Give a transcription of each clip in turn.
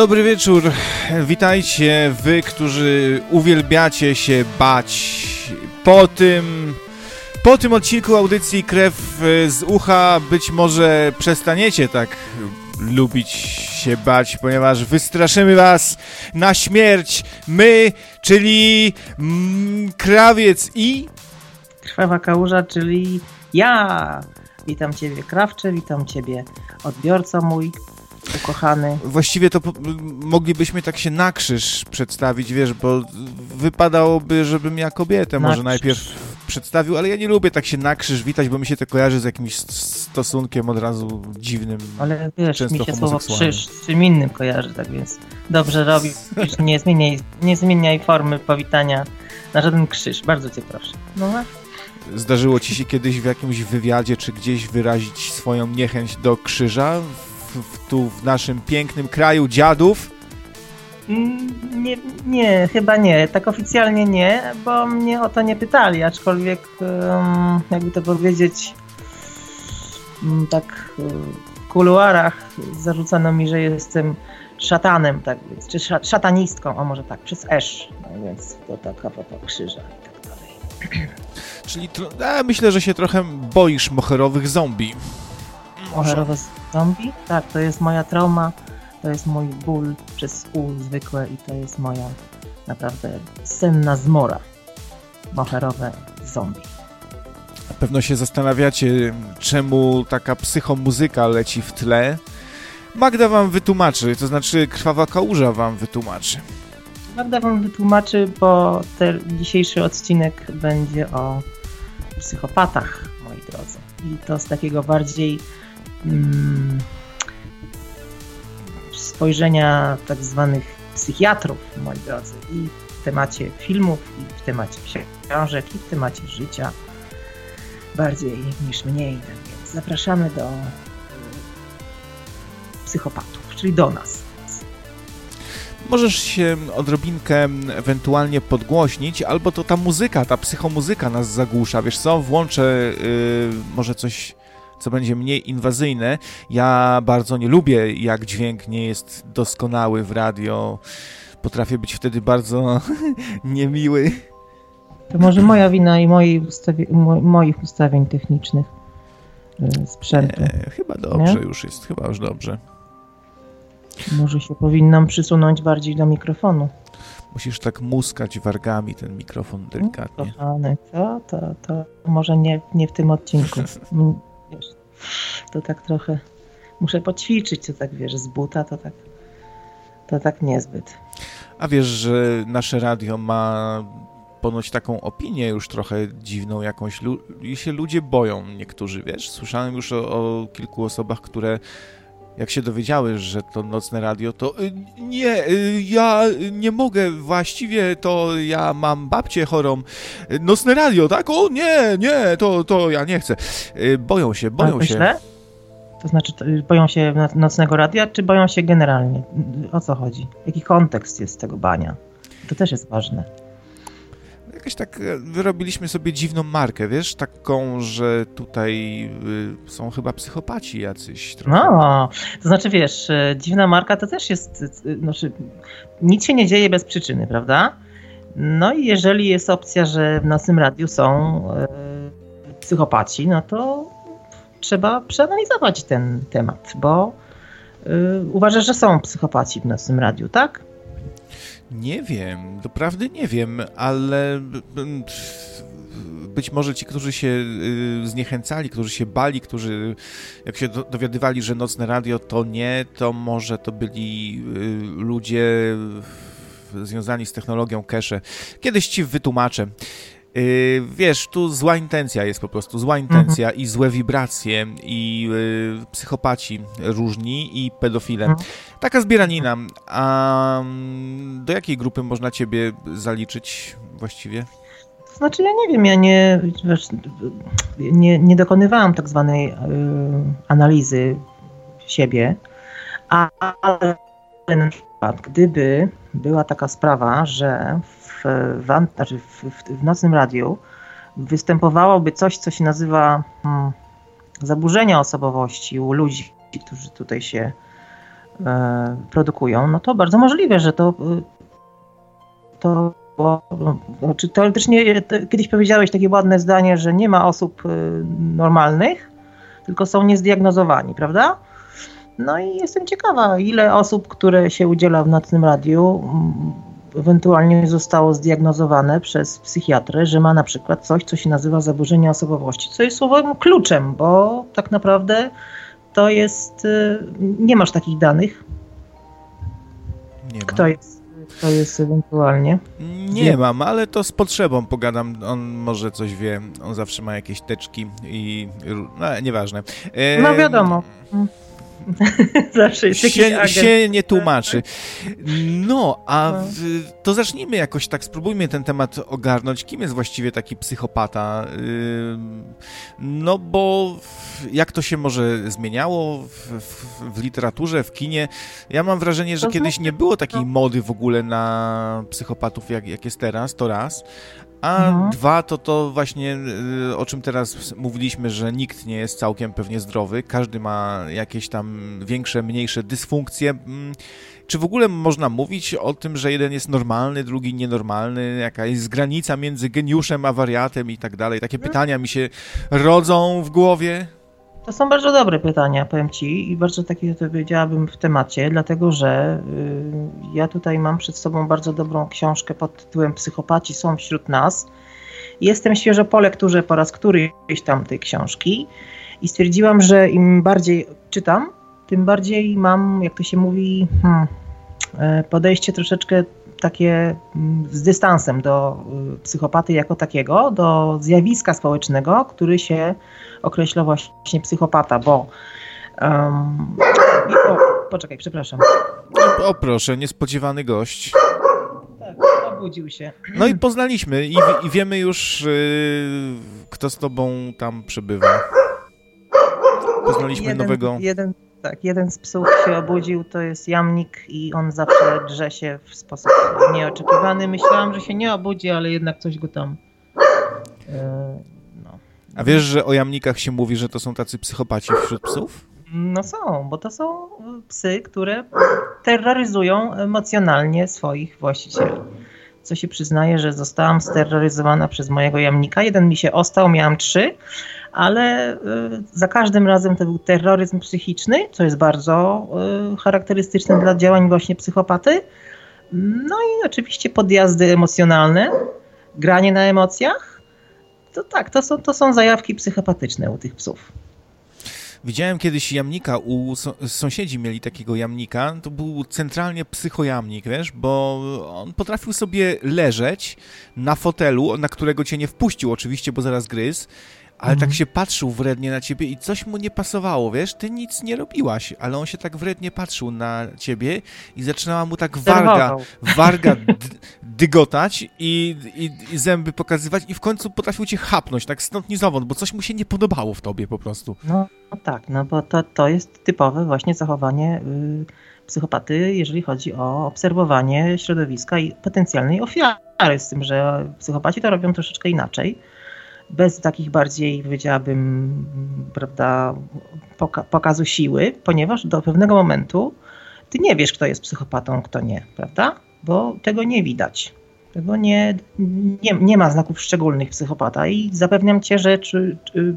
Dobry wieczór, witajcie wy, którzy uwielbiacie się bać. Po tym, po tym odcinku audycji Krew z Ucha być może przestaniecie tak lubić się bać, ponieważ wystraszymy was na śmierć. My, czyli mm, Krawiec i... Krwawa Kałuża, czyli ja. Witam Ciebie Krawcze, witam Ciebie odbiorco mój ukochany. Właściwie to moglibyśmy tak się na krzyż przedstawić, wiesz, bo wypadałoby, żebym ja kobietę na może krzyż. najpierw przedstawił, ale ja nie lubię tak się na krzyż witać, bo mi się to kojarzy z jakimś stosunkiem od razu dziwnym. Ale wiesz, mi się słowo krzyż z czym innym kojarzy, tak więc dobrze robisz, nie zmieniaj, nie zmieniaj formy powitania na żaden krzyż, bardzo cię proszę. No Zdarzyło ci się kiedyś w jakimś wywiadzie, czy gdzieś wyrazić swoją niechęć do krzyża w, tu w naszym pięknym kraju dziadów? Mm, nie, nie, chyba nie. Tak oficjalnie nie, bo mnie o to nie pytali, aczkolwiek jakby to powiedzieć um, tak w kuluarach zarzucano mi, że jestem szatanem, tak więc, czy szatanistką, a może tak, przez esz, no więc to taka papa krzyża i tak dalej. Czyli myślę, że się trochę boisz moherowych zombie. Moherowe zombie? Tak, to jest moja trauma, to jest mój ból przez U zwykłe i to jest moja naprawdę senna zmora. Moherowe zombie. Na pewno się zastanawiacie, czemu taka psychomuzyka leci w tle. Magda wam wytłumaczy, to znaczy krwawa kałuża wam wytłumaczy. Magda wam wytłumaczy, bo ten dzisiejszy odcinek będzie o psychopatach, moi drodzy. I to z takiego bardziej spojrzenia tak zwanych psychiatrów, moi drodzy, i w temacie filmów, i w temacie książek, i w temacie życia, bardziej niż mniej. Tak więc zapraszamy do y, psychopatów, czyli do nas. Możesz się odrobinkę ewentualnie podgłośnić, albo to ta muzyka, ta psychomuzyka nas zagłusza. Wiesz co, włączę yy, może coś co będzie mniej inwazyjne. Ja bardzo nie lubię, jak dźwięk nie jest doskonały w radio. Potrafię być wtedy bardzo niemiły. To może moja wina i moich, ustawi moich ustawień technicznych e, sprzętu. Nie, chyba dobrze nie? już jest, chyba już dobrze. Może się powinnam przysunąć bardziej do mikrofonu. Musisz tak muskać wargami ten mikrofon delikatnie. Kochany, co? To, to może nie, nie w tym odcinku. Wiesz, to tak trochę muszę poćwiczyć, to tak wiesz, z buta to tak, to tak niezbyt. A wiesz, że nasze radio ma ponoć taką opinię już trochę dziwną jakąś i się ludzie boją niektórzy, wiesz? Słyszałem już o, o kilku osobach, które jak się dowiedziały, że to nocne radio, to y, nie, y, ja nie mogę, właściwie to ja mam babcię chorą. Nocne radio, tak? O nie, nie, to, to ja nie chcę. Y, boją się, boją Ale się. Myślę? To znaczy, boją się nocnego radia, czy boją się generalnie? O co chodzi? Jaki kontekst jest tego bania? To też jest ważne jakoś tak e, wyrobiliśmy sobie dziwną markę, wiesz, taką, że tutaj y, są chyba psychopaci jacyś. Trochę. No, to znaczy wiesz, e, dziwna marka to też jest, e, znaczy nic się nie dzieje bez przyczyny, prawda? No i jeżeli jest opcja, że w naszym radiu są psychopaci, no to trzeba przeanalizować ten temat, bo uważasz, że są psychopaci w naszym radiu, tak? Nie wiem, doprawdy nie wiem, ale być może ci, którzy się y, zniechęcali, którzy się bali, którzy jak się dowiadywali, że nocne radio to nie, to może to byli y, ludzie związani z technologią cache. Kiedyś ci wytłumaczę. Yy, wiesz, tu zła intencja jest po prostu, zła intencja mhm. i złe wibracje i yy, psychopaci różni i pedofile. Mhm. Taka zbieranina. A mm, do jakiej grupy można ciebie zaliczyć właściwie? Znaczy ja nie wiem, ja nie, wiesz, nie, nie dokonywałam tak zwanej y, analizy siebie, ale na przykład gdyby była taka sprawa, że w, w, znaczy w, w, w nocnym radiu występowałoby coś, co się nazywa hmm, zaburzenia osobowości u ludzi, którzy tutaj się e, produkują, no to bardzo możliwe, że to, y, to bo znaczy teoretycznie kiedyś powiedziałeś takie ładne zdanie, że nie ma osób y, normalnych, tylko są niezdiagnozowani, prawda? No i jestem ciekawa, ile osób, które się udziela w nocnym radiu, ewentualnie zostało zdiagnozowane przez psychiatrę, że ma na przykład coś, co się nazywa zaburzenie osobowości, co jest słowem kluczem, bo tak naprawdę to jest, y, nie masz takich danych. Nie Kto jest to jest ewentualnie? Nie mam, ale to z potrzebą pogadam. On może coś wie. On zawsze ma jakieś teczki i... No, nieważne. E... No wiadomo. Zawsze jest się, się nie tłumaczy. No, a no. w, to zacznijmy jakoś tak, spróbujmy ten temat ogarnąć. Kim jest właściwie taki psychopata? No bo jak to się może zmieniało w, w, w literaturze, w kinie? Ja mam wrażenie, że kiedyś nie było takiej mody w ogóle na psychopatów, jak, jak jest teraz, to raz. A mhm. dwa to to właśnie, y, o czym teraz mówiliśmy, że nikt nie jest całkiem pewnie zdrowy, każdy ma jakieś tam większe, mniejsze dysfunkcje. Mm, czy w ogóle można mówić o tym, że jeden jest normalny, drugi nienormalny, jaka jest granica między geniuszem a wariatem i tak dalej? Takie mhm. pytania mi się rodzą w głowie. To są bardzo dobre pytania, powiem Ci, i bardzo takie powiedziałabym w temacie, dlatego że y, ja tutaj mam przed sobą bardzo dobrą książkę pod tytułem Psychopaci są wśród nas. Jestem świeżo po lekturze po raz któryś tam tej książki i stwierdziłam, że im bardziej czytam, tym bardziej mam, jak to się mówi, hmm, e, podejście troszeczkę takie mm, z dystansem do y, psychopaty jako takiego, do zjawiska społecznego, który się określa właśnie psychopata, bo um, o, poczekaj, przepraszam. O proszę, niespodziewany gość. Tak, obudził się. No i poznaliśmy i, i wiemy już, yy, kto z tobą tam przebywa. Poznaliśmy jeden, nowego... Jeden tak, jeden z psów się obudził, to jest jamnik i on zawsze drze się w sposób nieoczekiwany. Myślałam, że się nie obudzi, ale jednak coś go tam... E, no. A wiesz, że o jamnikach się mówi, że to są tacy psychopaci wśród psów? No są, bo to są psy, które terroryzują emocjonalnie swoich właścicieli. Co się przyznaje, że zostałam steroryzowana przez mojego jamnika. Jeden mi się ostał, miałam trzy, ale y, za każdym razem to był terroryzm psychiczny, co jest bardzo y, charakterystyczne dla działań właśnie psychopaty. No i oczywiście podjazdy emocjonalne, granie na emocjach. To tak, to są, to są zajawki psychopatyczne u tych psów. Widziałem kiedyś jamnika, u sąsiedzi mieli takiego jamnika, to był centralnie psychojamnik, wiesz, bo on potrafił sobie leżeć na fotelu, na którego cię nie wpuścił oczywiście, bo zaraz gryzł, ale tak mhm. się patrzył wrednie na ciebie i coś mu nie pasowało, wiesz? Ty nic nie robiłaś, ale on się tak wrednie patrzył na ciebie i zaczynała mu tak warga, warga dygotać i, i, i, zęby pokazywać i w końcu potrafił cię chapnąć, tak stąd ni zowąd, bo coś mu się nie podobało w tobie po prostu. No, no tak, no bo to, to jest typowe właśnie zachowanie y, psychopaty, jeżeli chodzi o obserwowanie środowiska i potencjalnej ofiary, z tym, że psychopaci to robią troszeczkę inaczej bez takich bardziej, powiedziałabym, prawda, poka pokazu siły, ponieważ do pewnego momentu ty nie wiesz, kto jest psychopatą, kto nie, prawda? Bo tego nie widać. Tego nie, nie, nie ma znaków szczególnych psychopata i zapewniam cię, że czy, czy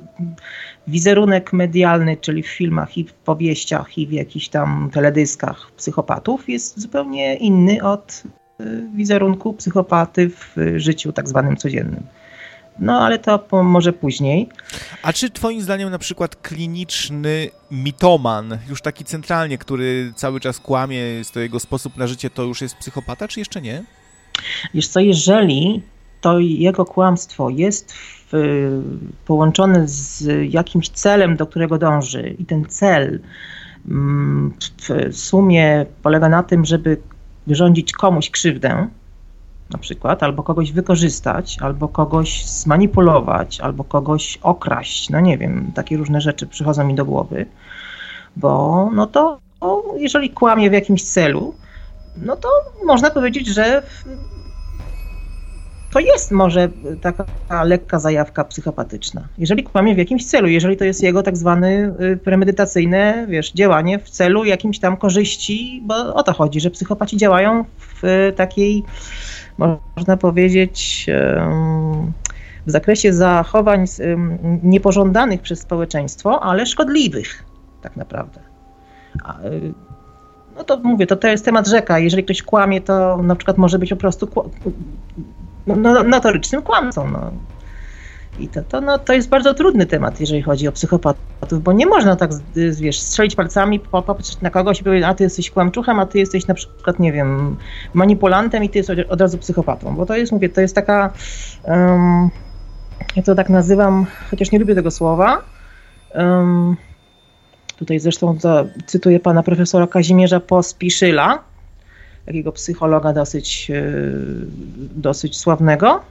wizerunek medialny, czyli w filmach i w powieściach i w jakichś tam teledyskach psychopatów jest zupełnie inny od y, wizerunku psychopaty w życiu tak zwanym codziennym. No ale to może później. A czy twoim zdaniem na przykład kliniczny mitoman, już taki centralnie, który cały czas kłamie, jest to jego sposób na życie, to już jest psychopata, czy jeszcze nie? Wiesz co, jeżeli to jego kłamstwo jest w, połączone z jakimś celem, do którego dąży i ten cel w sumie polega na tym, żeby wyrządzić komuś krzywdę, na przykład, albo kogoś wykorzystać, albo kogoś zmanipulować, albo kogoś okraść. No nie wiem, takie różne rzeczy przychodzą mi do głowy, bo no to jeżeli kłamie w jakimś celu, no to można powiedzieć, że to jest może taka lekka zajawka psychopatyczna. Jeżeli kłamie w jakimś celu, jeżeli to jest jego tak zwany y, premedytacyjne, wiesz, działanie w celu jakimś tam korzyści, bo o to chodzi, że psychopaci działają w takiej, można powiedzieć, w zakresie zachowań niepożądanych przez społeczeństwo, ale szkodliwych tak naprawdę. Y, no to mówię, to, to jest temat rzeka. Jeżeli ktoś kłamie, to na przykład może być po prostu no, no, notorycznym kłamcą. No. I to, to, no, to jest bardzo trudny temat, jeżeli chodzi o psychopatów, bo nie można tak, wiesz, strzelić palcami, popatrzeć na kogoś i powiedzieć, a ty jesteś kłamczuchem, a ty jesteś na przykład, nie wiem, manipulantem i ty jesteś od razu psychopatą, bo to jest, mówię, to jest taka, um, ja to tak nazywam, chociaż nie lubię tego słowa, um, tutaj zresztą to, cytuję pana profesora Kazimierza Pospiszyla, takiego psychologa dosyć, e, dosyć sławnego,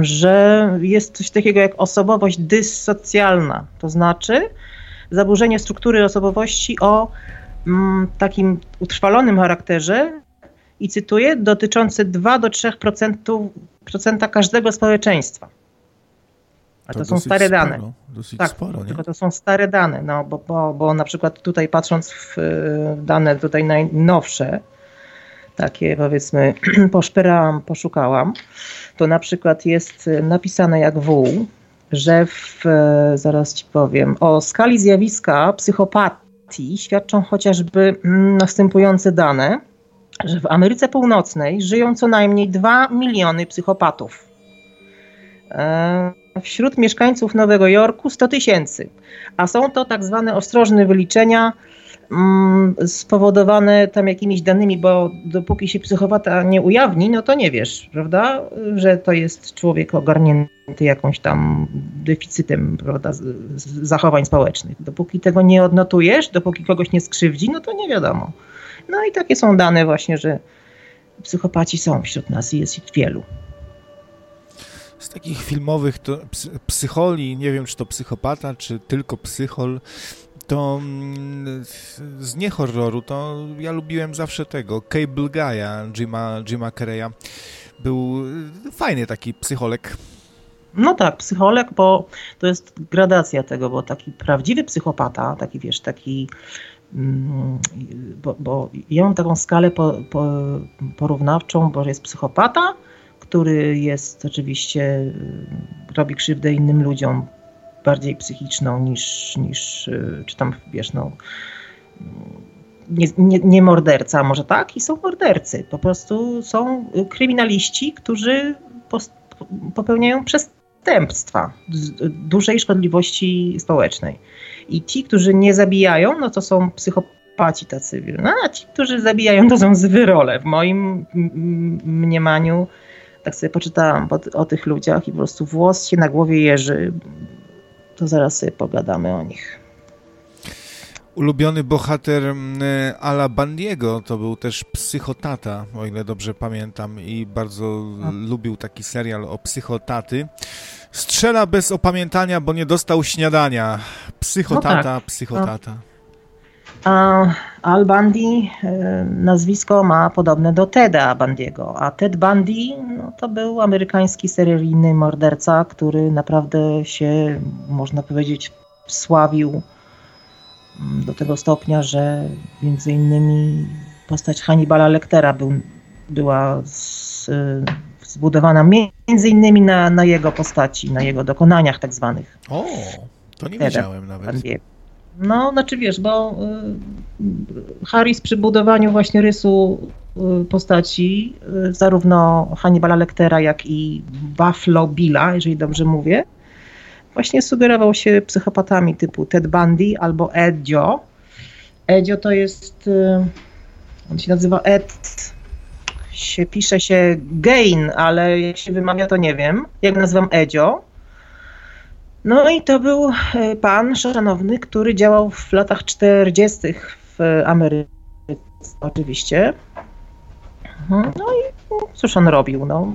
że jest coś takiego jak osobowość dyssocjalna, to znaczy zaburzenie struktury osobowości o takim utrwalonym charakterze i cytuję, dotyczące 2 do 3% procenta każdego społeczeństwa. A to, to są stare sporo, dane. tak, sporo, tylko to są stare dane, no bo, bo, bo na przykład tutaj patrząc w dane tutaj najnowsze, takie powiedzmy poszperałam, poszukałam, to na przykład jest napisane jak W, że w, zaraz ci powiem, o skali zjawiska psychopatii świadczą chociażby mm, następujące dane, że w Ameryce Północnej żyją co najmniej 2 miliony psychopatów. E, wśród mieszkańców Nowego Jorku 100 tysięcy, a są to tak zwane ostrożne wyliczenia spowodowane tam jakimiś danymi, bo dopóki się psychopata nie ujawni, no to nie wiesz, prawda, że to jest człowiek ogarnięty jakąś tam deficytem, prawda, zachowań społecznych. Dopóki tego nie odnotujesz, dopóki kogoś nie skrzywdzi, no to nie wiadomo. No i takie są dane właśnie, że psychopaci są wśród nas i jest ich wielu. Z takich filmowych to psycholi, nie wiem czy to psychopata, czy tylko psychol, to mm, z niehorroru to ja lubiłem zawsze tego, Cable Guy'a, Jima, Jima Carreya. Był fajny taki psycholek. No tak, psycholek, bo to jest gradacja tego, bo taki prawdziwy psychopata, taki wiesz, taki mm, bo, bo ja mam taką skalę po, po, porównawczą, bo jest psychopata, który jest oczywiście, robi krzywdę innym ludziom, bardziej psychiczną niż, niż y, czy tam, wiesz, no, nie, nie, nie morderca, może tak, i są mordercy. Po prostu są kryminaliści, którzy popełniają przestępstwa dużej szkodliwości społecznej. I ci, którzy nie zabijają, no to są psychopaci tacy. No, a ci, którzy zabijają, to są zwyrole. W moim mniemaniu, tak sobie poczytałam o, o tych ludziach i po prostu włos się na głowie jeży, to zaraz sobie pogadamy o nich. Ulubiony bohater mm, Ala Bandiego to był też psychotata, o ile dobrze pamiętam, i bardzo A. lubił taki serial o psychotaty. Strzela bez opamiętania, bo nie dostał śniadania. Psychotata, no tak. psychotata. A Al Bundy e, nazwisko ma podobne do Teda Bundy'ego, a Ted Bundy no, to był amerykański seryjny morderca, który naprawdę się, można powiedzieć, sławił mm, do tego stopnia, że między innymi postać Hannibala Lectera był, była z, zbudowana między innymi na, na jego postaci, na jego dokonaniach tak zwanych. O, to nie wiedziałem nawet. No, znaczy wiesz, bo y, Harris przy budowaniu właśnie rysu y, postaci, y, zarówno Hannibala Lectera, jak i Buffalo Billa, jeżeli dobrze mówię, właśnie sugerował się psychopatami typu Ted Bundy albo Edio. Edio to jest, on się nazywa Ed, się pisze się Gain, ale jak się wymawia to nie wiem, jak nazywam Edio. No i to był e, pan szanowny, który działał w latach 40. w Ameryce oczywiście. No i cóż on robił? No,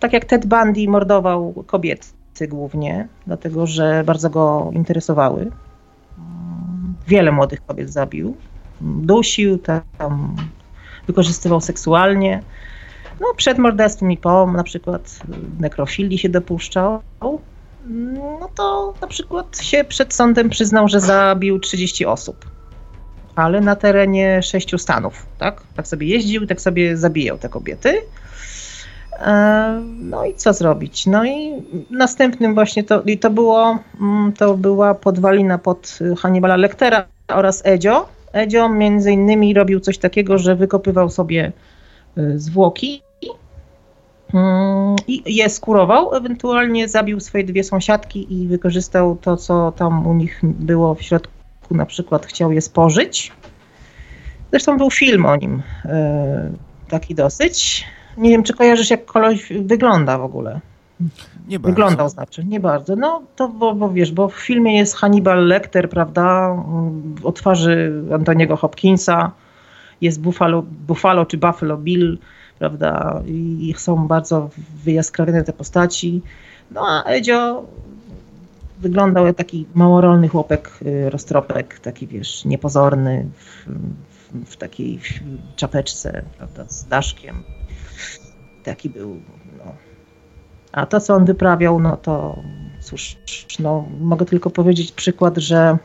tak jak Ted Bundy mordował kobiety głównie, dlatego że bardzo go interesowały. Wiele młodych kobiet zabił. Dusił, tam wykorzystywał seksualnie. No, przed morderstwem i po, na przykład nekrofilii się dopuszczał. No to na przykład się przed sądem przyznał, że zabił 30 osób. Ale na terenie sześciu stanów, tak? Tak sobie jeździł, tak sobie zabijał te kobiety. E, no i co zrobić? No i następnym właśnie to, i to było, mm, to była podwalina pod Hannibala Lectera oraz Edzio. Edzio między innymi robił coś takiego, że wykopywał sobie y, zwłoki i je skurował, ewentualnie zabił swoje dwie sąsiadki i wykorzystał to, co tam u nich było w środku, na przykład chciał je spożyć. Zresztą był film o nim, y, taki dosyć. Nie wiem, czy kojarzysz, jak koleś wygląda w ogóle. Nie bardzo. Wyglądał znaczy, nie bardzo. No to, bo, bo wiesz, bo w filmie jest Hannibal Lecter, prawda, o twarzy Antoniego Hopkinsa, jest Buffalo, Buffalo czy Buffalo Bill, prawda, i są bardzo wyjaskrawione te postaci. No a Edzio wyglądał jak taki małorolny chłopek, y, roztropek, taki wiesz, niepozorny, w, w, w takiej czapeczce, prawda, z daszkiem taki był. No. A to, co on wyprawiał, no to cóż, no, mogę tylko powiedzieć przykład, że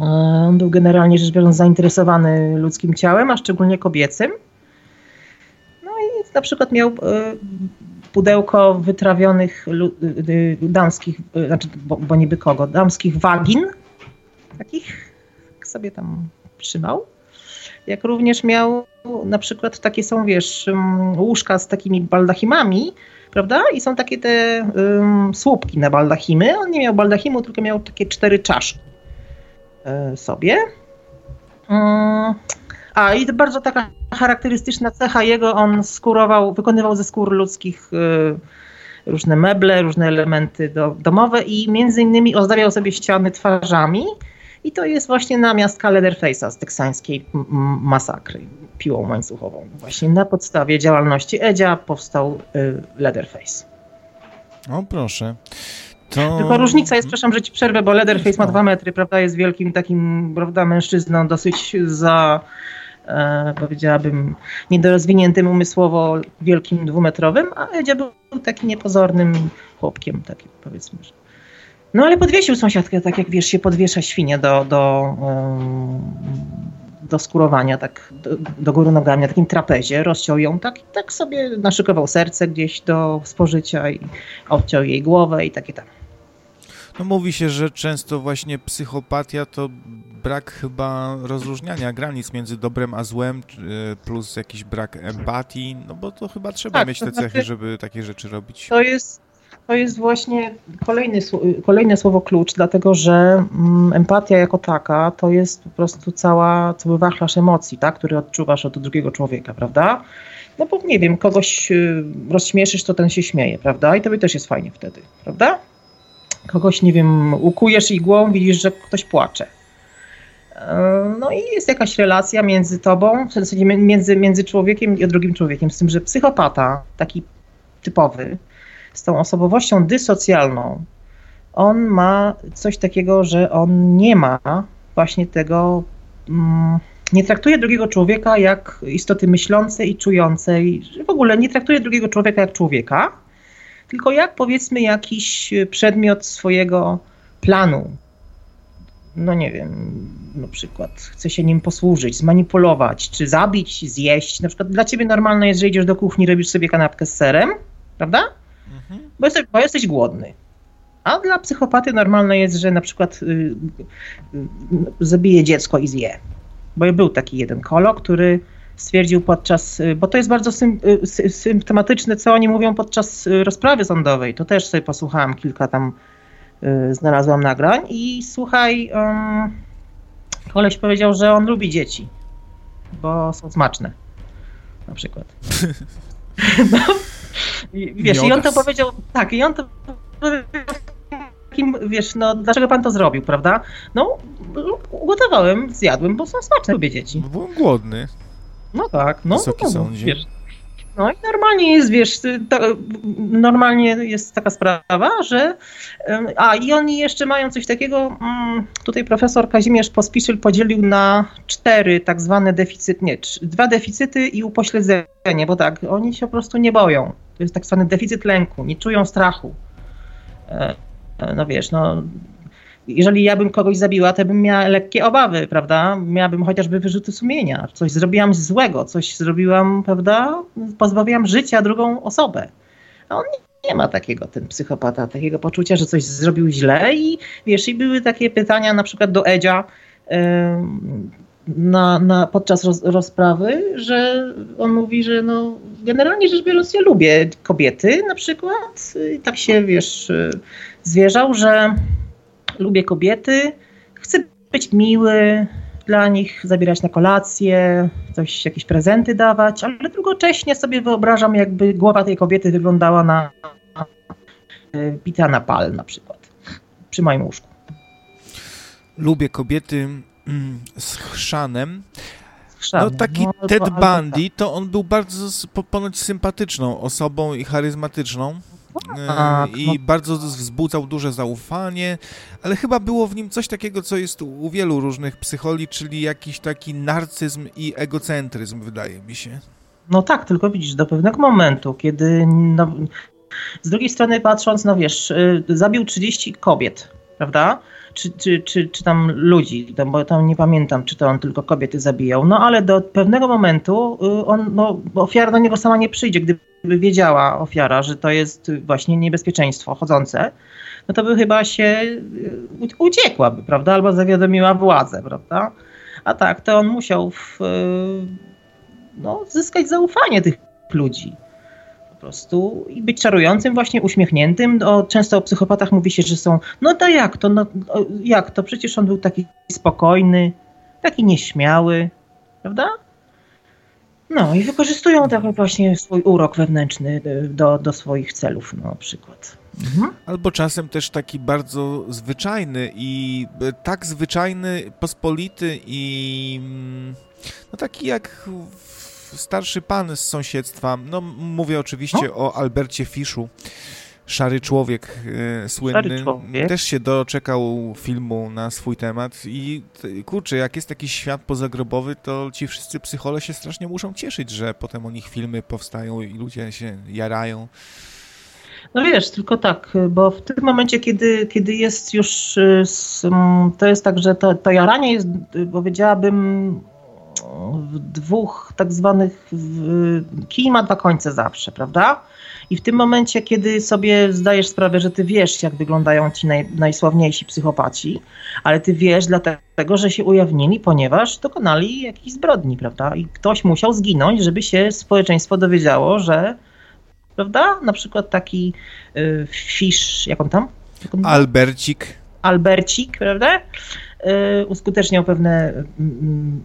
e, on był generalnie rzecz biorąc zainteresowany ludzkim ciałem, a szczególnie kobiecym. Na przykład miał e, pudełko wytrawionych e, damskich, znaczy, bo, bo niby kogo, damskich wagin, takich sobie tam trzymał jak również miał na przykład takie są, wiesz, mm, łóżka z takimi baldachimami, prawda? I są takie te um, słupki na baldachimy. On nie miał baldachimu, tylko miał takie cztery czaszki sobie. Um, a i bardzo taka charakterystyczna cecha jego, on skurował, wykonywał ze skór ludzkich y, różne meble, różne elementy do, domowe i między innymi ozdabiał sobie ściany twarzami i to jest właśnie namiastka Leatherface'a z teksańskiej masakry piłą łańcuchową. Właśnie na podstawie działalności Edzia powstał y, Leatherface. O proszę. To... Tylko różnica jest, przepraszam, że ci przerwę, bo Leatherface ma dwa metry, prawda, jest wielkim takim, prawda, mężczyzną dosyć za, powiedziałabym, niedorozwiniętym umysłowo wielkim dwumetrowym, a Edzia był takim niepozornym chłopkiem, takim powiedzmy, że no ale podwiesił sąsiadkę, tak jak wiesz, się podwiesza świnie do, do, do skurowania, tak do, do góry nogami, na takim trapezie, rozciął ją tak i tak sobie naszykował serce gdzieś do spożycia i obciął jej głowę i takie tam. No mówi się, że często właśnie psychopatia to brak chyba rozróżniania granic między dobrem a złem, plus jakiś brak empatii, no bo to chyba trzeba tak, mieć te cechy, znaczy, żeby takie rzeczy robić. To jest to jest właśnie kolejny, kolejne słowo klucz, dlatego że mm, empatia jako taka to jest po prostu cała, cały wachlarz emocji, tak, który odczuwasz od drugiego człowieka, prawda? No bo nie wiem, kogoś y, rozśmieszysz, to ten się śmieje, prawda? I tobie też jest fajnie wtedy, prawda? Kogoś, nie wiem, ukujesz igłą, widzisz, że ktoś płacze. E, no i jest jakaś relacja między tobą, w zasadzie między, między człowiekiem i drugim człowiekiem, z tym, że psychopata, taki typowy, z tą osobowością dysocjalną, on ma coś takiego, że on nie ma właśnie tego, mm, nie traktuje drugiego człowieka jak istoty myślącej i czującej, w ogóle nie traktuje drugiego człowieka jak człowieka, tylko jak powiedzmy jakiś przedmiot swojego planu. No nie wiem, na przykład chce się nim posłużyć, zmanipulować, czy zabić, zjeść. Na przykład dla ciebie normalne jest, że idziesz do kuchni, robisz sobie kanapkę z serem, prawda? bo jesteś, bo jesteś głodny. A dla psychopaty normalne jest, że na przykład y, y, zabije dziecko i zje. Bo był taki jeden kolo, który stwierdził podczas, y, bo to jest bardzo sym, y, symptomatyczne, co oni mówią podczas y, rozprawy sądowej. To też sobie posłuchałam kilka tam, y, znalazłam nagrań i słuchaj, um, koleś powiedział, że on lubi dzieci, bo są smaczne. Na przykład. no, i, wiesz, i on to powiedział, tak, i on to takim, wiesz, no dlaczego pan to zrobił, prawda? No, ugotowałem, zjadłem, bo są smaczne, lubię dzieci. Byłem głodny. No tak, no. Wysoki no, sądzie. Wiesz, no i normalnie jest, wiesz, to, normalnie jest taka sprawa, że a i oni jeszcze mają coś takiego, mm, tutaj profesor Kazimierz Pospiszyn podzielił na cztery tak zwane deficyty, nie, dwa deficyty i upośledzenie, bo tak, oni się po prostu nie boją. To jest tak zwany deficyt lęku, nie czują strachu. E, e, no wiesz, no jeżeli ja bym kogoś zabiła, to bym miała lekkie obawy, prawda? Miałabym chociażby wyrzuty sumienia. Coś zrobiłam złego, coś zrobiłam, prawda? Pozbawiłam życia drugą osobę. A on nie, nie ma takiego, ten psychopata, takiego poczucia, że coś zrobił źle i wiesz, i były takie pytania na przykład do Edzia yy, na, na, podczas roz, rozprawy, że on mówi, że no generalnie rzecz biorąc ja lubię kobiety na przykład. I tak się, wiesz, zwierzał, że lubię kobiety, chcę być miły dla nich, zabierać na kolację, coś, jakieś prezenty dawać, ale równocześnie sobie wyobrażam, jakby głowa tej kobiety wyglądała na bita na pal na przykład, przy moim łóżku. Lubię kobiety mm, z chrzanem. Chrzan, No taki no, Ted albo Bundy, to on był bardzo ponoć sympatyczną osobą i charyzmatyczną. Tak, I no. bardzo wzbudzał duże zaufanie, ale chyba było w nim coś takiego, co jest u u wielu różnych psycholi, czyli jakiś taki narcyzm i egocentryzm, wydaje mi się. No tak, tylko widzisz, do pewnego momentu, kiedy no, z drugiej strony patrząc, no wiesz, y, zabił 30 kobiet, prawda? Czy, czy, czy, czy tam ludzi, tam, bo tam nie pamiętam, czy to on tylko kobiety zabijał, no ale do pewnego momentu y, on, no, ofiara do niego sama nie przyjdzie, gdyby wiedziała ofiara, że to jest właśnie niebezpieczeństwo chodzące, no to by chyba się y, uciekłaby, prawda? Albo zawiadomiła władzę, prawda? A tak, to on musiał w, y, no, zyskać zaufanie tych ludzi. Prostu i być czarującym, właśnie uśmiechniętym. O, często o psychopatach mówi się, że są, no to jak to, no, jak to, przecież on był taki spokojny, taki nieśmiały, prawda? No i wykorzystują tak właśnie swój urok wewnętrzny y, do, do swoich celów, no, na przykład. Mhm. Albo czasem też taki bardzo zwyczajny i e, tak zwyczajny, pospolity i mm, no taki jak w- starszy pan z sąsiedztwa. No mówię oczywiście o Albercie Fiszu. Szary człowiek e, słynny. Szary człowiek. Też się doczekał filmu na swój temat i kurczę, jak jest taki świat pozagrobowy, to ci wszyscy psychole się strasznie muszą cieszyć, że potem o nich filmy powstają i ludzie się jarają. No wiesz, tylko tak, bo w tym momencie, kiedy, kiedy jest już, y, to jest tak, że to, to jaranie jest, y, powiedziałabym, w dwóch tak zwanych, kij ma dwa końce zawsze, prawda? I w tym momencie, kiedy sobie zdajesz sprawę, że ty wiesz, jak wyglądają ci naj, najsławniejsi psychopaci, ale ty wiesz dlatego, że się ujawnili, ponieważ dokonali jakichś zbrodni, prawda? I ktoś musiał zginąć, żeby się społeczeństwo dowiedziało, że prawda? Na przykład taki y, Fisz, jak on tam? Jak on Albercik. Albercik, prawda? Y, uskuteczniał pewne mm,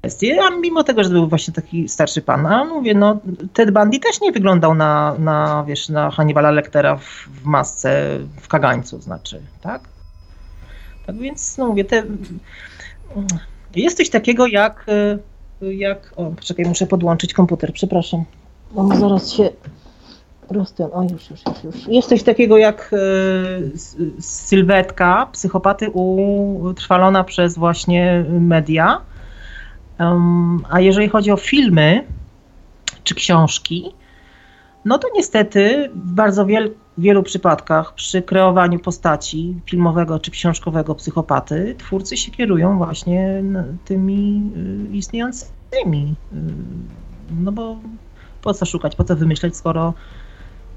kwestie, a mimo tego, że był właśnie taki starszy pan, a mówię, no Ted Bundy też nie wyglądał na, na wiesz, na Hannibala Lectera w, w masce, w kagańcu, znaczy, tak? Tak więc, no mówię, te, jest coś takiego jak, y, jak, o, poczekaj, muszę podłączyć komputer, przepraszam. On zaraz się rozten, o już, już, już, już. Jest coś takiego jak s- sylwetka psychopaty utrwalona przez właśnie media. Em, a jeżeli chodzi o filmy czy książki, no to niestety w bardzo wiel, wielu przypadkach przy kreowaniu postaci filmowego czy książkowego psychopaty twórcy się kierują właśnie tymi y, istniejącymi. y, No bo po co szukać, po co wymyśleć, skoro,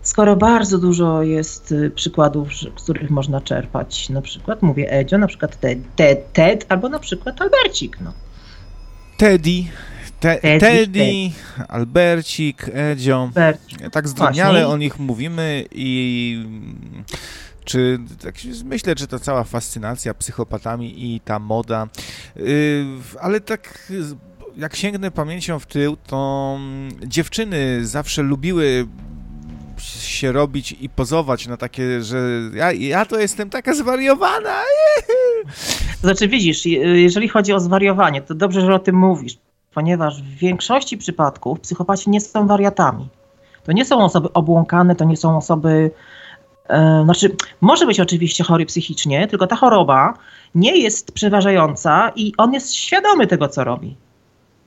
skoro bardzo dużo jest y, przykładów, z których można czerpać. Na przykład mówię Edzio, na przykład Ted, Ted, Ted albo na przykład Albercik. No. Teddy, te, Teddy, Teddy, Albercik, Edzio. Albercik. Tak zdrobniale o nich mówimy i czy tak myślę, że ta cała fascynacja psychopatami i ta moda, yy, ale tak jak sięgnę pamięcią w tył, to mm, dziewczyny zawsze lubiły się robić i pozować na takie, że ja, ja to jestem taka zwariowana. Znaczy widzisz, je- jeżeli chodzi o zwariowanie, to dobrze, że o tym mówisz. ponieważ w większości przypadków psychopaci nie są wariatami. To nie są osoby obłąkane, to nie są osoby. E, znaczy, może być oczywiście chory psychicznie, tylko ta choroba nie jest przeważająca i on jest świadomy tego, co robi.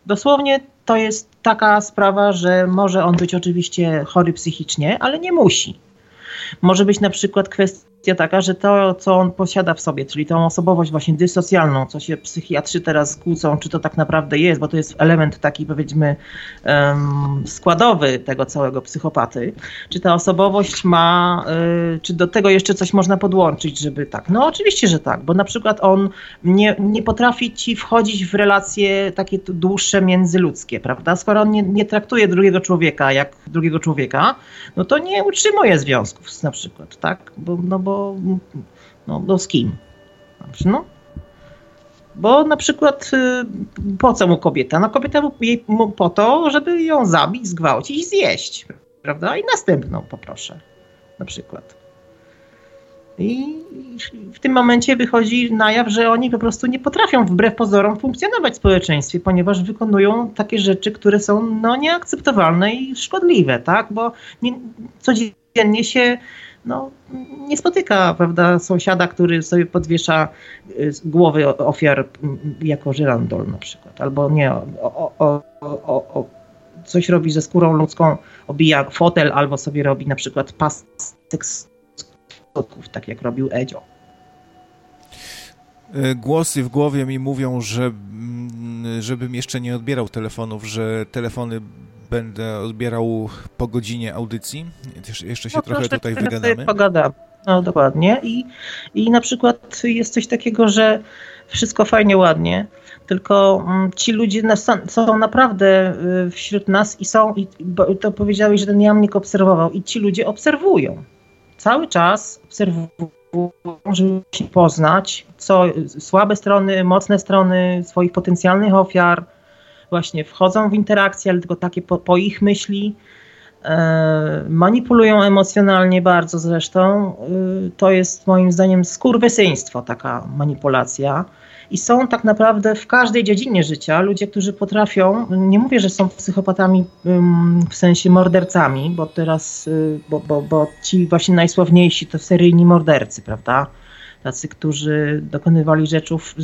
Dosłownie to jest taka sprawa, że może on być oczywiście chory psychicznie, ale nie musi. Może być na przykład kwestia kwestia taka, że to, co on posiada w sobie, czyli tą osobowość właśnie dysocjalną, co się psychiatrzy teraz kłócą, czy to tak naprawdę jest, bo to jest element taki powiedzmy składowy tego całego psychopaty, czy ta osobowość ma, y, czy do tego jeszcze coś można podłączyć, żeby tak. No oczywiście, że tak, bo na przykład on nie, nie potrafi ci wchodzić w relacje takie dłuższe międzyludzkie, prawda? Skoro on nie, nie traktuje drugiego człowieka jak drugiego człowieka, no to nie utrzymuje związków na przykład, tak? Bo, no bo bo, no, bo z kim? No. Bo na przykład y, po co mu kobieta? No kobieta jej po to, żeby ją zabić, zgwałcić i zjeść, prawda? I następną poproszę, na przykład. I w tym momencie wychodzi na jaw, że oni po prostu nie potrafią wbrew pozorom funkcjonować w społeczeństwie, ponieważ wykonują takie rzeczy, które są no, nieakceptowalne i szkodliwe, tak? Bo nie, codziennie się no, nie spotyka prawda, sąsiada, który sobie podwiesza y, głowy ofiar jako żyrandol na przykład, albo nie, o, o, o, coś robi ze skórą ludzką, obija fotel, albo sobie robi na przykład pasek z tak jak robił Edzio. Y, głosy w głowie mi mówią, że mm, żebym jeszcze nie odbierał telefonów, że telefony będę odbierał po godzinie audycji. Jeszcze się no, trochę tutaj wygadamy. Pogadamy. No dokładnie. I, I na przykład jest coś takiego, że wszystko fajnie, ładnie, tylko mm, ci ludzie są naprawdę y, wśród nas i są, i to powiedziałeś, że ten jamnik obserwował, i ci ludzie obserwują. Cały czas obserwują, żeby się poznać, co słabe strony, mocne strony swoich potencjalnych ofiar, właśnie wchodzą w interakcje, ale tylko takie po, po ich myśli. E, manipulują emocjonalnie bardzo zresztą. E, to jest moim zdaniem skurwysyństwo, taka manipulacja. I są tak naprawdę w każdej dziedzinie życia ludzie, którzy potrafią, nie mówię, że są psychopatami w sensie mordercami, bo teraz, y, bo, bo, bo ci właśnie najsławniejsi to seryjni mordercy, prawda? Tacy, którzy dokonywali rzeczów,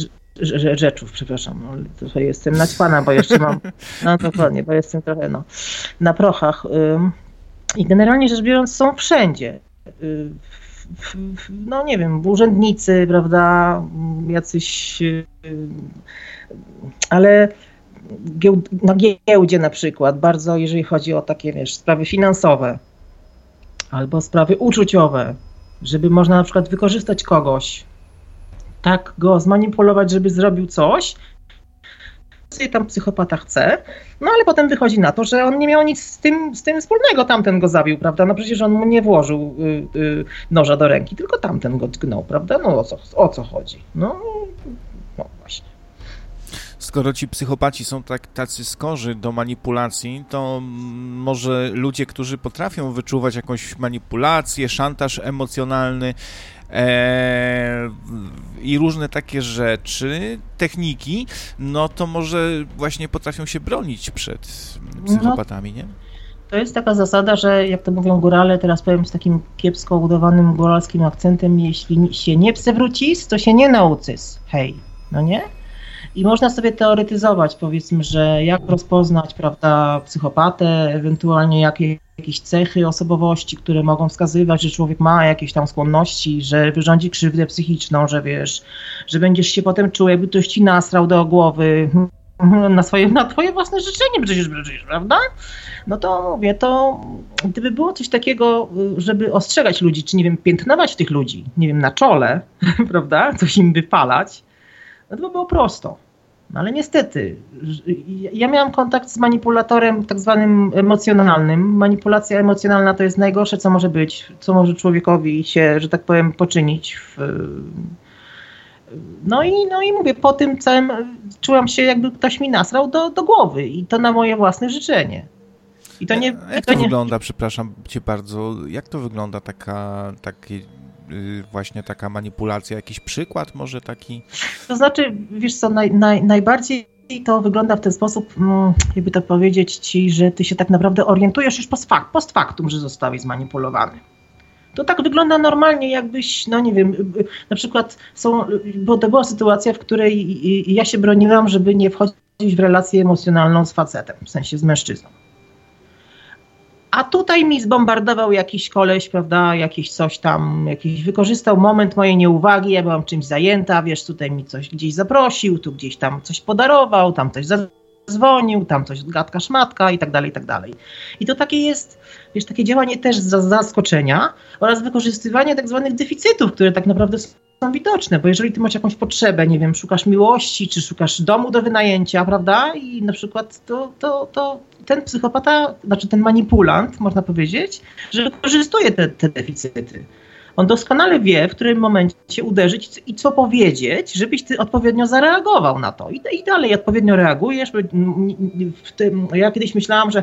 rzeczów, przepraszam, no, trochę jestem naćpana, bo jeszcze mam, no dokładnie, bo jestem trochę no, na prochach. I generalnie rzecz biorąc są wszędzie. Y, no nie wiem, urzędnicy, prawda, jacyś, y, ale na giełdzie na przykład, bardzo jeżeli chodzi o takie, wiesz, sprawy finansowe albo sprawy uczuciowe, żeby można na przykład wykorzystać kogoś, tak go zmanipulować, żeby zrobił coś, co tam psychopata chce, no ale potem wychodzi na to, że on nie miał nic z tym, z tym wspólnego, tamten go zabił, prawda, no przecież on mu nie włożył y, y, noża do ręki, tylko tamten go tknął, prawda, no o co, o co chodzi, no, no właśnie. Skoro ci psychopaci są tak, tacy skorzy do manipulacji, to może ludzie, którzy potrafią wyczuwać jakąś manipulację, szantaż emocjonalny, e, i różne takie rzeczy, techniki, no to może właśnie potrafią się bronić przed psychopatami, nie? To jest taka zasada, że jak to mówią górale, teraz powiem z takim kiepsko udawanym góralskim akcentem, jeśli się nie przewrócisz, to się nie nauczysz. Hej, no nie? I można sobie teoretyzować, powiedzmy, że jak rozpoznać, prawda, psychopatę, ewentualnie jakie jakieś cechy osobowości, które mogą wskazywać, że człowiek ma jakieś tam skłonności, że wyrządzi krzywdę psychiczną, że wiesz, że będziesz się potem czuł, jakby ktoś ci nasrał do głowy na, swoje, na twoje własne życzenie przecież, prawda? No to mówię, to gdyby było coś takiego, żeby ostrzegać ludzi, czy nie wiem, piętnować tych ludzi, nie wiem, na czole, prawda, coś im wypalać, no to by było prosto. No ale niestety, ja miałam kontakt z manipulatorem tak zwanym emocjonalnym. Manipulacja emocjonalna to jest najgorsze, co może być, co może człowiekowi się, że tak powiem, poczynić. W... No, i, no i mówię, po tym całym czułam się, jakby ktoś mi nasrał do, do głowy i to na moje własne życzenie. I to nie, jak to, nie... wygląda, przepraszam cię bardzo, jak to wygląda taka, takie Y, właśnie taka manipulacja? Jakiś przykład może taki? To znaczy, wiesz co, naj, naj, najbardziej to wygląda w ten sposób, mm, jakby to powiedzieć ci, że ty się tak naprawdę orientujesz już post factum, że zostałeś zmanipulowany. To tak wygląda normalnie, jakbyś, no nie wiem, na przykład są, bo to była sytuacja, w której ja się broniłam, żeby nie wchodzić w relację emocjonalną z facetem, w sensie z mężczyzną. A tutaj mi zbombardował jakiś koleś, prawda, jakiś coś tam, jakiś wykorzystał moment mojej nieuwagi, ja byłam czymś zajęta, wiesz, tutaj mi coś gdzieś zaprosił, tu gdzieś tam coś podarował, tam coś zadzwonił, tam coś gadka szmatka i tak dalej, i tak dalej. I to takie jest, wiesz, takie działanie też z zaskoczenia oraz wykorzystywanie tak zwanych deficytów, które tak naprawdę są widoczne, bo jeżeli ty masz jakąś potrzebę, nie wiem, szukasz miłości, czy szukasz domu do wynajęcia, prawda, i na przykład to, to, to ten psychopata, znaczy ten manipulant, można powiedzieć, że wykorzystuje te, te deficyty. On doskonale wie, w którym momencie uderzyć i co powiedzieć, żebyś ty odpowiednio zareagował na to. I, i dalej odpowiednio reagujesz. Tym, ja kiedyś myślałam, że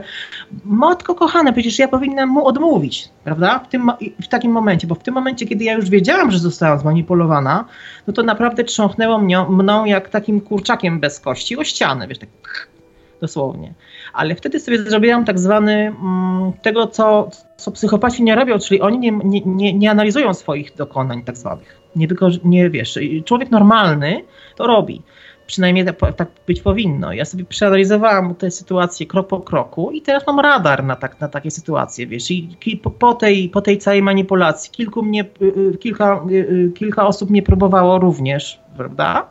matko kochane, przecież ja powinnam mu odmówić, prawda? W, tym, w takim momencie, bo w tym momencie, kiedy ja już wiedziałam, że zostałam zmanipulowana, no to naprawdę trząchnęło mną, mną jak takim kurczakiem bez kości o ścianę, wiesz, tak dosłownie. Ale wtedy sobie zrobiłam tak zwany mm, tego, co, co psychopaci nie robią, czyli oni nie, nie, nie, nie analizują swoich dokonań tak zwanych. Nie, nie wiesz, człowiek normalny to robi. Przynajmniej tak, tak być powinno. Ja sobie przeanalizowałam tę sytuację krok po kroku i teraz mam radar na, tak, na takie sytuacje, wiesz. I po, po, tej, po tej całej manipulacji kilku mnie, y, y, kilka, y, kilka osób mnie próbowało również, prawda?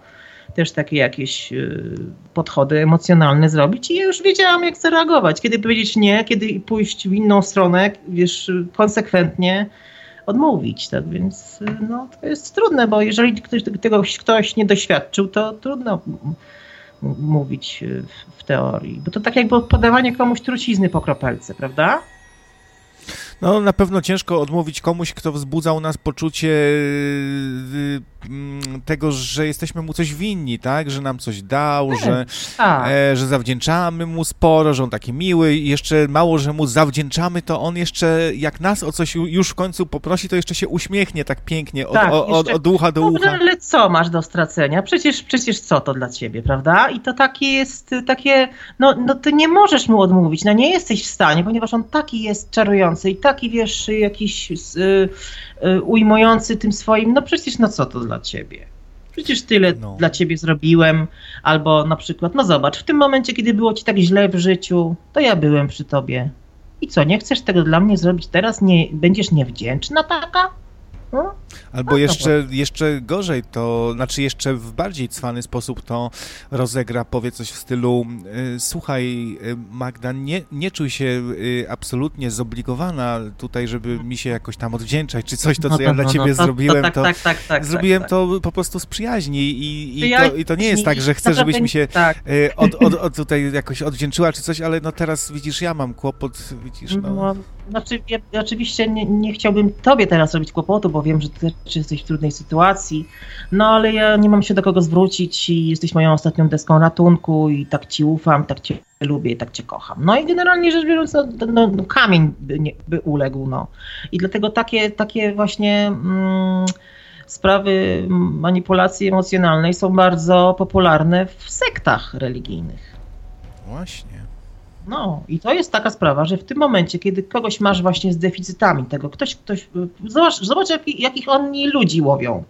Też takie jakieś y, podchody emocjonalne zrobić i ja już wiedziałam, jak zareagować. Kiedy powiedzieć nie, kiedy pójść w inną stronę, wiesz, konsekwentnie odmówić. Tak więc y, no, to jest trudne, bo jeżeli ktoś, tego ktoś nie doświadczył, to trudno mówić y, w teorii. Bo to tak jakby podawanie komuś trucizny po kropelce, prawda? No na pewno ciężko odmówić komuś, kto wzbudzał nas poczucie y, mm, tego, że jesteśmy mu coś winni, tak? Że nam coś dał, że, tak. e, że zawdzięczamy mu sporo, że on taki miły i jeszcze mało, że mu zawdzięczamy, to on jeszcze jak nas o coś już w końcu poprosi, to jeszcze się uśmiechnie tak pięknie od, tak, od, od, od ucha do ucha. ale co masz do stracenia? Przecież, przecież co to dla ciebie, prawda? I to takie jest, takie, no, no ty nie możesz mu odmówić, no nie jesteś w stanie, ponieważ on taki jest czarujący i taki, wiesz, jakiś y, y, ujmujący tym swoim, no przecież no co to dla ciebie? Przecież tyle no. dla ciebie zrobiłem, albo na przykład, no zobacz, w tym momencie, kiedy było ci tak źle w życiu, to ja byłem przy tobie. I co, nie chcesz tego dla mnie zrobić teraz? Nie, będziesz niewdzięczna taka? No? Albo jeszcze, jeszcze gorzej to, znaczy jeszcze w bardziej cwany sposób to rozegra, powie coś w stylu y, słuchaj y, Magda, nie, nie czuj się y, absolutnie zobligowana tutaj, żeby mi się jakoś tam odwdzięczać, czy coś, to co no, ja no, dla no, ciebie no, zrobiłem, to, tak, tak, tak, zrobiłem to po prostu z przyjaźni i, i, to, i to nie jest tak, że chcę, żebyś mi się od, od, od tutaj jakoś odwdzięczyła, czy coś, ale no teraz widzisz, ja mam kłopot, widzisz, no. Znaczy, ja oczywiście nie, nie chciałbym tobie teraz robić kłopotu, bo wiem, że ty czy jesteś w trudnej sytuacji, no ale ja nie mam się do kogo zwrócić i jesteś moją ostatnią deską ratunku i tak ci ufam, tak cię lubię i tak cię kocham. No i generalnie rzecz biorąc, no, no, no kamień by, nie, by, uległ, no. I dlatego takie, takie właśnie... Mm, sprawy manipulacji emocjonalnej są bardzo popularne w sektach religijnych. Właśnie. No i to jest taka sprawa, że w tym momencie, kiedy kogoś masz właśnie z deficytami tego, ktoś, ktoś, zobacz, zobacz jak, jakich oni ludzi łowią.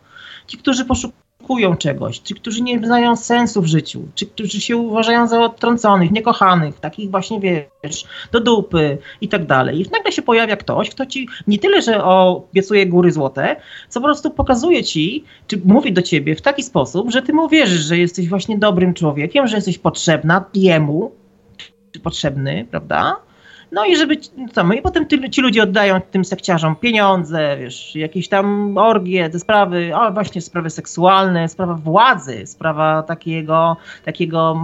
Ci, którzy poszukują czegoś, ci, którzy nie znają sensu w życiu, ci, którzy się uważają za odtrąconych, niekochanych, takich właśnie, wiesz, do dupy i tak dalej. I nagle się pojawia ktoś, kto ci nie tyle, że obiecuje góry złote, co po prostu pokazuje ci, czy mówi do ciebie w taki sposób, że ty mu wierzysz, że jesteś właśnie dobrym człowiekiem, że jesteś potrzebna jemu, potrzebny, prawda? No i żeby, co, no i potem ty, ci ludzie oddają tym sekciarzom pieniądze, wiesz, jakieś tam orgie, te sprawy, a właśnie sprawy seksualne, sprawa władzy, sprawa takiego, takiego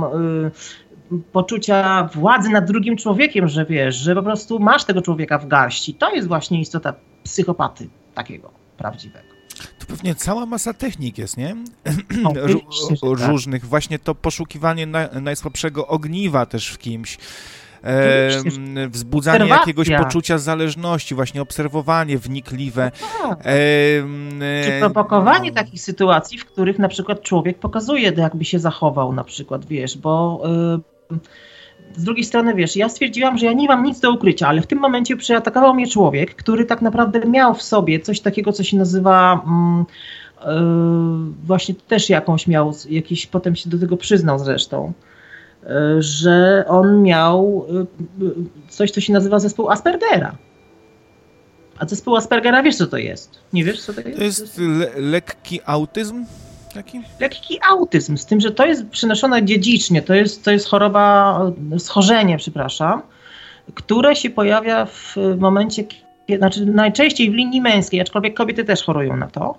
y, poczucia władzy nad drugim człowiekiem, że wiesz, że po prostu masz tego człowieka w garści. To jest właśnie istota psychopaty takiego prawdziwego. To pewnie cała masa technik jest, nie? Tak. Różnych. Właśnie to poszukiwanie na, najsłabszego ogniwa też w kimś. e, wzbudzanie jakiegoś poczucia zależności, właśnie obserwowanie wnikliwe. No tak. e, Czy prowokowanie no. takich sytuacji, w których na przykład człowiek pokazuje, jakby się zachował na przykład, wiesz, bo... E, z drugiej strony, wiesz, ja stwierdziłam, że ja nie mam nic do ukrycia, ale w tym momencie przeatakował mnie człowiek, który tak naprawdę miał w sobie coś takiego, co się nazywa mm, yy, właśnie też jakąś miał, jakiś potem się do tego przyznał zresztą, yy, że on miał yy, coś, co się nazywa zespół Aspergera. A zespół Aspergera wiesz, co to jest? Nie wiesz, co to jest? To jest le lekki autyzm? Taki? Lekki autyzm, z tym, że to jest przenoszone dziedzicznie, to jest, to jest choroba, schorzenie, przepraszam, które się pojawia w momencie, znaczy najczęściej w linii męskiej, aczkolwiek kobiety też chorują na to.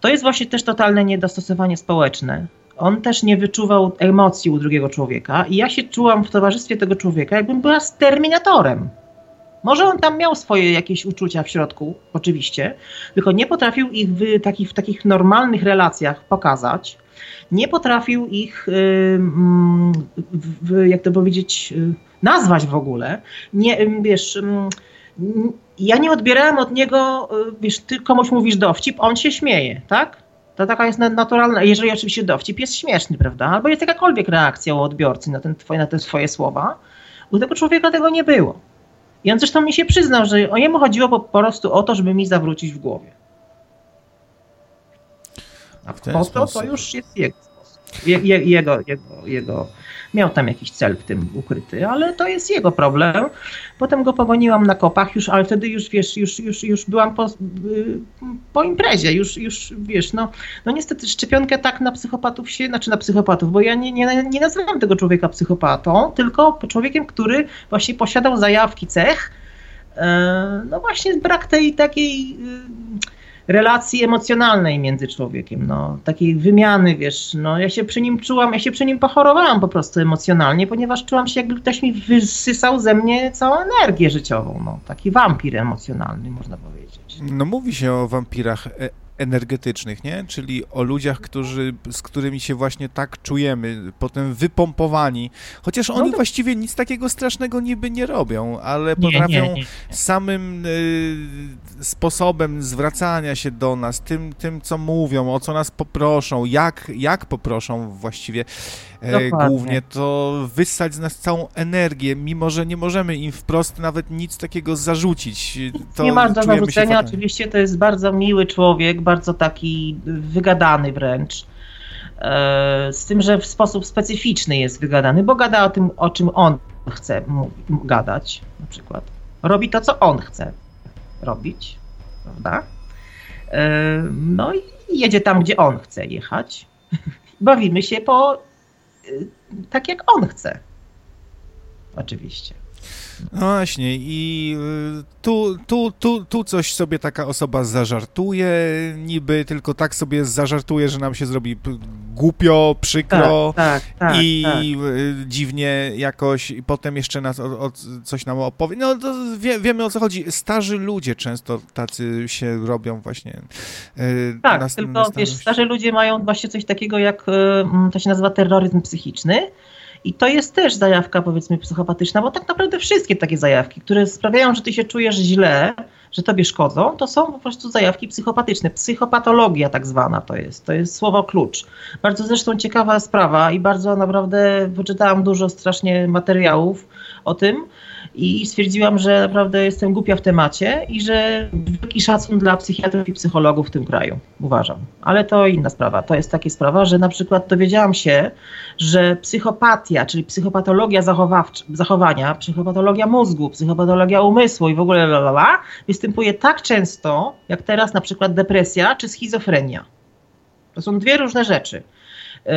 To jest właśnie też totalne niedostosowanie społeczne. On też nie wyczuwał emocji u drugiego człowieka i ja się czułam w towarzystwie tego człowieka, jakbym była z terminatorem. Może on tam miał swoje jakieś uczucia w środku, oczywiście, tylko nie potrafił ich w takich, w takich normalnych relacjach pokazać. Nie potrafił ich, w, jak to powiedzieć, y, nazwać w ogóle. Nie, wiesz, ja nie odbierałem od niego, y, wiesz, ty komuś mówisz dowcip, on się śmieje, tak? To taka jest naturalna, jeżeli oczywiście dowcip jest śmieszny, prawda? Albo jest jakakolwiek reakcja u odbiorcy na, ten, na te swoje słowa. U tego człowieka tego nie było. I on zresztą mi się przyznał, że o jemu chodziło po, po prostu o to, żeby mi zawrócić w głowie. A po to, to już jest jego Je, je, jego, jego, jego, miał tam jakiś cel w tym ukryty, ale to jest jego problem. Potem go pogoniłam na kopach już, ale wtedy już, wiesz, już, już, już byłam po, po imprezie, już, już, wiesz, no, no niestety szczepionkę tak na psychopatów się, znaczy na psychopatów, bo ja nie, nie, nie nazywam tego człowieka psychopatą, tylko człowiekiem, który właśnie posiadał zajawki cech, e, no właśnie brak tej takiej relacji emocjonalnej między człowiekiem, no, takiej wymiany, wiesz, no, ja się przy nim czułam, ja się przy nim pochorowałam po prostu emocjonalnie, ponieważ czułam się, jakby ktoś mi wysysał ze mnie całą energię życiową, no, taki wampir emocjonalny, można powiedzieć. No, mówi się o wampirach e, energetycznych, nie? Czyli o ludziach, którzy, z którymi się właśnie tak czujemy, potem wypompowani, chociaż oni no to... właściwie nic takiego strasznego niby nie robią, ale potrafią nie, nie, nie, samym y, sposobem zwracania się do nas, tym, tym, co mówią, o co nas poproszą, jak, jak poproszą właściwie, e, głównie, to wyssać z nas całą energię, mimo że nie możemy im wprost nawet nic takiego zarzucić. To nie ma do zarzucenia, oczywiście to jest bardzo miły człowiek, bardzo taki wygadany wręcz. E, z tym, że w sposób specyficzny jest wygadany, bo gada o tym, o czym on chce gadać, na przykład. Robi to, co on chce robić, prawda? E, no i jedzie tam, gdzie on chce jechać. Bawimy się po tak, jak on chce. Oczywiście. No właśnie i y, tu, tu, tu, tu coś sobie taka osoba zażartuje, niby tylko tak sobie zażartuje, że nam się zrobi głupio, przykro tak, tak, tak, i tak. Y, dziwnie jakoś i potem jeszcze nas o, o coś nam opowie. No to wie, wiemy o co chodzi. Starzy ludzie często tacy się robią właśnie. Yy, tak, na, tylko na wiesz, starzy ludzie mają właśnie coś takiego jak, to się nazywa terroryzm psychiczny i to jest też zajawka, powiedzmy, psychopatyczna, bo tak naprawdę wszystkie takie zajawki, które sprawiają, że ty się czujesz źle, że tobie szkodzą, to są po prostu zajawki psychopatyczne. Psychopatologia tak zwana to jest. To jest słowo klucz. Bardzo zresztą ciekawa sprawa i bardzo naprawdę wyczytałam dużo strasznie materiałów o tym i stwierdziłam, że naprawdę jestem głupia w temacie i że wielki szacun dla psychiatrów i psychologów w tym kraju, uważam. Ale to inna sprawa. To jest taka sprawa, że na przykład dowiedziałam się, że psychopatia, czyli psychopatologia zachowania, psychopatologia mózgu, psychopatologia umysłu i w ogóle lalala, występuje tak często, jak teraz na przykład depresja czy schizofrenia. To są dwie różne rzeczy. Yy,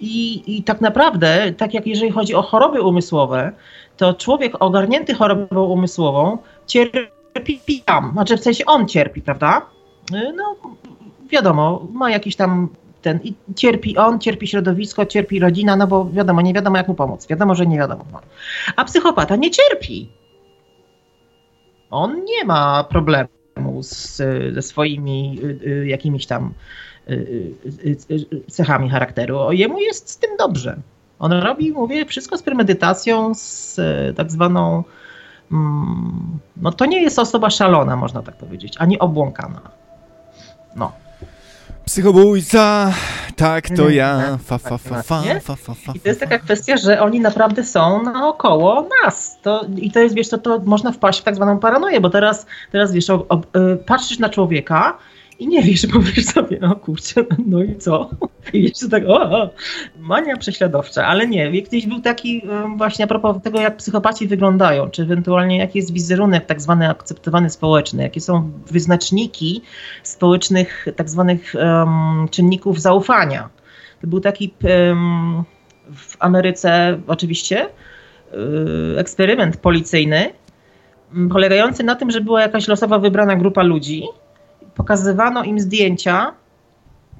I, I tak naprawdę, tak jak jeżeli chodzi o choroby umysłowe, to człowiek ogarnięty chorobą umysłową cierpi tam, znaczy w sensie on cierpi, prawda? Yy, no wiadomo, ma jakiś tam ten, i cierpi on, cierpi środowisko, cierpi rodzina, no bo wiadomo, nie wiadomo jak mu pomóc, wiadomo, że nie wiadomo. A psychopata nie cierpi. On nie ma problemu z, ze swoimi y, y, jakimiś tam y, cechami charakteru. Jemu jest z tym dobrze. On robi, mówię, wszystko z premedytacją, z e, tak zwaną. Mm, no to nie jest osoba szalona, można tak powiedzieć, ani obłąkana. No. Psychobójca, tak to ja. Fa, fa, fa, fa, fa, fa, fa, I to jest taka kwestia, że oni naprawdę są naokoło nas. To, I to jest, wiesz, to, to można wpaść w tak zwaną paranoję, bo teraz, teraz wiesz, o, o, y, patrzysz na człowieka i nie wiesz, powiesz sobie, no kurczę, no i co? I jeszcze tak, o, o, mania prześladowcza, ale nie, kiedyś był taki właśnie a propos tego, jak psychopaci wyglądają, czy ewentualnie jaki jest wizerunek tak zwany akceptowany społeczny, jakie są wyznaczniki społecznych tak zwanych um, czynników zaufania. To był taki um, w Ameryce oczywiście um, eksperyment policyjny, polegający na tym, że była jakaś losowo wybrana grupa ludzi, pokazywano im zdjęcia,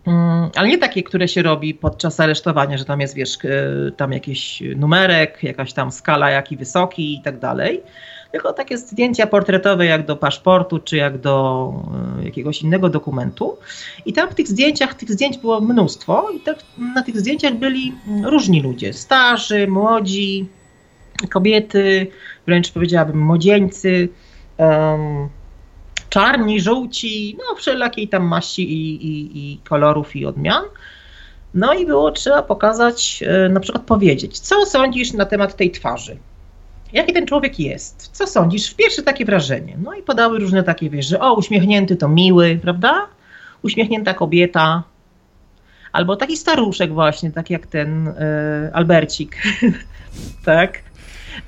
mm, ale nie takie, które się robi podczas aresztowania, że tam jest, wiesz, e, tam jakiś numerek, jakaś tam skala, jaki wysoki i tak dalej. Tylko takie zdjęcia portretowe, jak do paszportu, czy jak do e, jakiegoś innego dokumentu. I tam w tych zdjęciach, tych zdjęć było mnóstwo, i tak, na tych zdjęciach byli różni ludzie: starzy, młodzi, kobiety, wręcz powiedziałabym młodzieńcy. Um, czarni, żółci, no wszelakiej tam maści i, i, i kolorów i odmian. No i było trzeba pokazać, e, na przykład powiedzieć, co sądzisz na temat tej twarzy. Jaki ten człowiek jest? Co sądzisz? Pierwsze takie wrażenie. No i podały różne takie, wiesz, że o, uśmiechnięty to miły, prawda? Uśmiechnięta kobieta. Albo taki staruszek właśnie, tak jak ten e, Albercik. tak?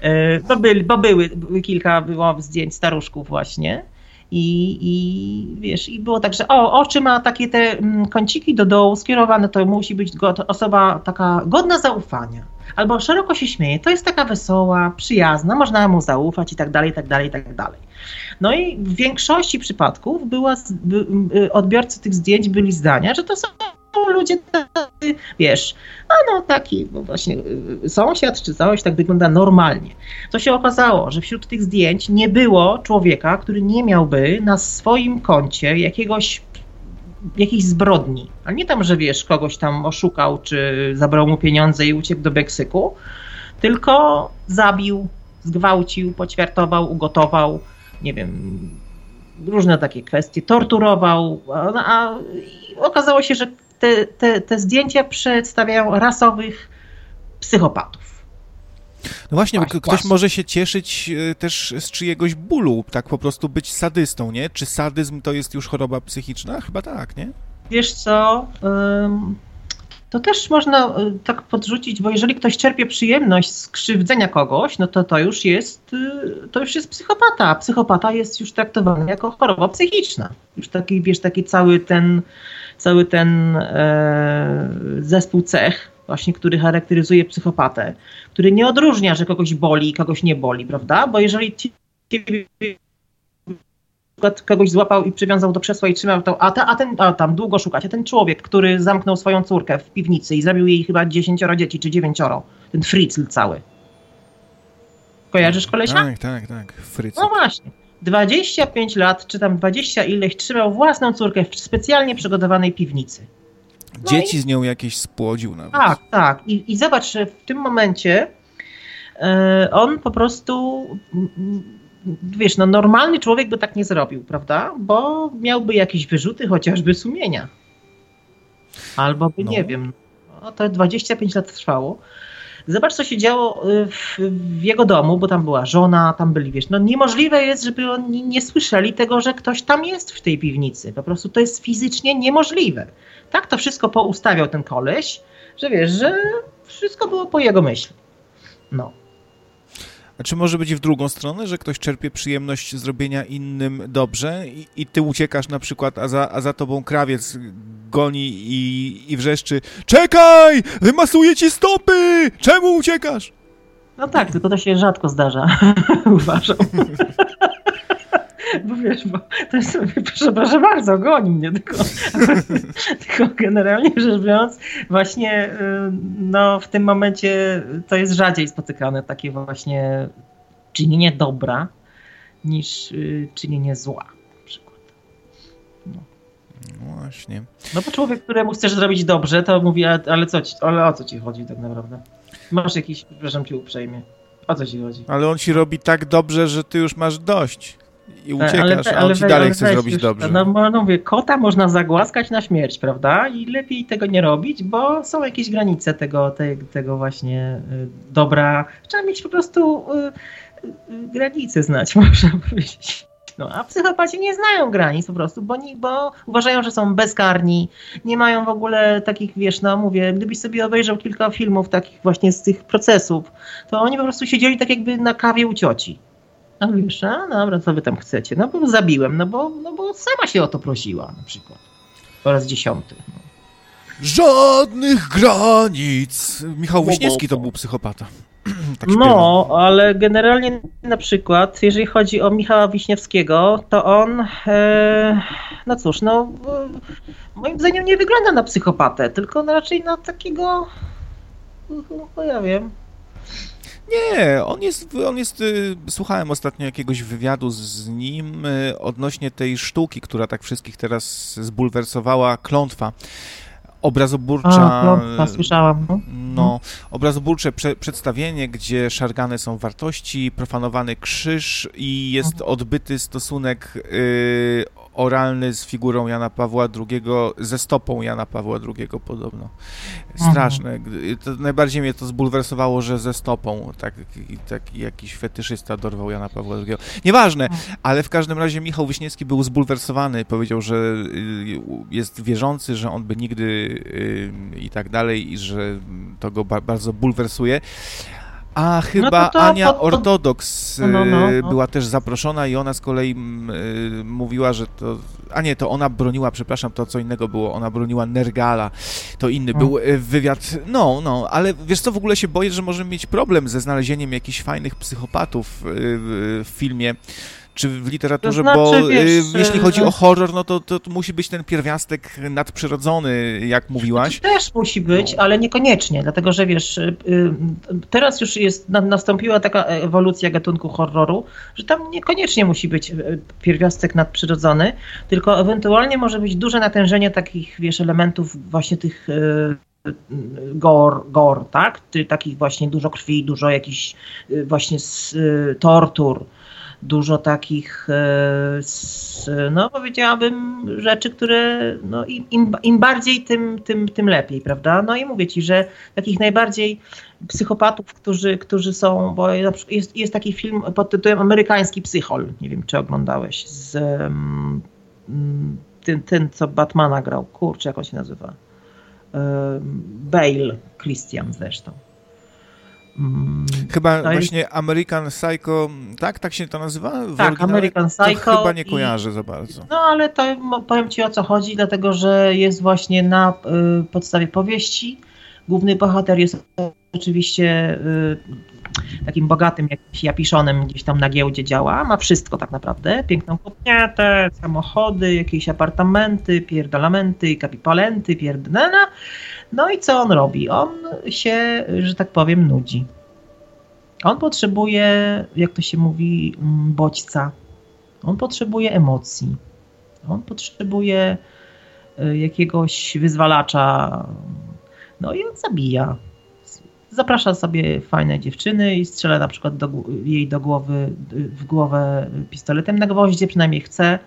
E, bo, bo były, kilka było zdjęć staruszków właśnie. I, I wiesz, i było tak, że o, oczy ma takie te mm, kąciki do dołu skierowane, to musi być osoba taka godna zaufania. Albo szeroko się śmieje, to jest taka wesoła, przyjazna, można mu zaufać i tak dalej, i tak dalej, i tak dalej. No i w większości przypadków była, y, odbiorcy tych zdjęć byli zdania, że to są ludzie tacy, wiesz, a no taki właśnie y, sąsiad czy coś, tak wygląda normalnie. Co się okazało, że wśród tych zdjęć nie było człowieka, który nie miałby na swoim koncie jakiegoś jakiejś zbrodni. A nie tam, że wiesz, kogoś tam oszukał, czy zabrał mu pieniądze i uciekł do Meksyku, tylko zabił, zgwałcił, poćwiartował, ugotował, nie wiem, różne takie kwestie, torturował, a, a okazało się, że te, te, te zdjęcia przedstawiają rasowych psychopatów. No właśnie, właśnie ktoś właśnie. może się cieszyć e, też z czyjegoś bólu, tak po prostu być sadystą, nie? Czy sadyzm to jest już choroba psychiczna? Chyba tak, nie? Wiesz co, to też można e, tak podrzucić, bo jeżeli ktoś czerpie przyjemność z krzywdzenia kogoś, no to to już jest, e, to już jest psychopata. Psychopata jest już traktowany jako choroba psychiczna. Już taki, wiesz, taki cały ten cały ten e, zespół cech, właśnie, który charakteryzuje psychopatę, który nie odróżnia, że kogoś boli i kogoś nie boli, prawda? Bo jeżeli ciebie kogoś złapał i przywiązał do krzesła i trzymał to, a, ta, a ten, a tam długo szukać, a ten człowiek, który zamknął swoją córkę w piwnicy i zabił jej chyba dziesięcioro dzieci, czy dziewięcioro, ten Fritzl cały. Kojarzysz kolesia? Tak, tak, tak, Fritzl. No właśnie. 25 lat, czy tam 20 ileś, trzymał własną córkę w specjalnie przygotowanej piwnicy. No Dzieci i... z nią jakieś spłodził nawet. Tak, tak. I, i zobacz, że w tym momencie yy, on po prostu, wiesz, no normalny człowiek by tak nie zrobił, prawda? Bo miałby jakieś wyrzuty chociażby sumienia. Albo by, no. nie wiem, no, to 25 lat trwało. Zobacz, co się działo y, w, w, jego domu, bo tam była żona, tam byli, wiesz, no niemożliwe jest, żeby oni nie słyszeli tego, że ktoś tam jest w tej piwnicy. Po prostu to jest fizycznie niemożliwe. Tak to wszystko poustawiał ten koleś, że wiesz, że wszystko było po jego myśli. No. A czy może być w drugą stronę, że ktoś czerpie przyjemność zrobienia innym dobrze i, i ty uciekasz na przykład, a za, a za tobą krawiec goni i, i wrzeszczy Czekaj! Wymasuję ci stopy! Czemu uciekasz? No tak, tylko to się rzadko zdarza, uważam. bo wiesz, bo to jest, proszę, proszę bardzo, goni mnie, tylko, tylko generalnie rzecz biorąc, właśnie y, no, w tym momencie to jest rzadziej spotykane takie właśnie czynienie dobra niż y, czynienie zła na przykład. No. właśnie. No bo człowiek, któremu chcesz zrobić dobrze, to mówi, ale co ci, ale o co ci chodzi tak naprawdę? Masz jakiś, przepraszam cię uprzejmie. O co ci chodzi? Ale on ci robi tak dobrze, że ty już masz dość. I uciekasz, ale, a on ci dalej chce zrobić już, dobrze. No, no no mówię, kota można zagłaskać na śmierć, prawda? I lepiej tego nie robić, bo są jakieś granice tego, te, tego właśnie y, dobra. Trzeba mieć po prostu y, y, granice znać, można powiedzieć. No, a psychopaci nie znają granic po prostu, bo, ni, bo uważają, że są bezkarni, nie mają w ogóle takich, wiesz, no mówię, gdybyś sobie obejrzał kilka filmów takich właśnie z tych procesów, to oni po prostu siedzieli tak jakby na kawie u cioci. A wiesz, a dobra, co wy tam chcecie? No bo zabiłem, no bo, no bo sama się o to prosiła na przykład. Po raz dziesiąty. No. Żadnych granic! Michał Wiśniewski to był psychopata. tak. No, ale generalnie na przykład, jeżeli chodzi o Michała Wiśniewskiego, to on, e, no cóż, no moim zdaniem nie wygląda na psychopatę, tylko na raczej na takiego, no ja wiem, Nie, on jest, on jest, y, słuchałem ostatnio jakiegoś wywiadu z, nim y, odnośnie tej sztuki, która tak wszystkich teraz zbulwersowała, klątwa. Obrazoburcza. A, no, słyszałam. No. No, obrazoburcze prze, przedstawienie, gdzie szargane są wartości, profanowany krzyż i jest Mhm. odbyty stosunek y, oralny z figurą Jana Pawła II, ze stopą Jana Pawła II podobno. Straszne. Gdy- To najbardziej mnie to zbulwersowało, że ze stopą tak, tak jakiś fetyszysta dorwał Jana Pawła II. Nieważne, ale w każdym razie Michał Wiśniewski był zbulwersowany. Powiedział, że y, jest wierzący, że on by nigdy i tak dalej i że to go ba bardzo bulwersuje. A chyba to Ania pod- Ortodoks No, no, no, y, no. była też zaproszona i ona z kolei mm, y, mówiła, że to... A nie, to ona broniła, przepraszam, to co innego było. Ona broniła Nergala. To inny Mm. był y, wywiad. No, no, ale wiesz co, w ogóle się boję, że możemy mieć problem ze znalezieniem jakichś fajnych psychopatów y, w filmie czy w literaturze, To znaczy, bo y, wiesz, jeśli chodzi y, o horror, no to, to, to musi być ten pierwiastek nadprzyrodzony, jak mówiłaś. Też musi być, ale niekoniecznie, dlatego że wiesz, y, y, teraz już jest, na- nastąpiła taka ewolucja gatunku horroru, że tam niekoniecznie musi być y, pierwiastek nadprzyrodzony, tylko ewentualnie może być duże natężenie takich, wiesz, elementów właśnie tych y, gore, gore, tak? Ty, takich właśnie dużo krwi, dużo jakichś y, właśnie z, y, tortur, dużo takich, e, no powiedziałabym, rzeczy, które no, im, im, bardziej, tym, tym, tym lepiej, prawda? No i mówię ci, że takich najbardziej psychopatów, którzy, którzy są, bo jest, jest taki film pod tytułem Amerykański Psychol, nie wiem, czy oglądałeś, z um, mm, tym, tym, co Batmana grał, kurczę, jak on się nazywa? Um, Bale, Christian zresztą. Mm, Chyba jest- właśnie American Psycho, tak? Tak się to nazywa? W Tak? American Psycho To chyba nie i- kojarzę za bardzo. No ale to powiem Ci o co chodzi, dlatego że jest właśnie na y, podstawie powieści. Główny bohater jest oczywiście y, takim bogatym jakimś japiszonem gdzieś tam na giełdzie działa. Ma wszystko tak naprawdę. Piękną kopniatę, samochody, jakieś apartamenty, pierdolamenty, kapipalenty, pierdolena. No i co on robi? On się, że tak powiem, nudzi. On potrzebuje, jak to się mówi, mm, bodźca. On potrzebuje emocji. On potrzebuje y, jakiegoś wyzwalacza. No i on zabija. Zaprasza sobie fajne dziewczyny i strzela na przykład do, jej do głowy, y, w głowę pistoletem na gwoździe, przynajmniej chce,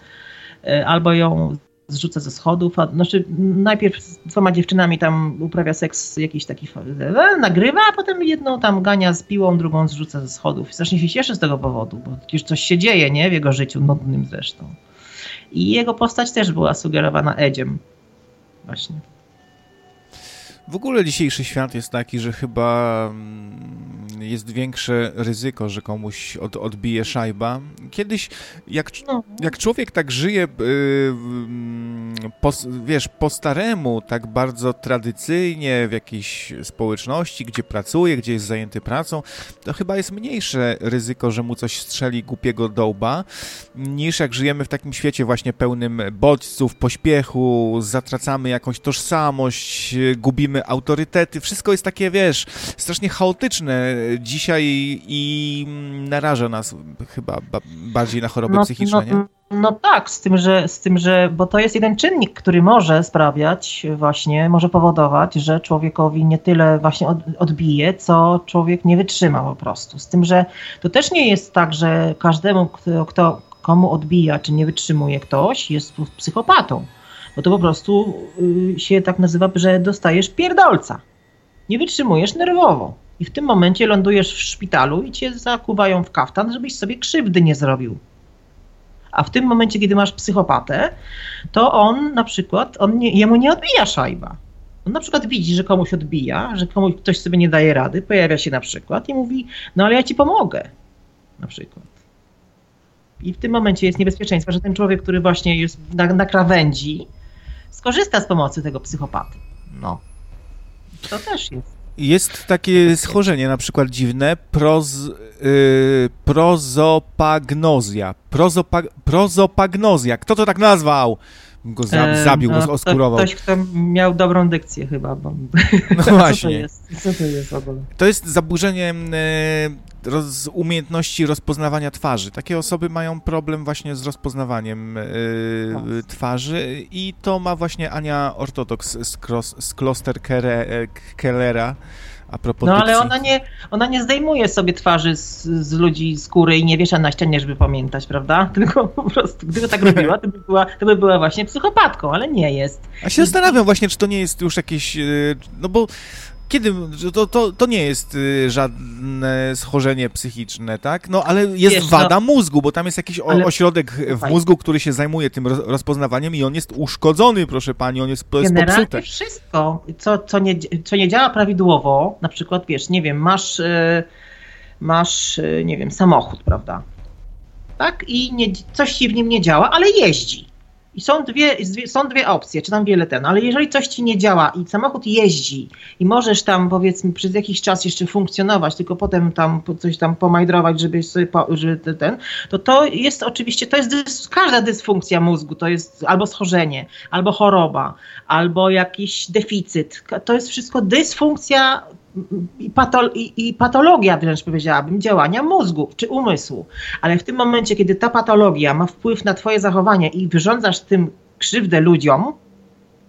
y, albo ją zrzuca ze schodów, a, znaczy najpierw z dwoma dziewczynami tam uprawia seks jakiś taki, fa- e, nagrywa, a potem jedną tam gania z piłą, drugą zrzuca ze schodów. Strasznie się cieszy z tego powodu, bo przecież coś się dzieje, nie? W jego życiu, nudnym zresztą. I jego postać też była sugerowana Edziem. Właśnie. W ogóle dzisiejszy świat jest taki, że chyba mm, jest większe ryzyko, że komuś od, odbije szajba. Kiedyś, jak, No. jak człowiek tak żyje, yy, po, wiesz, po staremu, tak bardzo tradycyjnie w jakiejś społeczności, gdzie pracuje, gdzie jest zajęty pracą, to chyba jest mniejsze ryzyko, że mu coś strzeli głupiego dołba, niż jak żyjemy w takim świecie właśnie pełnym bodźców, pośpiechu, zatracamy jakąś tożsamość, gubimy autorytety, wszystko jest takie, wiesz, strasznie chaotyczne dzisiaj i naraża nas chyba ba- bardziej na choroby psychiczne, nie? No tak, z tym, że, z tym, że, bo to jest jeden czynnik, który może sprawiać właśnie, może powodować, że człowiekowi nie tyle właśnie odbije, co człowiek nie wytrzyma po prostu. Z tym, że to też nie jest tak, że każdemu, kto komu odbija, czy nie wytrzymuje ktoś, jest psychopatą. Bo to po prostu y, się tak nazywa, że dostajesz pierdolca. Nie wytrzymujesz nerwowo. I w tym momencie lądujesz w szpitalu i cię zakuwają w kaftan, żebyś sobie krzywdy nie zrobił. A w tym momencie, kiedy masz psychopatę, to on na przykład, on nie, jemu nie odbija szajba. On na przykład widzi, że komuś odbija, że komuś ktoś sobie nie daje rady, pojawia się na przykład i mówi, no ale ja ci pomogę. Na przykład. I w tym momencie jest niebezpieczeństwo, że ten człowiek, który właśnie jest na, na krawędzi, skorzysta z pomocy tego psychopaty. No. To też jest. Jest takie schorzenie na przykład dziwne, proz, yy, prozopagnozja. Prozopa, prozopagnozja. Kto to tak nazwał? Go za, zabił, no, go oskurował. Ktoś, kto miał dobrą dykcję chyba. Bo... No właśnie. Co to jest, Co to jest w ogóle? To jest zaburzenie yy, roz, umiejętności rozpoznawania twarzy. Takie osoby mają problem właśnie z rozpoznawaniem yy, twarzy i to ma właśnie Ania Ortodoks z, z Kloster Kellera. A propos no ale ona nie, ona nie zdejmuje sobie twarzy z, z ludzi skóry i nie wiesza na ścianie, żeby pamiętać, prawda? Tylko po prostu, gdyby tak robiła, to by była, to by była właśnie psychopatką, ale nie jest. A się zastanawiam właśnie, czy to nie jest już jakieś, e, no bo kiedy, to, to, to nie jest y, żadne schorzenie psychiczne, tak? No ale jest Wiesz, wada no, mózgu, bo tam jest jakiś ale... ośrodek w mózgu, który się zajmuje tym rozpoznawaniem i on jest uszkodzony, proszę pani, on jest, to jest Generalnie popsute. wszystko, co, co, nie, co nie działa prawidłowo, na przykład, wiesz, nie wiem, masz, y, masz, y, nie wiem, samochód, prawda? Tak? I nie, coś ci w nim nie działa, ale jeździ. I są dwie, są dwie opcje, czy tam wiele ten, ale jeżeli coś ci nie działa i samochód jeździ i możesz tam powiedzmy przez jakiś czas jeszcze funkcjonować, tylko potem tam coś tam pomajdrować, żeby sobie żeby ten, to to jest oczywiście, to jest dys, każda dysfunkcja mózgu, to jest albo schorzenie, albo choroba, albo jakiś deficyt. To jest wszystko dysfunkcja i, patol i, i, patologia wręcz powiedziałabym działania mózgu czy umysłu. Ale w tym momencie, kiedy ta patologia ma wpływ na twoje zachowanie i wyrządzasz tym krzywdę ludziom,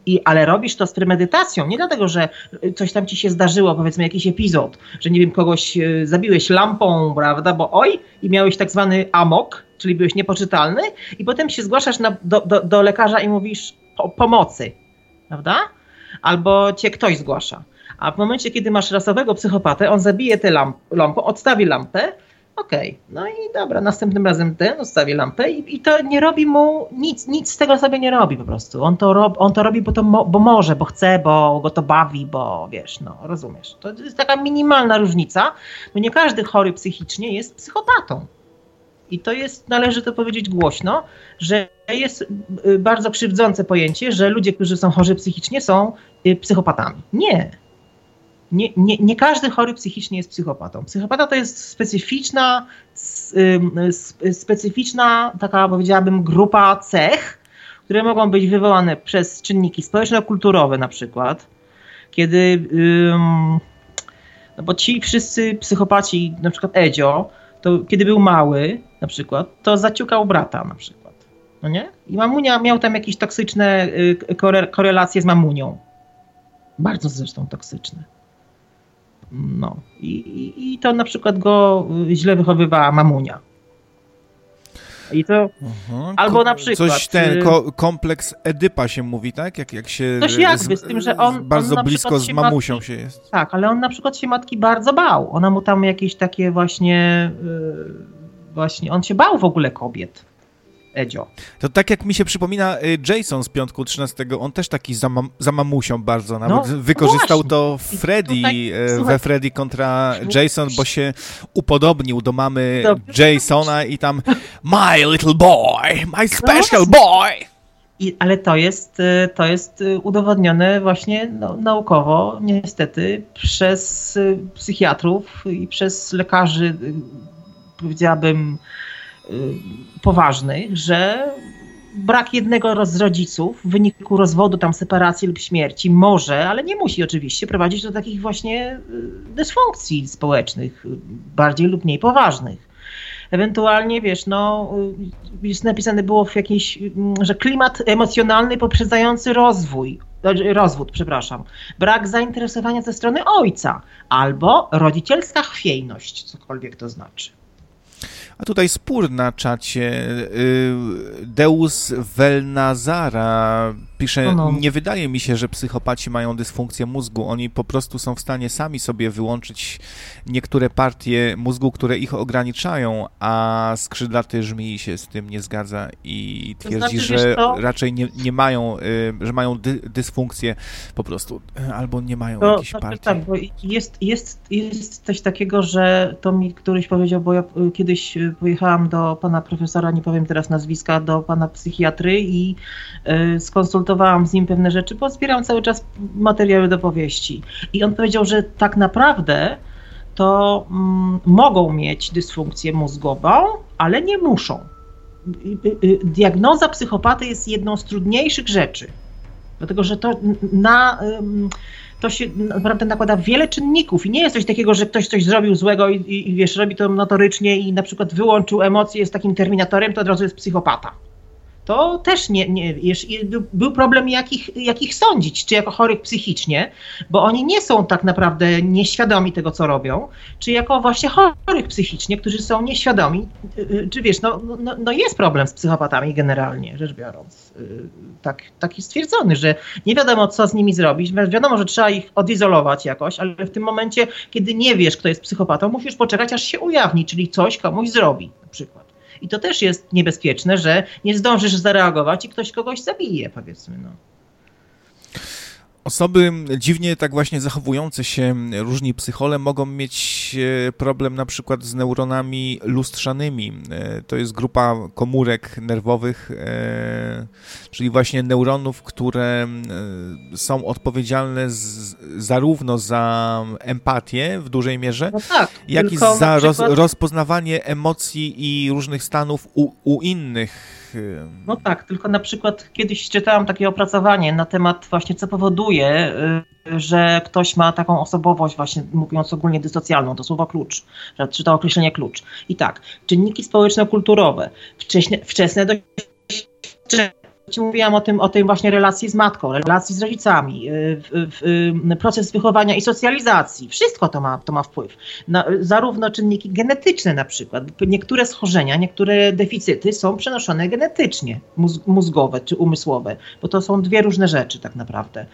i, ale robisz to z premedytacją, nie dlatego, że coś tam ci się zdarzyło, powiedzmy jakiś epizod, że nie wiem, kogoś e, zabiłeś lampą, prawda, bo oj, i miałeś tak zwany amok, czyli byłeś niepoczytalny, i potem się zgłaszasz na, do, do, do, lekarza i mówisz po, pomocy, prawda? Albo cię ktoś zgłasza. A w momencie, kiedy masz rasowego psychopatę, on zabije tę lamp lampę, odstawi lampę, okej, okay. no i dobra, następnym razem ten odstawi lampę i, i, to nie robi mu nic, nic z tego sobie nie robi po prostu. On to, rob, on to robi, bo, to mo, bo może, bo chce, bo go to bawi, bo wiesz, no rozumiesz. To jest taka minimalna różnica, bo nie każdy chory psychicznie jest psychopatą. I to jest, należy to powiedzieć głośno, że jest y, bardzo krzywdzące pojęcie, że ludzie, którzy są chorzy psychicznie są y, psychopatami. Nie nie, nie, nie każdy chory psychicznie jest psychopatą. Psychopata to jest specyficzna, specyficzna taka powiedziałabym grupa cech, które mogą być wywołane przez czynniki społeczno-kulturowe na przykład, kiedy no bo ci wszyscy psychopaci, na przykład Edzio, to kiedy był mały na przykład, to zaciukał brata na przykład. No nie? I mamunia miał tam jakieś toksyczne y, korelacje z mamunią. Bardzo zresztą toksyczne. No. I, i to na przykład go źle wychowywała mamunia. I to. Aha, albo na przykład. Coś ten y, ko kompleks Edypa się mówi, tak? Jak, jak się. Coś jakby, z, z tym, że on. Bardzo on blisko z mamusią matki, się jest. Tak, ale on na przykład się matki bardzo bał. Ona mu tam jakieś takie właśnie. Yy, właśnie. On się bał w ogóle kobiet. Edzio. To tak jak mi się przypomina y, Jason z piątku 13, on też taki za, mam, za mamusią bardzo, nawet no, wykorzystał właśnie. to Freddy tutaj, y, we Freddy kontra Jason, bo się upodobnił do mamy. Jasona i tam my little boy, my no special no boy. I, ale to jest, y, to jest udowodnione właśnie no, naukowo, niestety, przez psychiatrów i przez lekarzy, powiedziałabym, poważnych, że brak jednego z rodziców w wyniku rozwodu, tam separacji lub śmierci może, ale nie musi oczywiście prowadzić do takich właśnie y, dysfunkcji społecznych, bardziej lub mniej poważnych. Ewentualnie, wiesz, no, jest napisane było w jakiejś, że klimat emocjonalny poprzedzający rozwój, znaczy, rozwód, przepraszam, brak zainteresowania ze strony ojca albo rodzicielska chwiejność, cokolwiek to znaczy. A tutaj spór na czacie. Y, Deus Velnazara pisze, no, no. nie wydaje mi się, że psychopaci mają dysfunkcję mózgu. Oni po prostu są w stanie sami sobie wyłączyć niektóre partie mózgu, które ich ograniczają, a skrzydlaty żmii się z tym nie zgadza i twierdzi, to znaczy, że raczej nie, nie mają, y, że mają dy, dysfunkcję po prostu, albo nie mają to, jakiejś znaczy, partii. Tak, bo jest, jest, jest coś takiego, że to mi któryś powiedział, bo ja kiedyś pojechałam do pana profesora, nie powiem teraz nazwiska, do pana psychiatry i y, skonsultowałam z nim pewne rzeczy, bo zbieram cały czas materiały do powieści. I on powiedział, że tak naprawdę to mm, mogą mieć dysfunkcję mózgową, ale nie muszą. Diagnoza psychopaty jest jedną z trudniejszych rzeczy. Dlatego, że to na to się naprawdę nakłada wiele czynników i nie jest coś takiego, że ktoś coś zrobił złego i, i, wiesz, robi to notorycznie i na przykład wyłączył emocje, jest takim terminatorem, to od razu jest psychopata to też nie, nie był problem, jakich, jakich sądzić, czy jako chorych psychicznie, bo oni nie są tak naprawdę nieświadomi tego, co robią, czy jako właśnie chorych psychicznie, którzy są nieświadomi, y, y, czy wiesz, no, no, no jest problem z psychopatami generalnie rzecz biorąc, y, tak, taki stwierdzony, że nie wiadomo, co z nimi zrobić, wiadomo, że trzeba ich odizolować jakoś, ale w tym momencie, kiedy nie wiesz, kto jest psychopatą, musisz poczekać, aż się ujawni, czyli coś komuś zrobi na przykład. I to też jest niebezpieczne, że nie zdążysz zareagować i ktoś kogoś zabije, powiedzmy. No. Osoby dziwnie tak właśnie zachowujące się, różni psychole, mogą mieć e, problem na przykład z neuronami lustrzanymi. E, to jest grupa komórek nerwowych, e, czyli właśnie neuronów, które są odpowiedzialne z, zarówno za empatię w dużej mierze, no tak, jak i za roz, rozpoznawanie emocji i różnych stanów u, u innych no tak, tylko na przykład kiedyś czytałam takie opracowanie na temat właśnie, co powoduje, y, że ktoś ma taką osobowość, właśnie mówiąc ogólnie dysocjalną, to słowo klucz, czy to określenie klucz. I tak, czynniki społeczno-kulturowe, wczesne, wczesne doświadczenie, Ci mówiłam o tym, o tej właśnie relacji z matką, relacji z rodzicami, y, y, proces wychowania i socjalizacji. Wszystko to ma, to ma wpływ. Na, zarówno czynniki genetyczne na przykład. Niektóre schorzenia, niektóre deficyty są przenoszone genetycznie, mózgowe czy umysłowe, bo to są dwie różne rzeczy tak naprawdę.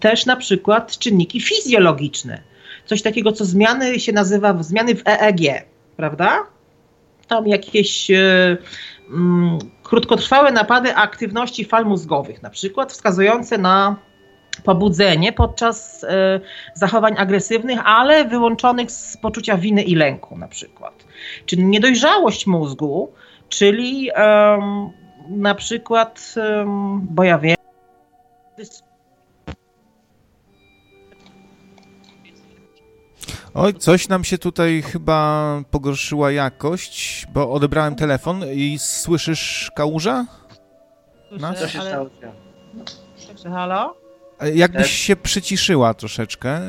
Też na przykład czynniki fizjologiczne. Coś takiego, co zmiany się nazywa zmiany w EEG, prawda? Tam jakieś e, mm, krótkotrwałe napady aktywności fal mózgowych, na przykład wskazujące na pobudzenie podczas e, zachowań agresywnych, ale wyłączonych z poczucia winy i lęku na przykład. Czyli niedojrzałość mózgu, czyli na przykład, bo ja wiem, Oj, coś nam się tutaj chyba pogorszyła jakość, bo odebrałem telefon i słyszysz kałuża? Nas? Co się stało? Słyszę, halo? Jakbyś się przyciszyła troszeczkę,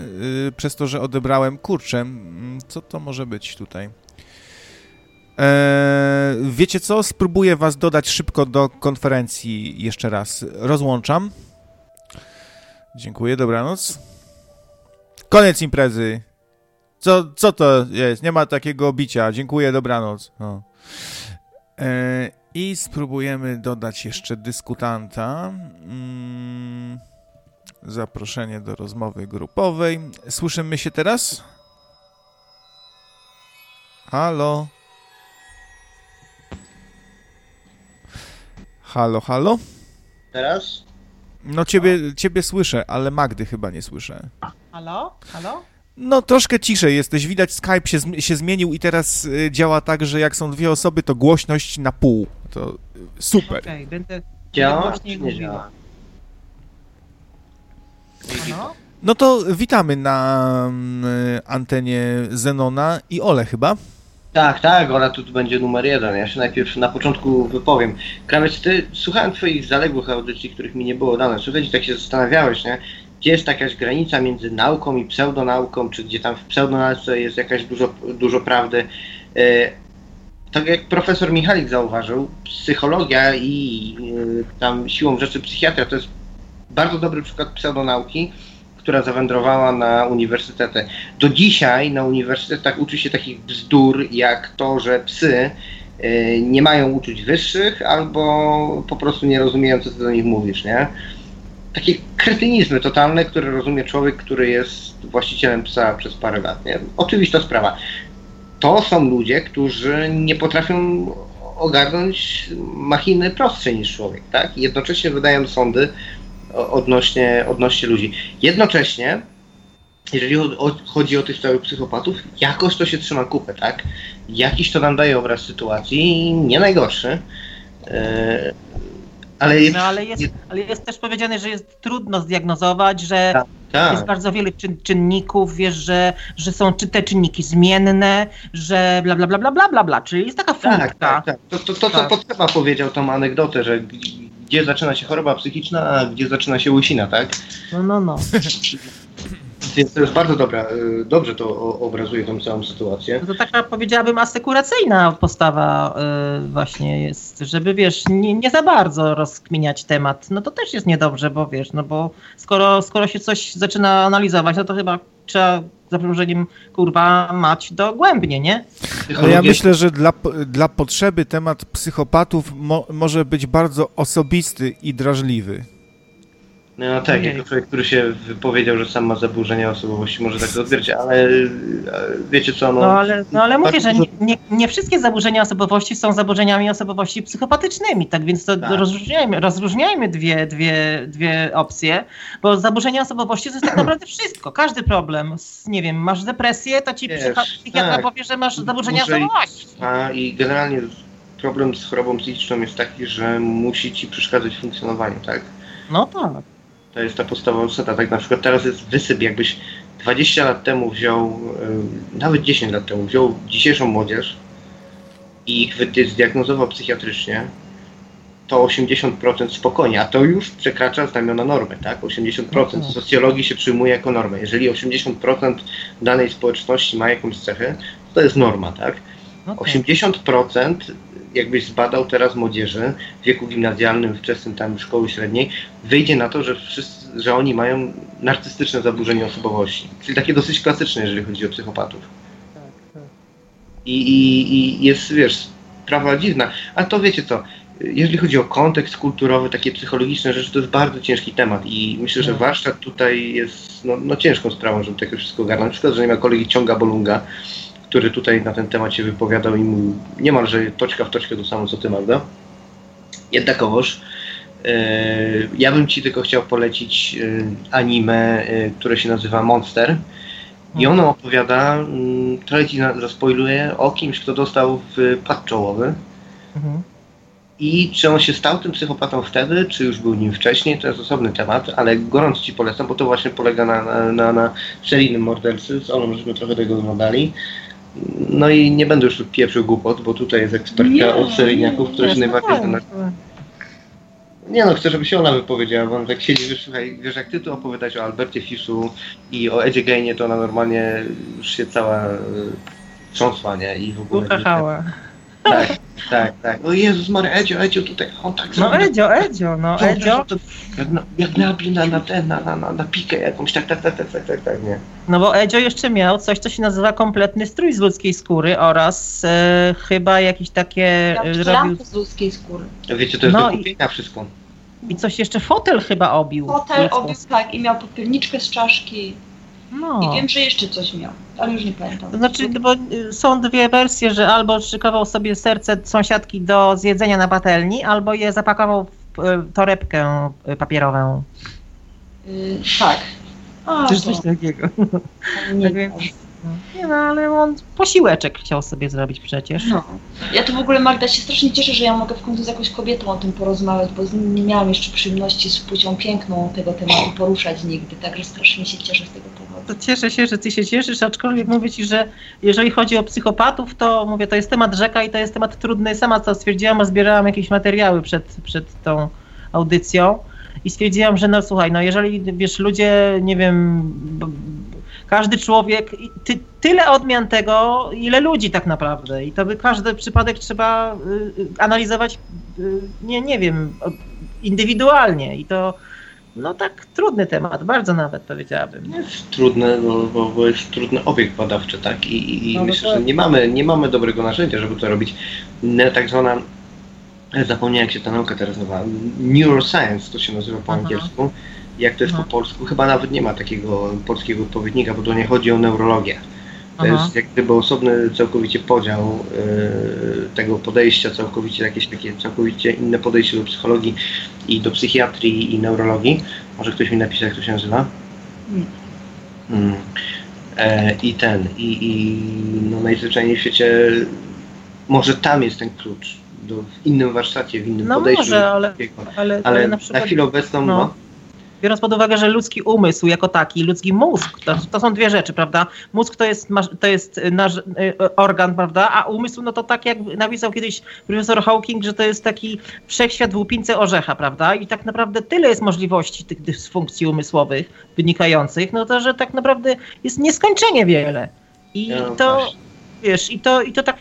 yy, przez to, że odebrałem kurczem. Co to może być tutaj? Eee, wiecie co? Spróbuję was dodać szybko do konferencji jeszcze raz. Rozłączam. Dziękuję, dobranoc. Koniec imprezy. Co, co to jest? Nie ma takiego bicia. Dziękuję, dobranoc. No. E, I spróbujemy dodać jeszcze dyskutanta. Mm, zaproszenie do rozmowy grupowej. Słyszymy się teraz? Halo? Halo, halo? Teraz? No ciebie, ciebie słyszę, ale Magdy chyba nie słyszę. Halo? Halo? No, troszkę ciszej jesteś. Widać, Skype się, się zmienił i teraz y, działa tak, że jak są dwie osoby, to głośność na pół. To y, super. Okej, okay, będę działa, nie mówiła. No to witamy na y, antenie Zenona i Ole chyba. Tak, tak, Ola tu, tu będzie numer jeden. Ja się najpierw na początku wypowiem. Krawiec, ty słuchałem twoich zaległych audycji, których mi nie było dane. Słuchajcie, tak się zastanawiałeś, nie? Gdzie jest jakaś granica między nauką i pseudonauką, czy gdzie tam w pseudonauce jest jakaś dużo, dużo prawdy. E, tak jak profesor Michalik zauważył, psychologia i y, tam siłą rzeczy psychiatria to jest bardzo dobry przykład pseudonauki, która zawędrowała na uniwersytety. Do dzisiaj na uniwersytetach uczy się takich bzdur, jak to, że psy y, nie mają uczuć wyższych, albo po prostu nie rozumieją, co ty do nich mówisz, nie? Takie kretynizmy totalne, które rozumie człowiek, który jest właścicielem psa przez parę lat, nie? Oczywista sprawa. To są ludzie, którzy nie potrafią ogarnąć machiny prostsze niż człowiek, tak? I jednocześnie wydają sądy odnośnie, odnośnie ludzi. Jednocześnie, jeżeli chodzi o tych stałych psychopatów, jakoś to się trzyma kupę, tak? Jakiś to nam daje obraz sytuacji, nie najgorszy. E, ale jest, no, ale, jest, ale jest też powiedziane, że jest trudno zdiagnozować, że tak, tak. jest bardzo wiele czyn, czynników, wiesz, że, że są czy te czynniki zmienne, że bla bla bla bla bla bla, bla. czyli jest taka funkcja. Tak, tak, tak. To, to, to tak. co Potrzeba powiedział tą anegdotę, że gdzie zaczyna się choroba psychiczna, a gdzie zaczyna się łysina, tak? No, no, no. Więc to jest bardzo dobra, y, dobrze to obrazuje tą całą sytuację. No to taka powiedziałabym asekuracyjna postawa yy, właśnie jest, żeby wiesz, nie, nie, za bardzo rozkminiać temat. No to też jest niedobrze, bo wiesz, no bo skoro, skoro się coś zaczyna analizować, no to chyba trzeba zaproszeniem kurwa mać dogłębnie, nie? Ale ja myślę, że dla, dla potrzeby temat psychopatów mo, może być bardzo osobisty i drażliwy. No tak, jako człowiek, który się wypowiedział, że sam ma zaburzenia osobowości, może tak to ale wiecie co, no... No ale, no, ale mówię, że nie, nie, wszystkie zaburzenia osobowości są zaburzeniami osobowości psychopatycznymi, tak więc to tak. Rozróżniajmy, rozróżniajmy dwie, dwie, dwie opcje, bo zaburzenia osobowości to jest tak naprawdę wszystko, każdy problem, nie wiem, masz depresję, to ci Wiesz, psychiatra tak. powie, że masz zaburzenia osobowości. A i generalnie problem z chorobą psychiczną jest taki, że musi ci przeszkadzać w funkcjonowaniu, tak? No tak. To jest ta podstawowa zasada. Tak na przykład teraz jest wysyp, jakbyś 20 lat temu wziął, nawet 10 lat temu wziął dzisiejszą młodzież i ich zdiagnozował psychiatrycznie, to 80% spokojnie, a to już przekracza znamiona normy, tak? 80% mhm. socjologii się przyjmuje jako normę. Jeżeli 80% danej społeczności ma jakąś cechę, to jest norma, tak? 80% jakbyś zbadał teraz młodzieży w wieku gimnazjalnym, wczesnym tam szkoły średniej, wyjdzie na to, że, wszyscy, że oni mają narcystyczne zaburzenie osobowości. Czyli takie dosyć klasyczne, jeżeli chodzi o psychopatów. Tak, tak. I, i, I jest, wiesz, sprawa dziwna. A to wiecie co, jeżeli chodzi o kontekst kulturowy, takie psychologiczne rzeczy, to jest bardzo ciężki temat i myślę, że no. warsztat tutaj jest no, no ciężką sprawą, żeby takie wszystko ogarnąć. Na przykład, że nie ma kolegi Ciąga Bolunga, który tutaj na ten temat się wypowiadał i mówił niemalże toczka w toczkę to samo co ty, Magda. Jednakowoż yy, ja bym ci tylko chciał polecić yy, anime, yy, które się nazywa Monster. I ono opowiada, yy, trochę ci zaspoiluję, o kimś, kto dostał w pad czołowy. Mhm. I czy on się stał tym psychopatą wtedy, czy już był nim wcześniej, to jest osobny temat, ale gorąco Ci polecam, bo to właśnie polega na, na, na, na seryjnym mordercy, z Olą żeśmy trochę tego oglądali. No i nie będę już tu pieprzył głupot, bo tutaj jest ekspertka nie, od seryjniaków, która się najbardziej zna. Nie no, chcę, żeby się ona wypowiedziała, bo on tak siedzi, wiesz, słuchaj, wiesz, jak ty tu opowiadać o Albercie Fiszu i o Edzie Gainie, to ona normalnie już się cała y, trząsła, nie? I w ogóle... Tak, tak, tak. O Jezus Maria, Edzio, Edzio tutaj, on tak No Edzio, Edzio, no to, Edzio. To, jak, na, jak nabi na, na, ten, na, na, na, na pikę jakąś, tak, tak, tak, tak, tak, tak, tak, nie. No bo Edzio jeszcze miał coś, co się nazywa kompletny strój z ludzkiej skóry oraz e, chyba jakieś takie... Ja robił... z ludzkiej skóry. Wiecie, to jest no do kupienia i... wszystko. I coś jeszcze fotel chyba obił. Fotel obił, tak, i miał popielniczkę z czaszki. No. I wiem, że jeszcze coś miał, ale już nie pamiętam. Znaczy, bo y, są dwie wersje, że albo szykował sobie serce sąsiadki do zjedzenia na patelni, albo je zapakował w y, torebkę y, papierową. Yy, tak. A, Coś takiego. Nie, tak więc, nie no, ale on posiłeczek chciał sobie zrobić przecież. No. Ja to w ogóle, Magda, się strasznie cieszę, że ja mogę w końcu z jakąś kobietą o tym porozmawiać, bo nie miałam jeszcze przyjemności z płcią piękną tego tematu poruszać nigdy, także strasznie się cieszę z tego powodu. To cieszę się, że ty się cieszysz, aczkolwiek mówię ci, że jeżeli chodzi o psychopatów, to mówię, to jest temat rzeka i to jest temat trudny. Sama co stwierdziłam, a zbierałam jakieś materiały przed, przed tą audycją i stwierdziłam, że no słuchaj, no jeżeli wiesz, ludzie, nie wiem, każdy człowiek, ty, tyle odmian tego, ile ludzi tak naprawdę. I to by każdy przypadek trzeba y, analizować, y, nie, nie wiem, indywidualnie. I to no tak trudny temat, bardzo nawet powiedziałabym. Jest trudny, bo, bo, bo jest trudny obiekt badawczy, tak? I, i No, myślę, że dokładnie. nie mamy, nie mamy dobrego narzędzia, żeby to robić. Tak zwana, zapomniałem jak się ta nauka teraz nazywa, neuroscience to się nazywa po Aha. angielsku. Jak to jest Aha. po polsku? Chyba nawet nie ma takiego polskiego odpowiednika, bo to nie chodzi o neurologię. To Aha. jest jak gdyby osobny całkowicie podział yy, tego podejścia, całkowicie jakieś takie całkowicie inne podejście do psychologii i do psychiatrii i neurologii. Może ktoś mi napisał, jak to się nazywa? Nie. Mm. E, I ten, i, i no najzwyczajniej w świecie, może tam jest ten klucz, do, w innym warsztacie, w innym No podejściu. może, ale, ale, ale ale na na, przykład chwilę obecną, no. no, biorąc pod uwagę, że ludzki umysł jako taki, ludzki mózg, to, to są dwie rzeczy, prawda? Mózg to jest, to jest nasz y, organ, prawda? A umysł, no to tak jak napisał kiedyś profesor Hawking, że to jest taki wszechświat w łupince orzecha, prawda? I tak naprawdę tyle jest możliwości tych dysfunkcji umysłowych wynikających, no to, że tak naprawdę jest nieskończenie wiele. I No to, właśnie. wiesz, i to, i to tak...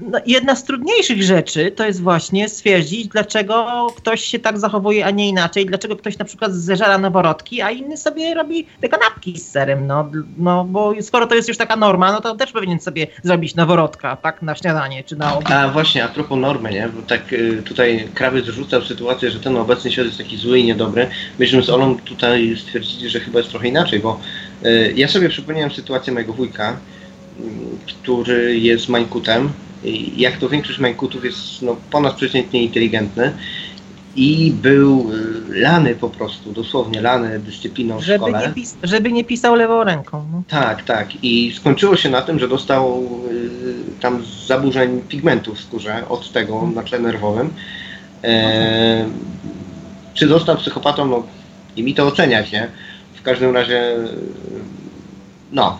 No, jedna z trudniejszych rzeczy to jest właśnie stwierdzić, dlaczego ktoś się tak zachowuje, a nie inaczej. Dlaczego ktoś na przykład zeżera noworodki, a inny sobie robi te kanapki z serem. No, no bo skoro to jest już taka norma, no to też powinien sobie zrobić noworodka, tak, na śniadanie czy na obiad. A właśnie, a propos normy, nie? Bo tak y, tutaj krawiec rzucał sytuację, że ten obecny świat jest taki zły i niedobry. Myśmy z Olą tutaj stwierdzili, że chyba jest trochę inaczej, bo y, ja sobie przypomniałem sytuację mojego wujka, y, który jest mańkutem. Jak to większość mańkutów jest no, ponadprzeciętnie inteligentny i był y, lany po prostu, dosłownie lany dyscypliną w Żeby szkole. nie, pis- żeby nie pisał lewą ręką. No. Tak, tak. I skończyło się na tym, że dostał y, tam zaburzeń pigmentu w skórze od tego na tle nerwowym. E, czy został psychopatą? No, i mi to oceniać, nie? W każdym razie, no.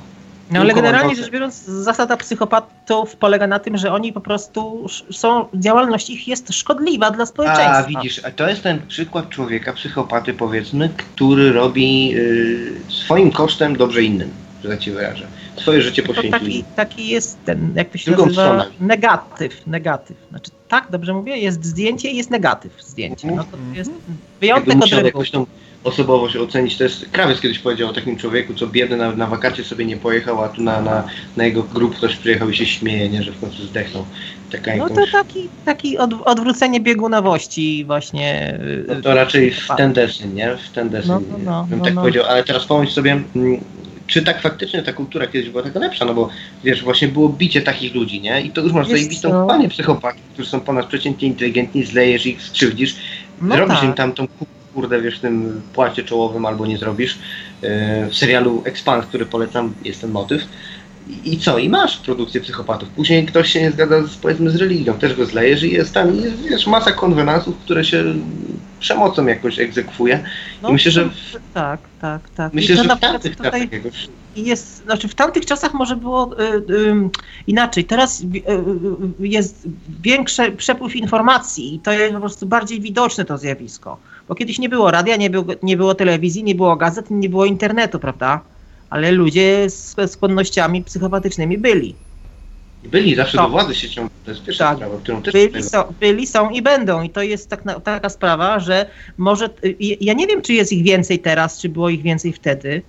No ale generalnie rzecz biorąc, zasada psychopatów polega na tym, że oni po prostu są, działalność ich jest szkodliwa dla społeczeństwa. A widzisz, a to jest ten przykład człowieka, psychopaty powiedzmy, który robi y, swoim kosztem dobrze innym, że tak ci wyrażę. Swoje życie poświęcił. taki, taki jest ten, jak to się Drugą nazywa, stronę. negatyw, negatyw. Znaczy, tak, dobrze mówię? Jest zdjęcie i jest negatyw zdjęcie. No to jest Jakby wyjątek od reguły. Osobowość ocenić. To jest, krawiec kiedyś powiedział o takim człowieku, co biedny na, na wakacje sobie nie pojechał, a tu na, na, na jego grup ktoś przyjechał i się śmieje, nie, że w końcu zdechnął. Taka No jakąś, to taki, taki od, odwrócenie biegunowości właśnie. y, no to raczej w ten deseń, nie? W ten deseń, No, no, no, bym no, tak no. powiedział. Ale teraz pomyśl sobie, mm, czy tak faktycznie ta kultura kiedyś była taka lepsza, no bo wiesz, właśnie było bicie takich ludzi, nie? I to już masz zajebistą panie psychopatów, którzy są ponadprzeciętnie inteligentni, zlejesz ich, skrzywdzisz, No zrobisz tak. im tam tą kurde, wiesz, w tym płacie czołowym albo nie zrobisz. Yy, W serialu Expans, który polecam, jest ten motyw. I- co? I masz produkcję psychopatów. Później ktoś się nie zgadza z, powiedzmy z religią, też go zlejesz i jest tam, i jest, wiesz, masa konwenansów, które się przemocą jakoś egzekwuje. No, I myślę, że to- tak, tak, tak. Myślę, że w tamtych czasach jakoś... jest, znaczy w tamtych czasach może było y, y, inaczej. Teraz y, y, jest większy przepływ informacji i to jest po prostu bardziej widoczne to zjawisko. Bo kiedyś nie było radia, nie było, nie było telewizji, nie było gazet, nie było internetu, prawda? Ale ludzie z skłonnościami psychopatycznymi byli. Byli zawsze Tak. do władzy się ciągną. To jest pierwsza Tak. sprawa, którą też Byli są, byli, są i będą. I to jest tak na, taka sprawa, że może. y, Ja nie wiem, czy jest ich więcej teraz, czy było ich więcej wtedy,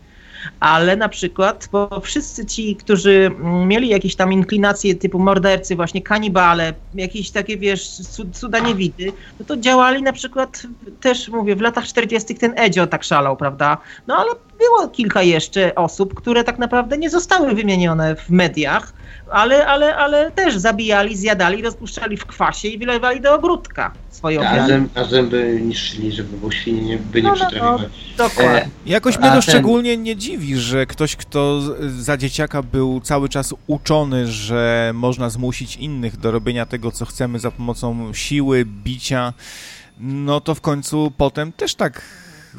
ale na przykład, bo wszyscy ci, którzy mieli jakieś tam inklinacje typu mordercy, właśnie kanibale, jakieś takie, wiesz, cu- cuda niewidy, no to działali na przykład też, mówię, w latach 40. ten Edzio tak szalał, prawda? No ale było kilka jeszcze osób, które tak naprawdę nie zostały wymienione w mediach, ale, ale, ale też zabijali, zjadali, rozpuszczali w kwasie i wylewali do ogródka swoje A, ofiary. zęb, a zęby niszczyli, żeby bo świnie nie, by nie No, no, no. przytrafiły. Dokładnie. Jakoś A mnie to ten- szczególnie nie dziwi, że ktoś, kto za dzieciaka był cały czas uczony, że można zmusić innych do robienia tego, co chcemy za pomocą siły, bicia, no to w końcu potem też tak,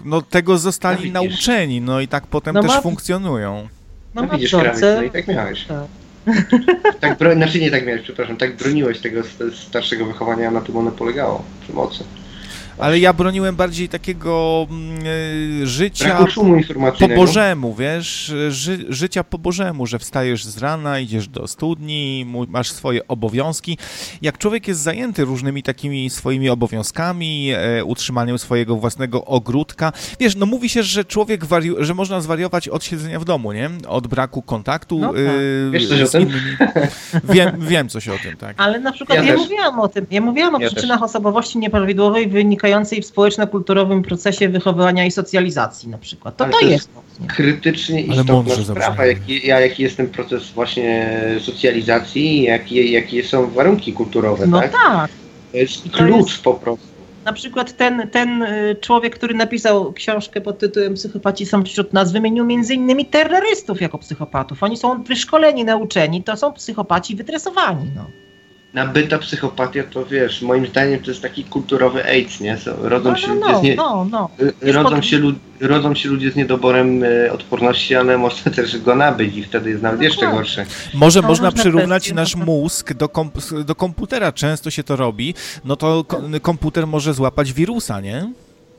no tego zostali No nauczeni, no i tak potem No też ma- funkcjonują. No, No widzisz, krawiec, no i tak miałeś. Tak. Tak bro... Znaczy nie tak miałeś, przepraszam, tak broniłeś tego st- starszego wychowania, na tym one polegało, przemocy. Ale ja broniłem bardziej takiego y, życia Braku szumu informacyjnego. po Bożemu, wiesz, ży, życia po Bożemu, że wstajesz z rana, idziesz do studni, masz swoje obowiązki. Jak człowiek jest zajęty różnymi takimi swoimi obowiązkami, e, utrzymaniem swojego własnego ogródka, wiesz, no mówi się, że człowiek wari- że można zwariować od siedzenia w domu, nie? Od braku kontaktu No tak. y, Wiesz coś o tym? Wiem, wiem coś o tym, tak. Ale na przykład Ja ja, też. mówiłam o tym. Ja mówiłam o Ja przyczynach osobowości nieprawidłowej wynikającej w społeczno-kulturowym procesie wychowywania i socjalizacji na przykład. To to to jest- jest. krytycznie Ale istotna sprawa, jaki, ja- jaki jest ten proces właśnie socjalizacji, jakie, jakie są warunki kulturowe, No tak? tak. To jest klucz jest- po prostu. Na przykład ten, ten y, człowiek, który napisał książkę pod tytułem Psychopaci są wśród nas, wymienił między innymi terrorystów jako psychopatów. Oni są wyszkoleni, nauczeni, to są psychopaci wytresowani. No. Nabyta psychopatia to wiesz, moim zdaniem to jest taki kulturowy AIDS, nie? Rodzą No, się no, ludzie no, z nie, no, no. y, rodzą, pod- się lu, rodzą się ludzie z niedoborem y, odporności, ale można też go nabyć i wtedy jest nawet jeszcze Dokładnie. gorsze. Może To można przyrównać kwestie, nasz no mózg do, komp- do komputera, często się to robi, no to ko- komputer może złapać wirusa, nie?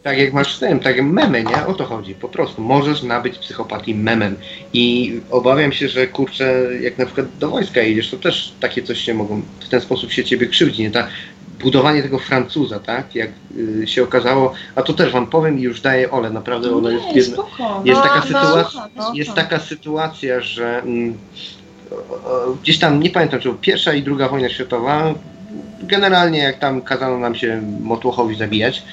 Tak jak masz tym, tak jak memy, nie? O to chodzi, po prostu. Możesz nabyć psychopatii memem. I obawiam się, że kurczę, jak na przykład do wojska jedziesz, to też takie coś się mogą, w ten sposób się ciebie krzywdzi, nie? Ta, budowanie tego Francuza, tak? Jak y, się okazało, a to też wam powiem i już daję Ole, naprawdę ona jest Nie, jedna, spoko. jest No, taka no, sytuacja, no, jest no. taka sytuacja, że mm, o, o, gdzieś tam, nie pamiętam, czy pierwsza i druga wojna światowa, generalnie jak tam kazano nam się Motłochowi zabijać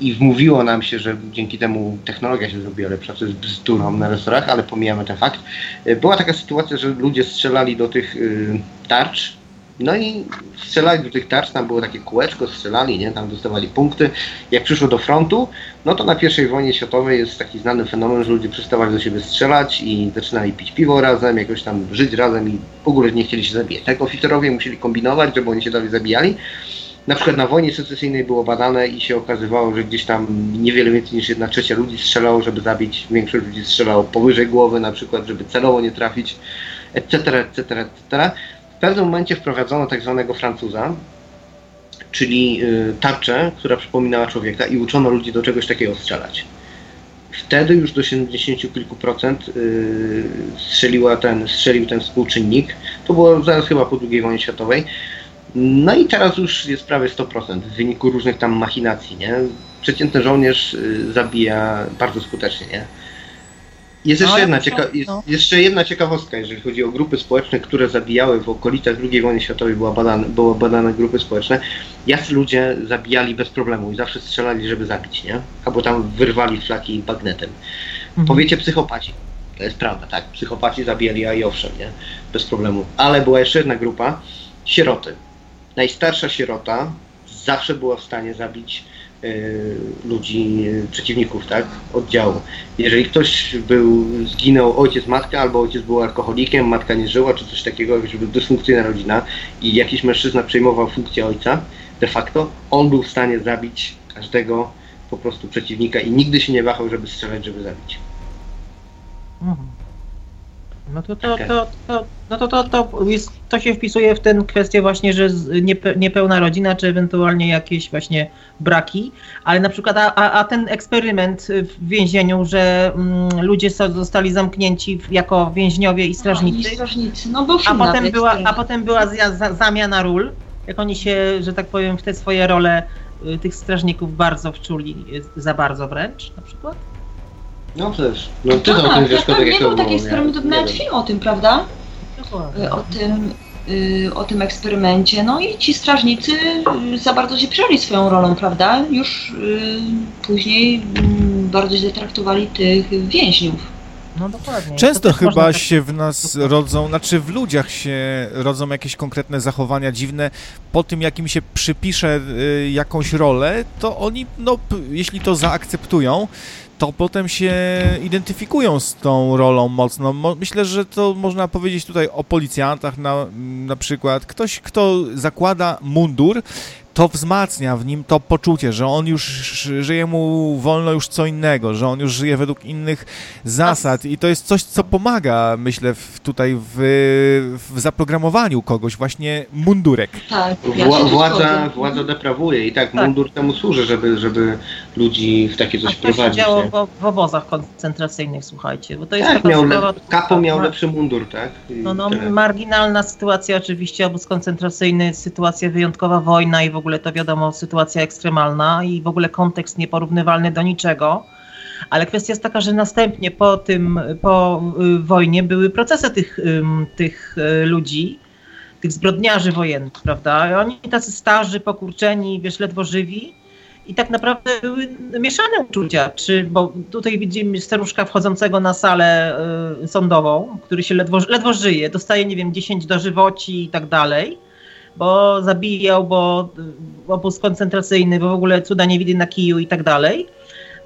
i wmówiło nam się, że dzięki temu technologia się zrobiła lepsza, co jest bzdurą na resorach, ale pomijamy ten fakt. E, Była taka sytuacja, że ludzie strzelali do tych y, tarcz, no i strzelali do tych tarcz, tam było takie kółeczko, strzelali, nie, tam dostawali punkty. Jak przyszło do frontu, no to na pierwszej wojnie światowej jest taki znany fenomen, że ludzie przestawali do siebie strzelać i zaczynali pić piwo razem, jakoś tam żyć razem i w ogóle nie chcieli się zabijać. Tak oficerowie musieli kombinować, żeby oni się dalej zabijali. Na przykład na wojnie secesyjnej było badane i się okazywało, że gdzieś tam niewiele więcej niż jedna trzecia ludzi strzelało, żeby zabić, większość ludzi strzelało powyżej głowy na przykład, żeby celowo nie trafić, etc., etc., etc. W pewnym momencie wprowadzono tak zwanego Francuza, czyli y, tarczę, która przypominała człowieka i uczono ludzi do czegoś takiego strzelać. Wtedy już do 70 kilku procent y, strzeliła ten, strzelił ten współczynnik. To było zaraz chyba po II wojnie światowej. No i teraz już jest prawie 100% w wyniku różnych tam machinacji, nie? Przeciętny żołnierz y, zabija bardzo skutecznie, nie? Jest No, jeszcze, ale jedna cieka- jest no. jeszcze jedna ciekawostka, jeżeli chodzi o grupy społeczne, które zabijały w okolicach II wojny światowej, była badane, były badane grupy społeczne. Jacy ludzie zabijali bez problemu i zawsze strzelali, żeby zabić, nie? Albo tam wyrwali flaki bagnetem. Mhm. Powiecie psychopaci. To jest prawda, tak. Psychopaci zabijali, a i owszem, nie? Bez problemu. Ale była jeszcze jedna grupa, sieroty. Najstarsza sierota zawsze była w stanie zabić y, ludzi, y, przeciwników, tak? Oddziału. Jeżeli ktoś był, zginął ojciec, matka, albo ojciec był alkoholikiem, matka nie żyła, czy coś takiego, żeby dysfunkcyjna rodzina i jakiś mężczyzna przejmował funkcję ojca, de facto, on był w stanie zabić każdego po prostu przeciwnika i nigdy się nie wahał, żeby strzelać, żeby zabić. Mhm. No to to, to, to, no to, to, to, jest, to się wpisuje w tę kwestię właśnie, że niepe, niepełna rodzina, czy ewentualnie jakieś właśnie braki, ale na przykład, a, a ten eksperyment w więzieniu, że mm, ludzie so, zostali zamknięci jako więźniowie i I strażnicy, strażnicy. No był a potem była, a potem była zamiana ról, jak oni się, że tak powiem, w te swoje role y, tych strażników bardzo wczuli, y, za bardzo wręcz na przykład. No też. No ty tak, o tym wiesz, tak, tak, nie to było, eksperyment, nie? nawet film o tym, prawda? Dokładnie. Y, O tym, y, o tym eksperymencie. No i ci strażnicy y, za bardzo się przejęli swoją rolą, prawda? Już później mm, bardzo źle traktowali tych więźniów. No dokładnie. Często To chyba tak- się w nas rodzą, znaczy w ludziach się rodzą jakieś konkretne zachowania dziwne. Po tym, jak im się przypisze jakąś rolę, to oni, no, jeśli to zaakceptują, to potem się identyfikują z tą rolą mocno. Mo- Myślę, że to można powiedzieć tutaj o policjantach na, na przykład. Ktoś, kto zakłada mundur, to wzmacnia w nim to poczucie, że on już żyje mu wolno już co innego, że on już żyje według innych zasad i to jest coś, co pomaga, myślę, w, tutaj w, w zaprogramowaniu kogoś, właśnie mundurek. Tak, ja Wła, władza, władza deprawuje i tak, Tak. mundur temu służy, żeby, żeby ludzi w takie A coś to się prowadzić. działo w, w obozach koncentracyjnych, słuchajcie, bo to jest Tak, taka miał kapo miał lepszy mundur, tak? I No, no, tyle. marginalna sytuacja oczywiście, obóz koncentracyjny, sytuacja wyjątkowa, wojna i w ogóle to wiadomo, sytuacja ekstremalna i w ogóle kontekst nieporównywalny do niczego. Ale kwestia jest taka, że następnie po tym, po y, wojnie były procesy tych, tych y, ludzi, tych zbrodniarzy wojennych, prawda? I oni tacy starzy, pokurczeni, wiesz, ledwo żywi. I tak naprawdę były mieszane uczucia, czy, bo tutaj widzimy staruszka wchodzącego na salę y, sądową, który się ledwo, ledwo żyje, dostaje, nie wiem, 10 dożywoci i tak dalej, bo zabijał, bo obóz koncentracyjny, bo w ogóle cuda nie widy na kiju i tak dalej.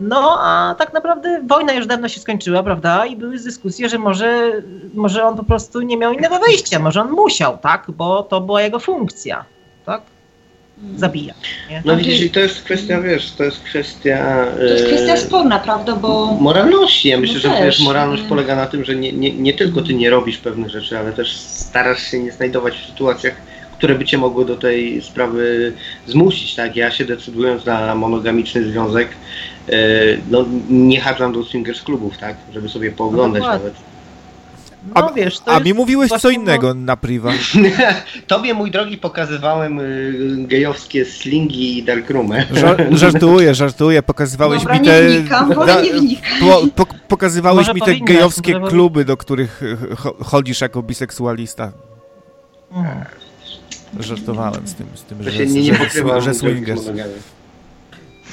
No, a tak naprawdę wojna już dawno się skończyła, prawda? I były dyskusje, że może, może on po prostu nie miał innego wyjścia, może on musiał, tak? Bo to była jego funkcja, tak? Zabija. Nie? No widzisz, i to jest kwestia, wiesz, to jest kwestia... To jest kwestia e, sporna, prawda, bo Moralności. Ja myślę, No że też, wiesz, moralność polega na tym, że nie, nie, nie tylko ty nie robisz pewnych rzeczy, ale też starasz się nie znajdować w sytuacjach, które by cię mogły do tej sprawy zmusić, tak? Ja się decydując na monogamiczny związek, e, no nie chadzam do swingers klubów, tak? Żeby sobie pooglądać dokładnie. nawet. No A- wiesz, to A mi mówiłeś co no- innego na priwa. Tobie, mój drogi, pokazywałem y, gejowskie slingi i darkroomy. Żar żartuję, żartuję, pokazywałeś Dobra, mi nie te... wnikam, wolę da- nie wnikam. po, po, pokazywałeś Może mi te gejowskie kluby, do których e, cho- chodzisz jako biseksualista. Mhm. Żartowałem z tym, z tym To że, się nie, nie że, że, swingers.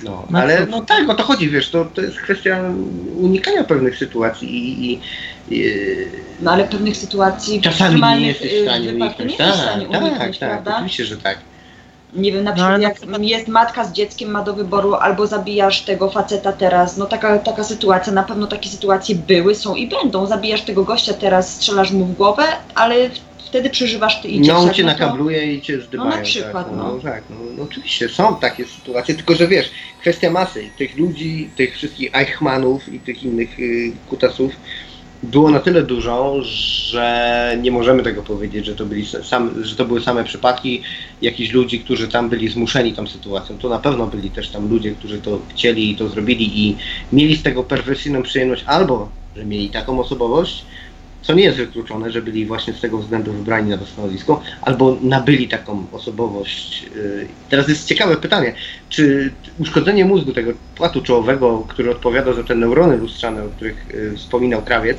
No, No ale no tak, o to chodzi, wiesz, to, to jest kwestia unikania pewnych sytuacji i, i, i No ale pewnych sytuacji czasami nie jesteś w stanie wypadkach uniknąć. nie jesteś w Tak, stanie tak, uniknąć, tak, prawda? oczywiście, że tak. Nie wiem, na No, przykład ale na jak jest matka z dzieckiem, ma do wyboru albo zabijasz tego faceta teraz, no taka, taka sytuacja, na pewno takie sytuacje były, są i będą. Zabijasz tego gościa teraz, strzelasz mu w głowę, ale wtedy przeżywasz ty i No on cię no to- nakabluje i cię zdybają. No na przykład, tak, no, no. no tak, no, no oczywiście są takie sytuacje, tylko że wiesz, kwestia masy, tych ludzi, tych wszystkich Eichmannów i tych innych y, kutasów było na tyle dużo, że nie możemy tego powiedzieć, że to, byli sam, że to były same przypadki jakichś ludzi, którzy tam byli zmuszeni tą sytuacją. To na pewno byli też tam ludzie, którzy to chcieli i to zrobili i mieli z tego perwersyjną przyjemność albo, że mieli taką osobowość, co nie jest wykluczone, że byli właśnie z tego względu wybrani na to stanowisko, albo nabyli taką osobowość. Yy, Teraz jest ciekawe pytanie, czy uszkodzenie mózgu tego płatu czołowego, który odpowiada za te neurony lustrzane, o których yy, wspominał krawiec,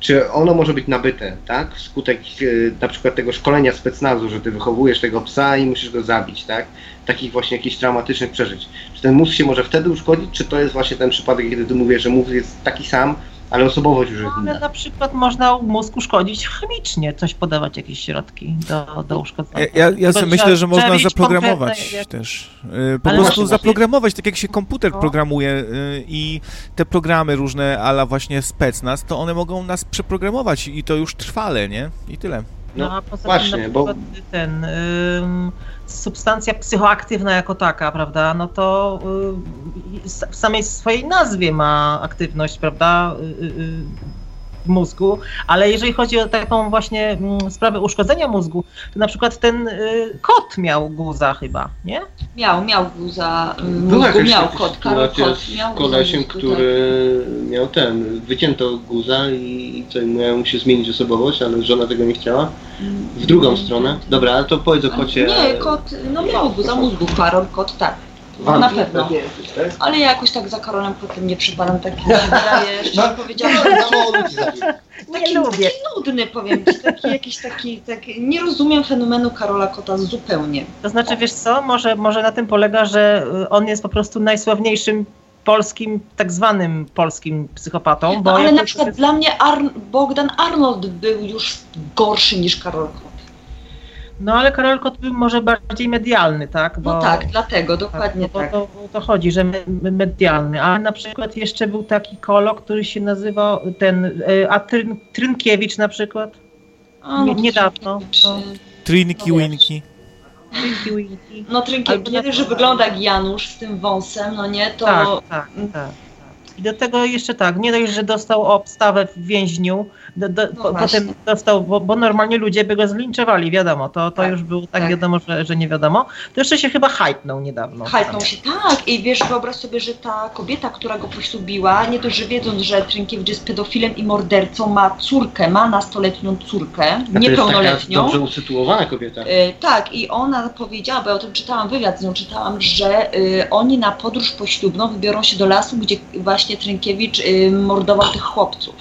czy ono może być nabyte, tak? Wskutek yy, na przykład tego szkolenia specnazu, że ty wychowujesz tego psa i musisz go zabić, tak? Takich właśnie jakichś traumatycznych przeżyć. Czy ten mózg się może wtedy uszkodzić, czy to jest właśnie ten przypadek, kiedy ty mówisz, że mózg jest taki sam, ale osobowość już jest No, ale inna? na przykład można mózg uszkodzić chemicznie, coś podawać, jakieś środki do, do uszkodzenia. Ja, ja, myślę, że można zaprogramować jak- też. Y, Po Ale prostu właśnie- zaprogramować, tak jak się komputer No. programuje y, i te programy różne, ala właśnie specnaz, to one mogą nas przeprogramować i to już trwale, nie? I tyle. No, a poza właśnie, tym na bo- przykład ten ym, substancja psychoaktywna jako taka, prawda, no to y, w samej swojej nazwie ma aktywność, prawda, y, y, y, mózgu, ale jeżeli chodzi o taką właśnie mm, sprawę uszkodzenia mózgu, to na przykład ten y, kot miał guza chyba, nie? Miał, miał guza, y, Była mózgu, miał kot, Karol kot, z miał guza kolesiem, mózgu, tak. który miał ten, wycięto guza i co, miał mu się zmienić osobowość, ale żona tego nie chciała. W drugą stronę. Dobra, ale to powiedz o kocie. Nie, kot, no miał guza mózgu, Karol kot, tak. Wampir, na pewno. jest? Ale ja jakoś tak za Karolem kotem nie przypadam, tak mi się wydaje, szczerze No, powiedziawszy, za mało ludzi zabił. taki, taki nudny powiem, ci, taki jakiś taki, tak, nie rozumiem fenomenu Karola Kota zupełnie. To znaczy, wiesz co, może, może na tym polega, że y, on jest po prostu najsławniejszym polskim, tak zwanym polskim psychopatą, bo No, ale na przykład dla mnie Ar- Bogdan Arnold był już gorszy niż Karol Kot. No ale Karol Kot był może bardziej medialny, tak? Bo, No tak, dlatego, tak, dokładnie no bo tak. to, o to chodzi, że me, me- medialny. A na przykład jeszcze był taki kolo, który się nazywał ten, y, a Tryn, Trynkiewicz na przykład. A, nie- to niedawno, no. Trinki, No winki. Tinky Winky. No Trinkiewicz nie że wygląda jak Janusz z tym wąsem, no nie, to... Tak, tak, tak. I do tego jeszcze tak, nie dość, że dostał obstawę w więźniu, do, do, No po, potem dostał, bo, bo normalnie ludzie by go zlinczowali, wiadomo, to, to Tak, już było tak, tak. wiadomo, że, że nie wiadomo. To jeszcze się chyba hajtnął niedawno. Hajtnął się, tak. I wiesz, wyobraź sobie, że ta kobieta, która go poślubiła, nie dość, że wiedząc, że Trynkiewicz jest pedofilem i mordercą, ma córkę, ma nastoletnią córkę, A to jest taka niepełnoletnią. dobrze usytuowana kobieta. Y, tak, i ona powiedziała, bo ja o tym czytałam wywiad z nią, czytałam, że y, oni na podróż poślubną wybiorą się do lasu, gdzie właśnie Trynkiewicz y, mordował tych chłopców.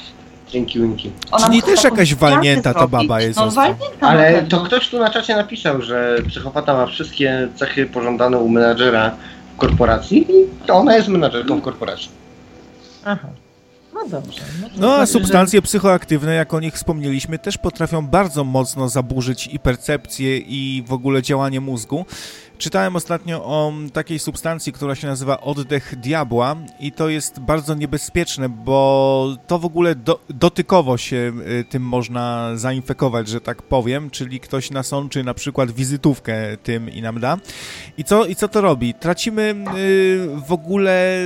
Dzięki Winki. Ona Czyli też taką jakaś walnięta ta zrobić. baba jest No walnięta na Ale pewno. to ktoś tu na czacie napisał, że psychopata ma wszystkie cechy pożądane u menadżera w korporacji i to ona jest menadżerką w korporacji. Aha. No dobrze. to No a znaczy, substancje psychoaktywne, jak o nich wspomnieliśmy, też potrafią bardzo mocno zaburzyć i percepcję, i w ogóle działanie mózgu. Czytałem ostatnio o takiej substancji, która się nazywa oddech diabła i to jest bardzo niebezpieczne, bo to w ogóle do, dotykowo się y, tym można zainfekować, że tak powiem, czyli ktoś nasączy na przykład wizytówkę tym i nam da. I co, i co to robi? Tracimy y, w ogóle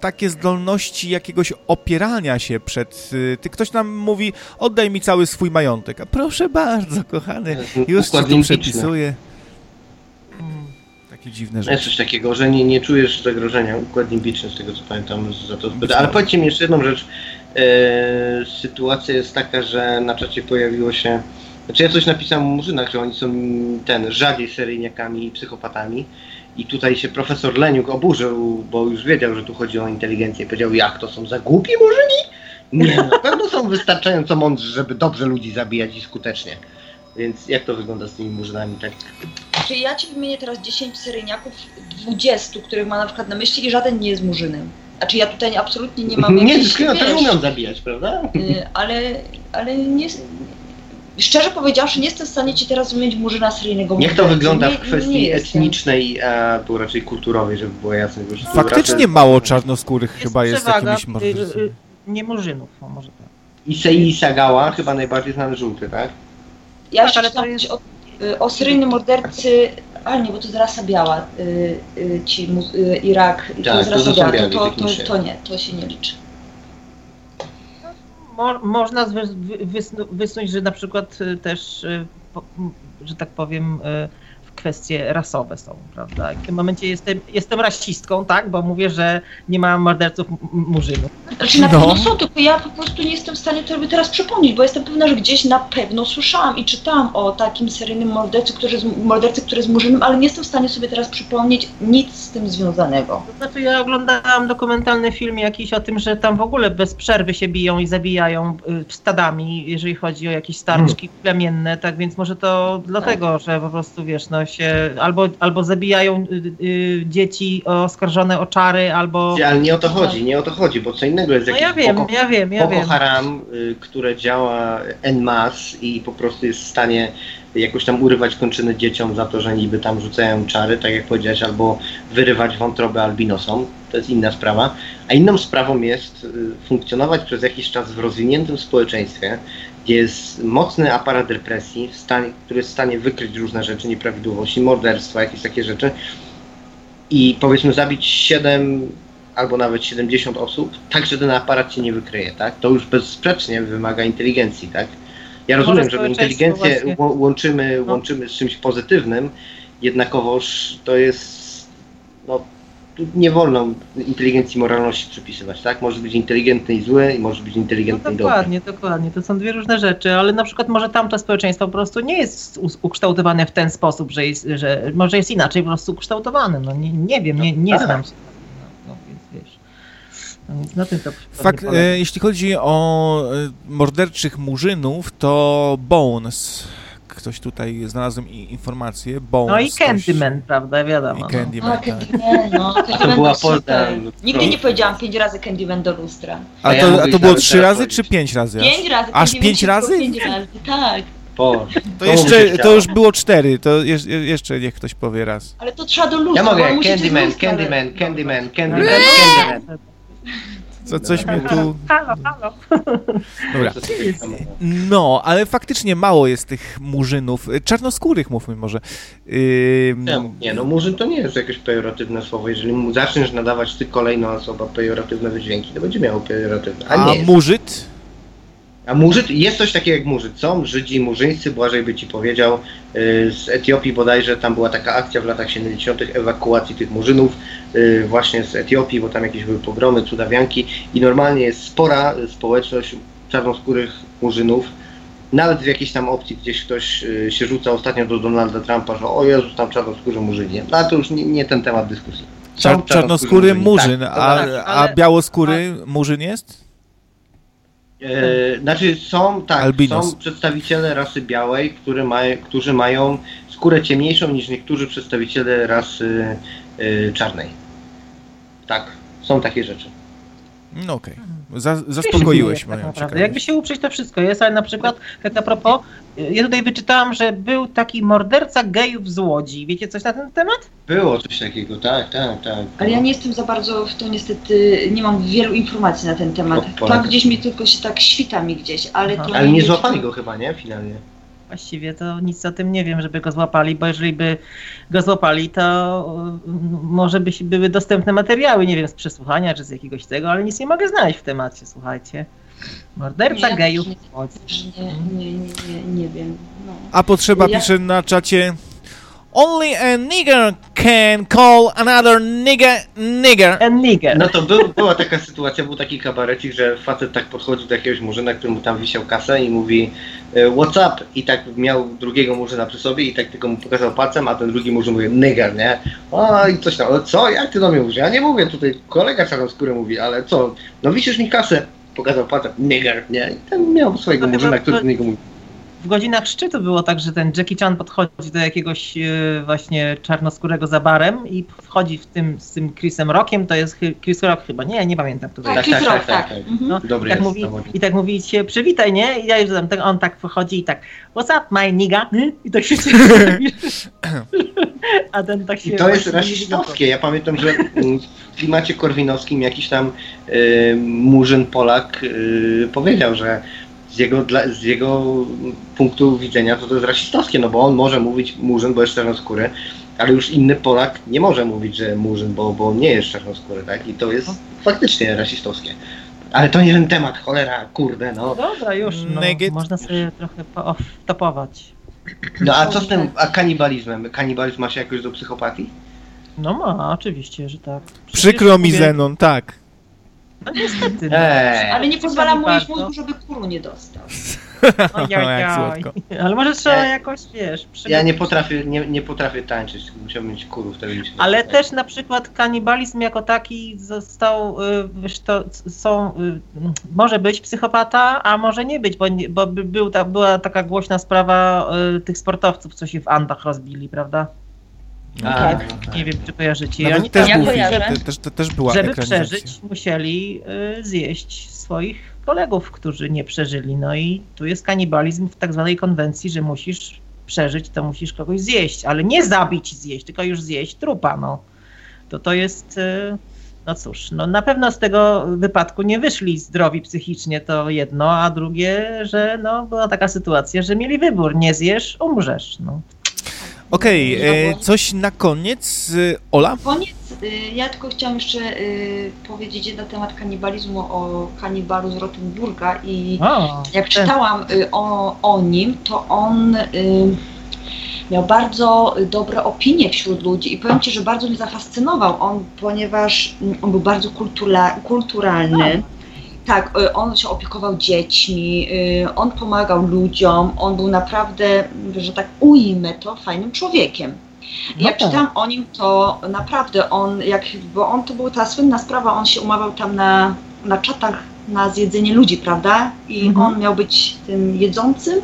takie zdolności jakiegoś opierania się przed... Y, ty ktoś nam mówi, oddaj mi cały swój majątek. A proszę bardzo, kochany, już ci tu przepisuję. Takie dziwne Jest rzeczy. coś takiego, że nie, nie czujesz zagrożenia, układ limbiczny z tego co pamiętam za to odpowiada. Ale powiedzcie mi jeszcze jedną rzecz. E, sytuacja jest taka, że na czacie pojawiło się. Znaczy ja coś napisałem o murzynach, że oni są ten rzadziej seryjniakami i psychopatami. I tutaj się profesor Leniuk oburzył, bo już wiedział, że tu chodzi o inteligencję. Powiedział, jak to są za głupi murzyni? Nie, na pewno są wystarczająco mądrzy, żeby dobrze ludzi zabijać i skutecznie. Więc jak to wygląda z tymi murzynami? Tak Czyli ja ci wymienię teraz 10 seryjniaków, 20, których ma na przykład na myśli i żaden nie jest murzynem. Znaczy ja tutaj absolutnie nie mam Nie, dyskryminacja też umią zabijać, prawda? y, ale, ale nie... Szczerze powiedziawszy, nie jestem w stanie ci teraz wymienić murzyna seryjnego Niech to mordercy. wygląda Nie- w kwestii nie etnicznej, a tu raczej kulturowej, żeby było jasne. Już Faktycznie mało czarnoskórych Jest chyba jest jakimiś y, y, mordercami. nie murzynów, o, może tak. Isei Sagawa, chyba najbardziej znany żółty, tak? Ja Tak, ale to jest- o, o seryjnym mordercy, ale nie, bo to jest rasa biała, y, y, ci y, Irak, to Tak, jest to rasa są biała, to, to, to, to nie, to się nie liczy. Mo, można wysnuć, że na przykład y, też, y, że tak powiem, y, kwestie rasowe są, prawda? I w tym momencie jestem, jestem rasistką, tak? Bo mówię, że nie ma morderców murzynów. Znaczy na No. pewno są, tylko ja po prostu nie jestem w stanie sobie teraz przypomnieć, bo jestem pewna, że gdzieś na pewno słyszałam i czytałam o takim seryjnym mordercy, który jest, mordercy, który jest murzynem, ale nie jestem w stanie sobie teraz przypomnieć nic z tym związanego. To znaczy ja oglądałam dokumentalny film jakiś o tym, że tam w ogóle bez przerwy się biją i zabijają y, stadami, jeżeli chodzi o jakieś starczki plemienne, tak więc może to dlatego, że po prostu wiesz, no się albo, albo zabijają y, y, dzieci oskarżone o czary, albo... Ale nie o to chodzi, nie o to chodzi, bo co innego jest No jakiś ja wiem, Boko, ja wiem, ja Boko wiem. Haram, y, które działa en masse i po prostu jest w stanie jakoś tam urywać kończyny dzieciom za to, że niby tam rzucają czary, tak jak powiedziałeś, albo wyrywać wątrobę albinosom. To jest inna sprawa. A inną sprawą jest funkcjonować przez jakiś czas w rozwiniętym społeczeństwie, gdzie jest mocny aparat represji, w stanie, który jest w stanie wykryć różne rzeczy, nieprawidłowości, morderstwa, jakieś takie rzeczy i powiedzmy zabić 7 albo nawet 70 osób, tak że ten aparat cię nie wykryje, tak? To już bezsprzecznie wymaga inteligencji, tak? Ja rozumiem, że inteligencję łączymy, No. łączymy z czymś pozytywnym, jednakowoż to jest, no, nie wolno inteligencji moralności przypisywać, tak? Może być inteligentny i zły i może być No inteligentny i dobry. dokładnie, dokładnie. To są dwie różne rzeczy, ale na przykład może tamto społeczeństwo po prostu nie jest ukształtowane w ten sposób, że, jest, że może jest inaczej po prostu ukształtowane. No nie, nie wiem, nie, nie znam się. No, no więc wiesz. No więc na tym to Fakt, e, jeśli chodzi o e, morderczych murzynów, to Bones. Ktoś tutaj znalazłem i- informację. Bones. No i Candyman, prawda, wiadomo. I no. Candyman, A, tak. Candyman, no, To Candyman była był super. polska. Nigdy nie powiedziałam pięć razy Candyman do lustra. A to, a to było trzy razy czy pięć razy? aż? Pięć razy. Aż pięć razy? Pięć razy, tak. Po. To To jeszcze, to już było cztery, to jeż- jeszcze niech ktoś powie raz. Ale to trzeba do lustra. Ja mogę, Candyman, Candyman, Candyman, Candyman! Candyman. Co, coś mnie tu... Halo, halo. Dobra. No, ale faktycznie mało jest tych murzynów. Czarnoskórych mówmy może. Czemu? Nie, no murzyn to nie jest jakieś pejoratywne słowo. Jeżeli mu zaczniesz nadawać ty kolejna osoba pejoratywne wydźwięki, to będzie miało pejoratywne. A, A murzyt? A murzyt, jest coś takiego jak murzyt. Są Żydzi murzyńscy, Błażej by ci powiedział, yy, z Etiopii bodajże, tam była taka akcja w latach 70. ewakuacji tych murzynów yy, właśnie z Etiopii, bo tam jakieś były pogromy, cudawianki i normalnie jest spora y, społeczność czarnoskórych murzynów. Nawet w jakiejś tam opcji gdzieś ktoś yy, się rzuca ostatnio do Donalda Trumpa, że o Jezus, tam czarnoskórzy murzynie. No ale to już nie, nie ten temat dyskusji. Czar czarnoskóry murzyn, tak, a, tak, a ale- białoskóry murzyn jest? E, znaczy są tak, Albinos. są przedstawiciele rasy białej, które mają, którzy mają skórę ciemniejszą niż niektórzy przedstawiciele rasy e, czarnej. Tak, są takie rzeczy. No okej. Za, zaspokoiłeś tak moją naprawdę. ciekawość. Jakby się uprzeć, to wszystko jest, ale na przykład, tak a propos, ja tutaj wyczytałam, że był taki morderca gejów z Łodzi. Wiecie coś na ten temat? Było coś takiego, tak, tak, tak. Ale ja nie jestem za bardzo w to niestety, nie mam wielu informacji na ten temat. O, Tak gdzieś mi tylko się tak świta mi gdzieś, ale Aha. to Ale nie złapali go chyba, nie? Finalnie. Właściwie to nic o tym nie wiem, żeby go złapali, bo jeżeli by go złapali, to y, może by się- były dostępne materiały, nie wiem, z przesłuchania czy z jakiegoś tego, ale nic nie mogę znaleźć w temacie, słuchajcie. Morderca Nie, gejów. Nie, nie, nie, nie, nie wiem. No. A potrzeba Ja- pisze na czacie Only a nigger can call another nigger nigger. And nigger. No to był, była taka sytuacja, był taki kabarecik, że facet tak podchodzi do jakiegoś murzyna, który mu tam wisiał kasę i mówi e, what's up? I tak miał drugiego murzyna przy sobie i tak tylko mu pokazał palcem, a ten drugi murzyn mówi nigger, nie? O i coś tam, ale co? Jak ty do mnie mówisz? Ja nie mówię tutaj, kolega czarnoskóry mówi, ale co? No wisisz mi kasę. Pokazał palcem, nigger, nie? I ten miał swojego No murzyna, który do niego mówi. W godzinach szczytu było tak, że ten Jackie Chan podchodzi do jakiegoś e, właśnie czarnoskórego za barem i wchodzi w tym, z tym Chrisem Rockiem, to jest Chris Rock chyba, nie, nie pamiętam to Tak, tak, Chris tak, Rock, tak, tak. tak. Mhm. No, Dobry tak jest mówi. I tak mówi się, przywitaj, nie? I ja już tam, tak, on tak wchodzi i tak, what's up, my nigga? I tak się A ten tak się... I to jest rasistowskie. Ja pamiętam, że w klimacie korwinowskim jakiś tam y, murzyn Polak y, powiedział, że z jego, dla, z jego punktu widzenia to to jest rasistowskie, no bo on może mówić murzyn, bo jest czarnoskóry, ale już inny Polak nie może mówić, że murzyn, bo, bo nie jest czarnoskóry, tak? I to jest faktycznie rasistowskie. Ale to nie ten temat, cholera, kurde, no. Dobra, już, no, można sobie trochę topować. No a co z tym, a kanibalizmem? Kanibalizm ma się jakoś do psychopatii? No ma, oczywiście, że tak. Przecież Przykro mi mówię- Zenon, tak. No niestety. no. Eee. Ale nie pozwala mu jeść mózgu, żeby kuru nie dostał. Ojojoj. Jak słodko. Ale może trzeba Ja- jakoś, wiesz... Ja nie potrafię, nie, nie potrafię tańczyć, musiałbym mieć kurów, wtedy mi Ale też na przykład kanibalizm jako taki został, y, wiesz, to są, y, może być psychopata, a może nie być, bo, bo by- był ta, była taka głośna sprawa y, tych sportowców, co się w Andach rozbili, prawda? A, tak. no tak. Nie wiem, czy kojarzycie. Nawet oni też był Ja kojarzę. te, też, to też była żeby przeżyć, musieli y, zjeść swoich kolegów, którzy nie przeżyli. No i tu jest kanibalizm w tak zwanej konwencji, że musisz przeżyć, to musisz kogoś zjeść, ale nie zabić i zjeść, tylko już zjeść trupa, no. To to jest, y, no cóż, no na pewno z tego wypadku nie wyszli zdrowi psychicznie, to jedno, a drugie, że no była taka sytuacja, że mieli wybór, nie zjesz, umrzesz, no. Okej, e, No bo- coś na koniec. E, Ola? Koniec, y, ja tylko chciałam jeszcze y, powiedzieć na temat kanibalizmu o kanibalu z Rottenburga i O, jak ten- czytałam y, o, o nim, to on y, miał bardzo dobre opinie wśród ludzi i powiem Ci, że bardzo mnie zafascynował on, ponieważ mm, on był bardzo kultura, kulturalny. Tak, y, on się opiekował dziećmi, y, on pomagał ludziom, on był naprawdę, że tak ujmę to, fajnym człowiekiem. No jak tak. czytałam o nim, to naprawdę on, jak, bo on to była ta słynna sprawa, on się umawiał tam na, na czatach na zjedzenie ludzi, prawda? I Mhm. on miał być tym jedzącym,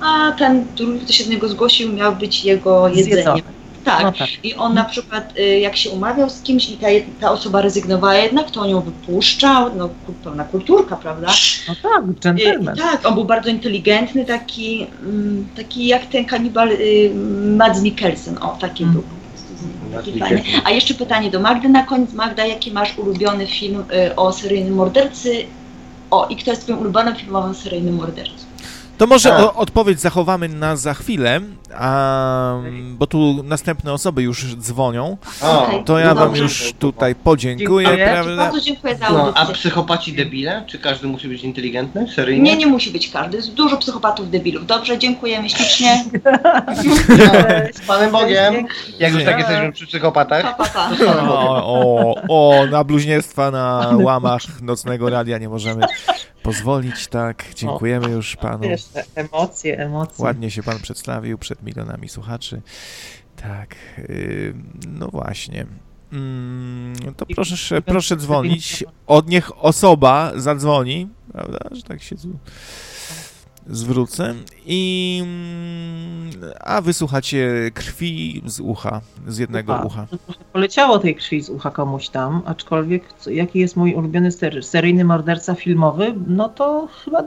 a ten drugi, kto się do niego zgłosił, miał być jego Zjedzony. Tak. No tak. I on na przykład, y, jak się umawiał z kimś i ta, ta osoba rezygnowała jednak, to on ją wypuszczał, no pełna kulturka, prawda? No tak, I, dżentelmen. tak, on był bardzo inteligentny, taki, mm, taki jak ten kanibal y, Mads Mikkelsen, o taki Mm. był. A jeszcze pytanie do Magdy na koniec. Magda, jaki masz ulubiony film y, o seryjnym mordercy? O, i kto jest twoim ulubionym filmowym seryjnym mordercą? To może A. o, odpowiedź zachowamy na za chwilę, a, bo tu następne osoby już dzwonią. O, Okej. To ja No wam dobrze. już tutaj podziękuję, Dziękuję. prawda? Bardzo dziękuję za no, audycję. a psychopaci debile? Czy każdy musi być inteligentny? Seryjnie? Nie, nie musi być każdy. Jest dużo psychopatów debilów. Dobrze, dziękujemy ślicznie. Z Panem Bogiem. Jak już tak jesteśmy przy psychopatach. Pa, pa, pa. O, o, o, na bluźnierstwa na łamach nocnego radia nie możemy pozwolić, tak. Dziękujemy już panu. Te emocje, emocje. Ładnie się pan przedstawił przed milionami słuchaczy. Tak, no właśnie. Mm, to proszę, proszę dzwonić. Od niech osoba zadzwoni, prawda, że tak się z, zwrócę. I, a wysłuchacie krwi z ucha, z jednego Ucha. ucha. Poleciało tej krwi z ucha komuś tam, aczkolwiek co, jaki jest mój ulubiony ser, seryjny morderca filmowy, no to chyba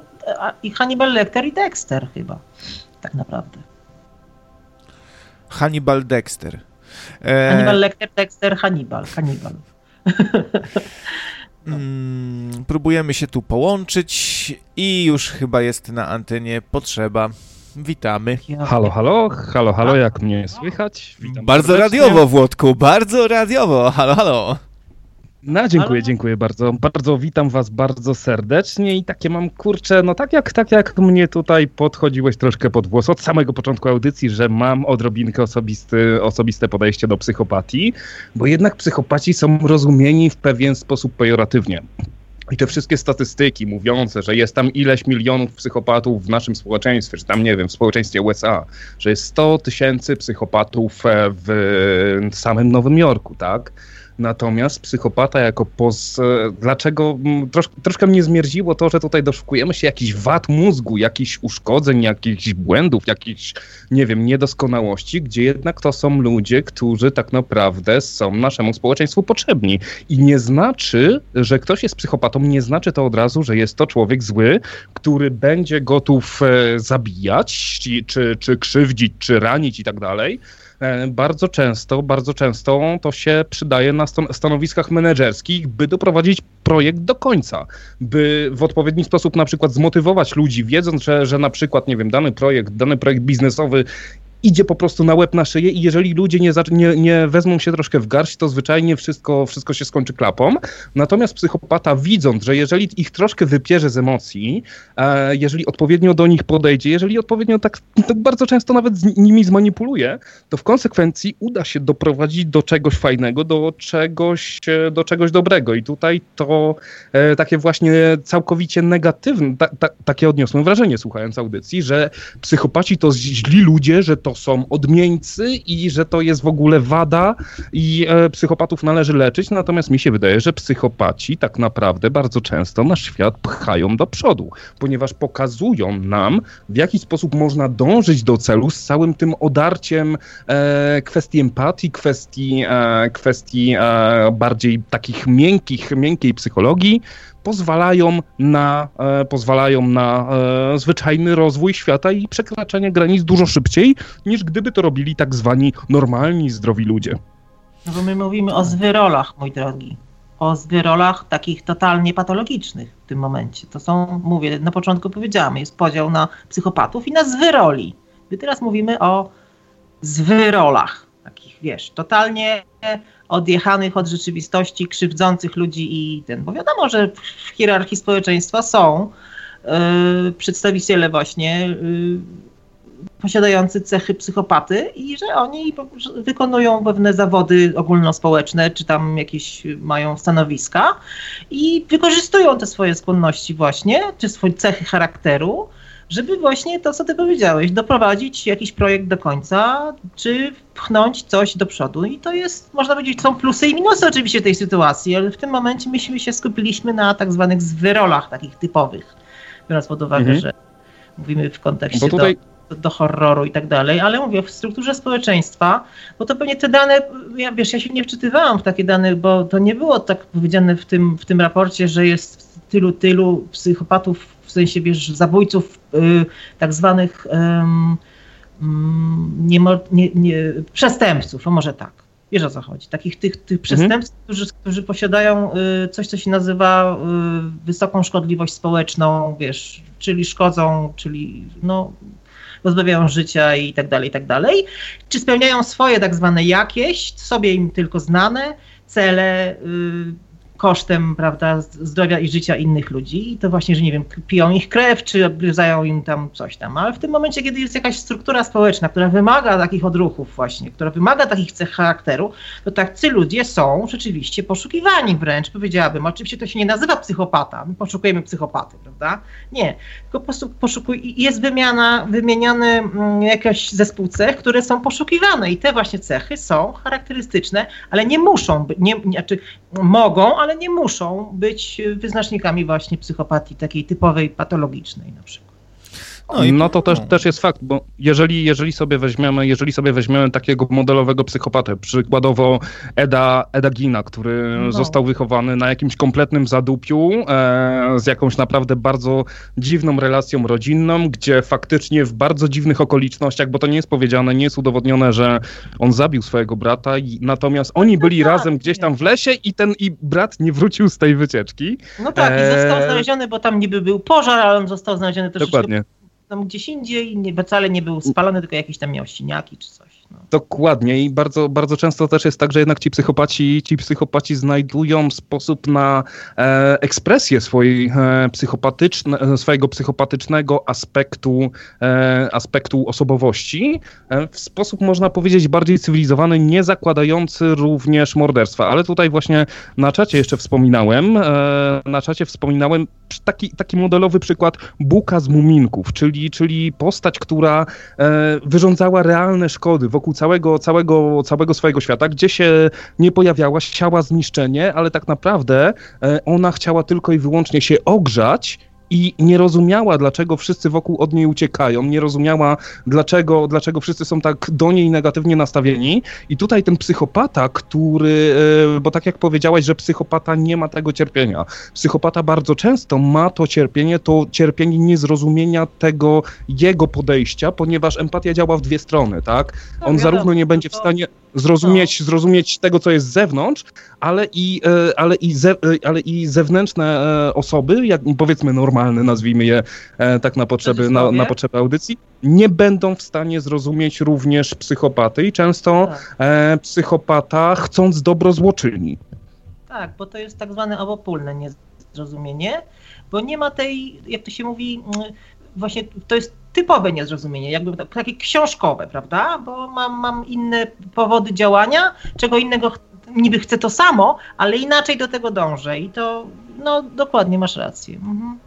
i Hannibal Lecter i Dexter chyba, tak naprawdę. Hannibal Dexter. E, Hannibal Lecter, Dexter, Hannibal, Hannibal. Mm, próbujemy się tu połączyć i już chyba jest na antenie potrzeba. Witamy. Halo, halo, halo, halo, jak mnie słychać? Witam Bardzo serdecznie. radiowo, Włodku, bardzo radiowo. Halo, halo. No, dziękuję, dziękuję bardzo. Bardzo witam was bardzo serdecznie i takie mam kurczę, no tak jak, tak jak mnie tutaj podchodziłeś troszkę pod włos od samego początku audycji, że mam odrobinkę osobisty, osobiste podejście do psychopatii, bo jednak psychopaci są rozumieni w pewien sposób pejoratywnie. I te wszystkie statystyki mówiące, że jest tam ileś milionów psychopatów w naszym społeczeństwie, czy tam, nie wiem, w społeczeństwie USA, że jest 100 tysięcy psychopatów e, w samym Nowym Jorku, tak? Natomiast psychopata jako poz... e, Dlaczego mm, trosz, troszkę mnie zmierziło to, że tutaj doszukujemy się jakichś wad mózgu, jakichś uszkodzeń, jakichś błędów, jakichś, nie wiem, niedoskonałości, gdzie jednak to są ludzie, którzy tak naprawdę są naszemu społeczeństwu potrzebni. I nie znaczy, że ktoś jest psychopatą, nie znaczy to od razu, że jest to człowiek zły, który będzie gotów e, zabijać, czy, czy, czy krzywdzić, czy ranić i tak dalej. E, Bardzo często, bardzo często to się przydaje na stan- stanowiskach menedżerskich, by doprowadzić projekt do końca, by w odpowiedni sposób na przykład zmotywować ludzi, wiedząc, że, że na przykład, nie wiem, dany projekt, dany projekt biznesowy idzie po prostu na łeb na szyję i jeżeli ludzie nie, nie, nie wezmą się troszkę w garść, to zwyczajnie wszystko, wszystko się skończy klapą. Natomiast psychopata widząc, że jeżeli ich troszkę wypierze z emocji, e, jeżeli odpowiednio do nich podejdzie, jeżeli odpowiednio tak, tak bardzo często nawet z nimi zmanipuluje, to w konsekwencji uda się doprowadzić do czegoś fajnego, do czegoś, e, do czegoś dobrego. I tutaj to e, takie właśnie całkowicie negatywne, ta, ta, takie odniosłem wrażenie słuchając audycji, że psychopaci to źli ludzie, że to są odmieńcy i że to jest w ogóle wada i e, psychopatów należy leczyć. Natomiast mi się wydaje, że psychopaci tak naprawdę bardzo często nasz świat pchają do przodu, ponieważ pokazują nam, w jaki sposób można dążyć do celu z całym tym odarciem e, kwestii empatii, kwestii, e, kwestii e, bardziej takich miękkich, miękkiej psychologii, pozwalają na, e, pozwalają na e, zwyczajny rozwój świata i przekraczanie granic dużo szybciej, niż gdyby to robili tak zwani normalni, zdrowi ludzie. No bo my mówimy o zwyrolach, mój drogi. O zwyrolach takich totalnie patologicznych w tym momencie. To są, mówię, na początku powiedziałam, jest podział na psychopatów i na zwyroli. My teraz mówimy o zwyrolach. Takich, wiesz, totalnie odjechanych od rzeczywistości, krzywdzących ludzi i ten. Bo wiadomo, że w hierarchii społeczeństwa są yy, przedstawiciele właśnie yy, posiadający cechy psychopaty i że oni wykonują pewne zawody ogólnospołeczne, czy tam jakieś mają stanowiska i wykorzystują te swoje skłonności właśnie, czy swoje cechy charakteru, żeby właśnie to, co ty powiedziałeś, doprowadzić jakiś projekt do końca, czy pchnąć coś do przodu. I to jest, można powiedzieć, są plusy i minusy oczywiście tej sytuacji, ale w tym momencie myśmy się skupiliśmy na tak zwanych zwyrolach takich typowych, biorąc pod uwagę, Mhm. że mówimy w kontekście tutaj do, do horroru i tak dalej, ale mówię, w strukturze społeczeństwa, bo to pewnie te dane, ja, wiesz, ja się nie wczytywałam w takie dane, bo to nie było tak powiedziane w tym, w tym raporcie, że jest tylu, tylu psychopatów, w sensie, wiesz, zabójców y, tak zwanych ym, nie, nie, nie, przestępców, o może tak. Wiesz o co chodzi? Takich tych, tych przestępców, mhm. którzy, którzy posiadają y, coś, co się nazywa y, wysoką szkodliwość społeczną, wiesz, czyli szkodzą, czyli no, pozbawiają życia i tak dalej, i tak dalej. Czy spełniają swoje tak zwane jakieś, sobie im tylko znane cele, y, kosztem prawda, zdrowia i życia innych ludzi. I to właśnie, że nie wiem, piją ich krew, czy obgryzają im tam coś tam. Ale w tym momencie, kiedy jest jakaś struktura społeczna, która wymaga takich odruchów właśnie, która wymaga takich cech charakteru, to tacy ludzie są rzeczywiście poszukiwani wręcz, powiedziałabym. Oczywiście to się nie nazywa psychopata, my poszukujemy psychopaty, prawda? Nie, tylko po prostu poszukuj, jest wymiana, wymieniany mm, jakiś zespół cech, które są poszukiwane i te właśnie cechy są charakterystyczne, ale nie muszą nie, znaczy mogą, ale nie muszą być wyznacznikami właśnie psychopatii takiej typowej patologicznej na przykład. No, no to też, też jest fakt, bo jeżeli, jeżeli, sobie weźmiemy, jeżeli sobie weźmiemy takiego modelowego psychopatę, przykładowo Eda, Eda Gina, który no. został wychowany na jakimś kompletnym zadupiu, e, z jakąś naprawdę bardzo dziwną relacją rodzinną, gdzie faktycznie w bardzo dziwnych okolicznościach, bo to nie jest powiedziane, nie jest udowodnione, że on zabił swojego brata, i, natomiast oni byli no tak, razem gdzieś tam w lesie i ten i brat nie wrócił z tej wycieczki. No tak, e... i został znaleziony, bo tam niby był pożar, ale on został znaleziony też Dokładnie tam gdzieś indziej, nie, wcale nie był spalony, tylko jakieś tam miał siniaki czy coś. Dokładnie i bardzo, bardzo często też jest tak, że jednak ci psychopaci, ci psychopaci znajdują sposób na e, ekspresję swojej, e, psychopatyczne, swojego psychopatycznego aspektu, e, aspektu osobowości e, w sposób, można powiedzieć, bardziej cywilizowany, nie zakładający również morderstwa. Ale tutaj właśnie na czacie jeszcze wspominałem, e, na czacie wspominałem taki, taki modelowy przykład Buka z Muminków, czyli, czyli postać, która e, wyrządzała realne szkody wokół całego, całego, całego swojego świata, gdzie się nie pojawiała, chciała zniszczenie, ale tak naprawdę e, ona chciała tylko i wyłącznie się ogrzać i nie rozumiała, dlaczego wszyscy wokół od niej uciekają, nie rozumiała, dlaczego, dlaczego wszyscy są tak do niej negatywnie nastawieni. I tutaj ten psychopata, który, e, bo tak jak powiedziałaś, że psychopata nie ma tego cierpienia. Psychopata bardzo często ma to cierpienie, to cierpienie niezrozumienia tego jego podejścia, ponieważ empatia działa w dwie strony, tak? No On zarówno nie będzie w stanie zrozumieć, no. zrozumieć tego, co jest z zewnątrz, ale i, e, ale i, ze, e, ale i zewnętrzne e, osoby, jak powiedzmy normalne, nazwijmy je tak na potrzeby, na, na potrzeby audycji, nie będą w stanie zrozumieć również psychopaty i często tak. psychopata chcąc dobro złoczyni. Tak, bo to jest tak zwane obopólne niezrozumienie, bo nie ma tej, jak to się mówi, mm, właśnie to jest typowe niezrozumienie, jakby takie książkowe, prawda? Bo mam, mam inne powody działania, czego innego niby chcę to samo, ale inaczej do tego dążę i to, no dokładnie, masz rację. Mhm.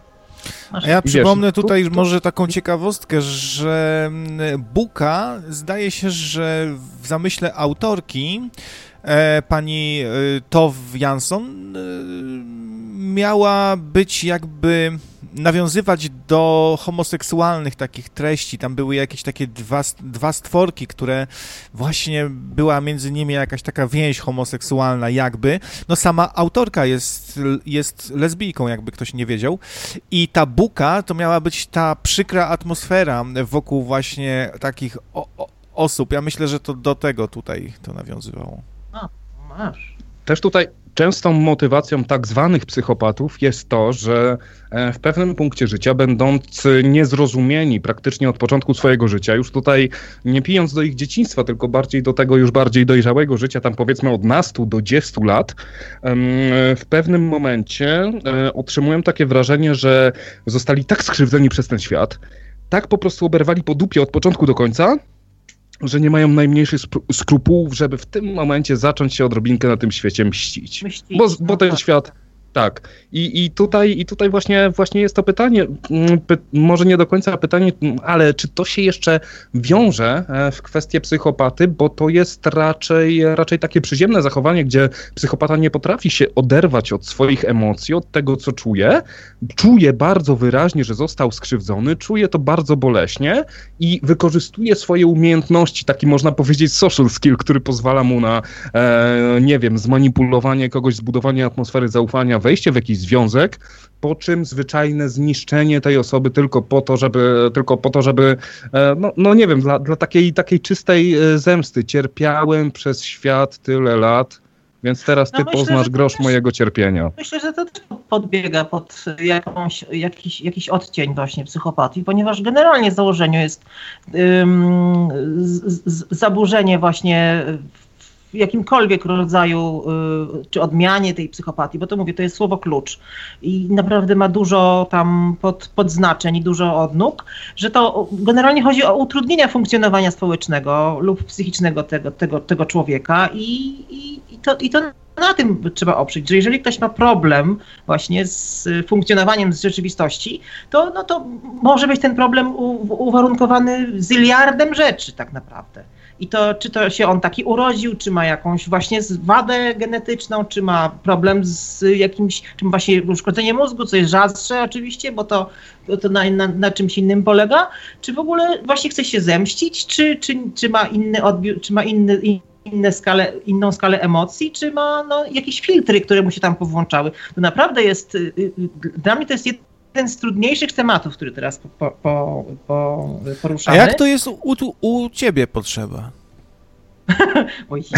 Masz ja przypomnę tutaj może taką ciekawostkę, że mm, Buka zdaje się, że w zamyśle autorki e, pani e, Tov Jansson e, miała być jakby nawiązywać do homoseksualnych takich treści. Tam były jakieś takie dwa, dwa stworki, które właśnie była między nimi jakaś taka więź homoseksualna jakby. No sama autorka jest, jest lesbijką, jakby ktoś nie wiedział. I ta buka to miała być ta przykra atmosfera wokół właśnie takich o, o, osób. Ja myślę, że to do tego tutaj to nawiązywało. No, masz. Też tutaj częstą motywacją tak zwanych psychopatów jest to, że e, w pewnym punkcie życia, będąc niezrozumieni praktycznie od początku swojego życia, już tutaj nie pijąc do ich dzieciństwa, tylko bardziej do tego już bardziej dojrzałego życia, tam powiedzmy od nastu do 10 lat, w pewnym momencie e, otrzymują takie wrażenie, że zostali tak skrzywdzeni przez ten świat, tak po prostu oberwali po dupie od początku do końca, że nie mają najmniejszych skrupułów, żeby w tym momencie zacząć się odrobinkę na tym świecie mścić. mścić bo, bo ten tak. świat tak. I, i, tutaj, i tutaj właśnie, właśnie jest to pytanie, mm, py, może nie do końca pytanie, mm, ale czy to się jeszcze wiąże e, w kwestię psychopaty, bo to jest raczej, raczej takie przyziemne zachowanie, gdzie psychopata nie potrafi się oderwać od swoich emocji, od tego, co czuje. Czuje bardzo wyraźnie, że został skrzywdzony, czuje to bardzo boleśnie i wykorzystuje swoje umiejętności, taki można powiedzieć social skill, który pozwala mu na, e, nie wiem, zmanipulowanie kogoś, zbudowanie atmosfery zaufania, wejście w jakiś związek, po czym zwyczajne zniszczenie tej osoby tylko po to, żeby, tylko po to, żeby e, no, no nie wiem, dla, dla takiej, takiej czystej e, zemsty. Cierpiałem przez świat tyle lat, więc teraz No ty myślę, poznasz grosz też- mojego cierpienia. Myślę, że to też podbiega pod jakąś, jakiś, jakiś odcień właśnie psychopatii, ponieważ generalnie założeniu jest ym, z, z, zaburzenie właśnie jakimkolwiek rodzaju y, czy odmianie tej psychopatii, bo to mówię, to jest słowo klucz i naprawdę ma dużo tam pod, podznaczeń i dużo odnóg, że to generalnie chodzi o utrudnienia funkcjonowania społecznego lub psychicznego tego, tego, tego człowieka i, i, to, i to na tym trzeba oprzeć, że jeżeli ktoś ma problem właśnie z funkcjonowaniem z rzeczywistości, to, no to może być ten problem uwarunkowany zyliardem rzeczy tak naprawdę. I to, czy to się on taki urodził, czy ma jakąś właśnie wadę genetyczną, czy ma problem z jakimś, czy właśnie uszkodzenie mózgu, co jest rzadsze oczywiście, bo to, to na, na, na czymś innym polega, czy w ogóle właśnie chce się zemścić, czy, czy, czy ma inny odbiór, czy ma inny, inne skale, inną skalę emocji, czy ma no, jakieś filtry, które mu się tam powłączały. To naprawdę jest, y, y, dla mnie to jest jeden z trudniejszych tematów, który teraz po, po, po, po A poruszamy. jak to jest u, u, u ciebie potrzeba? Oj,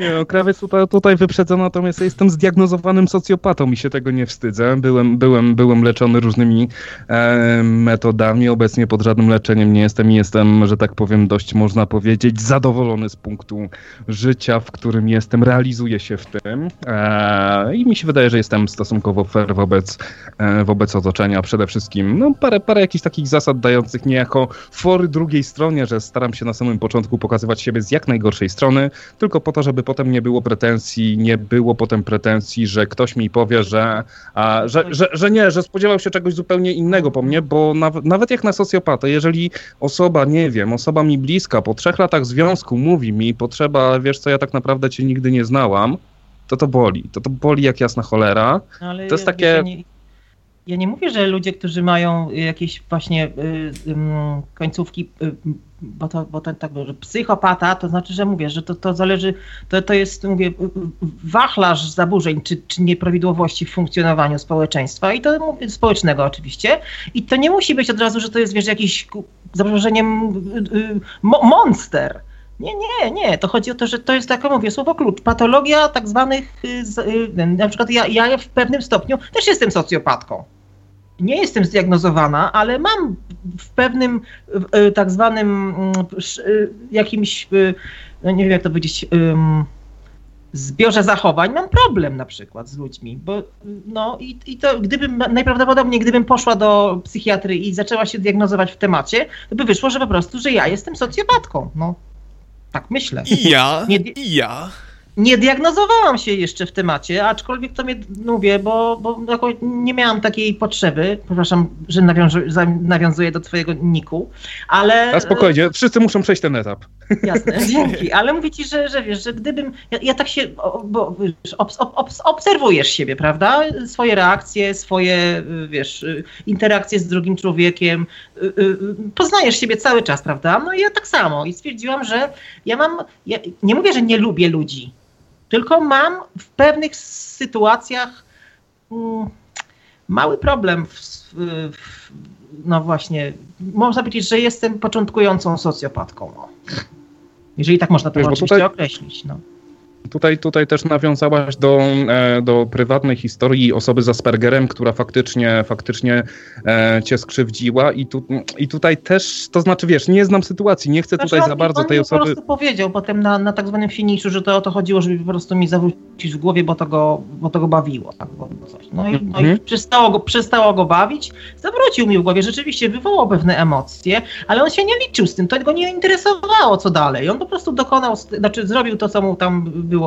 Nie no, krawiec tutaj, tutaj wyprzedza, natomiast jestem zdiagnozowanym socjopatą i się tego nie wstydzę. Byłem, byłem, byłem leczony różnymi e, metodami, obecnie pod żadnym leczeniem nie jestem i jestem, że tak powiem, dość można powiedzieć zadowolony z punktu życia, w którym jestem, realizuję się w tym e, i mi się wydaje, że jestem stosunkowo fair wobec, e, wobec otoczenia. Przede wszystkim no, parę, parę jakichś takich zasad dających niejako fory drugiej stronie, że staram się na samym początku pokazywać siebie z jak najgorszej strony, tylko po to, żeby potem nie było pretensji, nie było potem pretensji, że ktoś mi powie, że, a, że, że, że nie, że spodziewał się czegoś zupełnie innego po mnie, bo nawet, nawet jak na socjopatę, jeżeli osoba, nie wiem, osoba mi bliska po trzech latach związku mówi mi, potrzeba, wiesz co, ja tak naprawdę cię nigdy nie znałam, to to boli. To to boli jak jasna cholera. Ale To jest takie- Ja nie, ja nie mówię, że ludzie, którzy mają jakieś właśnie y, ym, końcówki, y, bo to, bo to tak, że psychopata, to znaczy, że mówię, że to, to zależy, to, to jest, mówię, wachlarz zaburzeń czy, czy nieprawidłowości w funkcjonowaniu społeczeństwa i to społecznego oczywiście. I to nie musi być od razu, że to jest, wiesz, jakiś ku- za przeproszeniem y, y, mo- monster. Nie, nie, nie. To chodzi o to, że to jest taka, mówię, słowo klucz. Patologia tak zwanych, y, y, na przykład ja, ja w pewnym stopniu też jestem socjopatką. Nie jestem zdiagnozowana, ale mam w pewnym y, tak zwanym mm, y, jakimś, y, no nie wiem jak to powiedzieć, zbiorze zachowań, mam problem na przykład z ludźmi, bo no i, i to gdybym, najprawdopodobniej gdybym poszła do psychiatry i zaczęła się diagnozować w temacie, to by wyszło, że po prostu, że ja jestem socjopatką, no. Tak myślę. I ja, Nie- i ja. Nie diagnozowałam się jeszcze w temacie, aczkolwiek to mnie mówię, bo, bo nie miałam takiej potrzeby. Przepraszam, że nawiążu, za- nawiązuję do twojego niku, ale. A spokojnie, wszyscy muszą przejść ten etap. Jasne, dzięki. Ale mówię ci, że, że wiesz, że gdybym. Ja, ja tak się. Bo wiesz, obs, ob, obs, obserwujesz siebie, prawda? Swoje reakcje, swoje, wiesz, interakcje z drugim człowiekiem. y, y, y, Poznajesz siebie cały czas, prawda? No i ja tak samo. I stwierdziłam, że ja mam. Ja nie mówię, że nie lubię ludzi, tylko mam w pewnych sytuacjach mm, mały problem w, w, no właśnie, można powiedzieć, że jestem początkującą socjopatką. No. Jeżeli tak można to Wiesz, oczywiście tutaj- określić. No. Tutaj, tutaj też nawiązałaś do, e, do prywatnej historii osoby z Aspergerem, która faktycznie, faktycznie e, cię skrzywdziła i, tu, i tutaj też, to znaczy wiesz, nie znam sytuacji, nie chcę Znaczy, tutaj za bardzo tej mi po osoby... prostu powiedział potem na, na tak zwanym finiszu, że to o to chodziło, żeby po prostu mi zawrócić w głowie, bo to go, bo to go bawiło. Tak, bo coś. No, i, no i Mhm. przestało go, przestało go bawić, zawrócił mi w głowie, rzeczywiście wywołał pewne emocje, ale on się nie liczył z tym, to go nie interesowało co dalej. On po prostu dokonał, znaczy zrobił to, co mu tam było,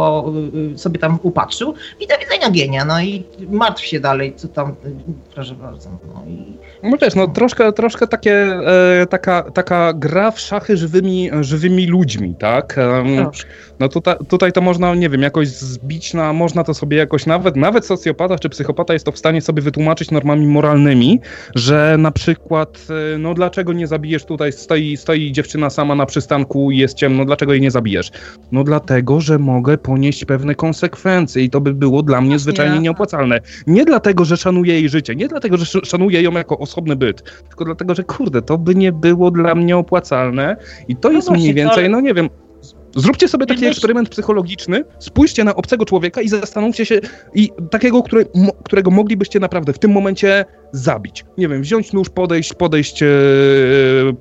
y, y, sobie tam upatrzył i do widzenia gienia, no i martw się dalej, co tam, y, proszę bardzo. No i No wiesz, no troszkę, troszkę takie, e, taka, taka gra w szachy żywymi, żywymi ludźmi, tak? Em, proszę. No tutaj, tutaj to można, nie wiem, jakoś zbić na, można to sobie jakoś nawet, nawet socjopata czy psychopata jest to w stanie sobie wytłumaczyć normami moralnymi, że na przykład, e, no dlaczego nie zabijesz tutaj, stoi, stoi dziewczyna sama na przystanku i jest ciemno, dlaczego jej nie zabijesz? No dlatego, że mogę ponieść pewne konsekwencje i to by było dla mnie zwyczajnie nieopłacalne. Nie dlatego, że szanuję jej życie, nie dlatego, że sz- szanuję ją jako osobny byt, tylko dlatego, że kurde, to by nie było dla mnie opłacalne i to No jest właśnie, mniej więcej, ale- no nie wiem, Zróbcie sobie taki eksperyment psychologiczny, spójrzcie na obcego człowieka i zastanówcie się, i takiego, który, którego moglibyście naprawdę w tym momencie zabić. Nie wiem, wziąć nóż, podejść, podejść, e,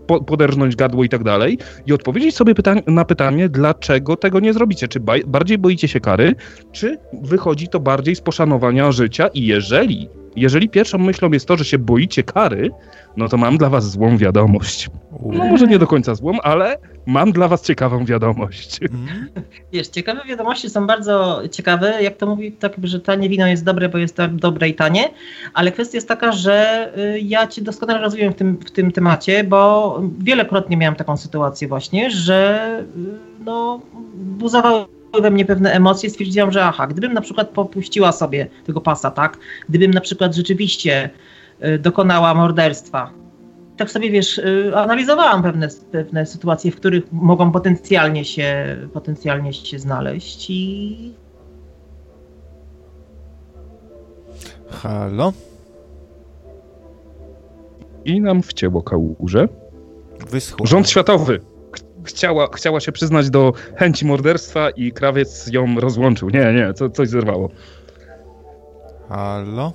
po, poderżnąć gardło i tak dalej i odpowiedzieć sobie pytań, na pytanie, dlaczego tego nie zrobicie. Czy bardziej boicie się kary, czy wychodzi to bardziej z poszanowania życia i jeżeli, jeżeli pierwszą myślą jest to, że się boicie kary, no to mam dla was złą wiadomość. No może nie do końca złą, ale mam dla was ciekawą wiadomość. Mm. Wiesz, ciekawe wiadomości są bardzo ciekawe. Jak to mówi, tak, że tanie wino jest dobre, bo jest tak dobre i tanie, ale kwestia jest taka, że y, ja cię doskonale rozumiem w tym, w tym temacie, bo wielokrotnie miałam taką sytuację właśnie, że y, no, buzowały we mnie pewne emocje, stwierdziłam, że aha, gdybym na przykład popuściła sobie tego pasa, tak, gdybym na przykład rzeczywiście y, dokonała morderstwa, tak sobie wiesz, analizowałam pewne, pewne sytuacje, w których mogą potencjalnie się, potencjalnie się znaleźć i Halo? I nam wcięło kałuże. Wyschło. Rząd światowy ch- chciała, chciała się przyznać do chęci morderstwa i krawiec ją rozłączył. Nie, nie, co, coś zerwało. Halo?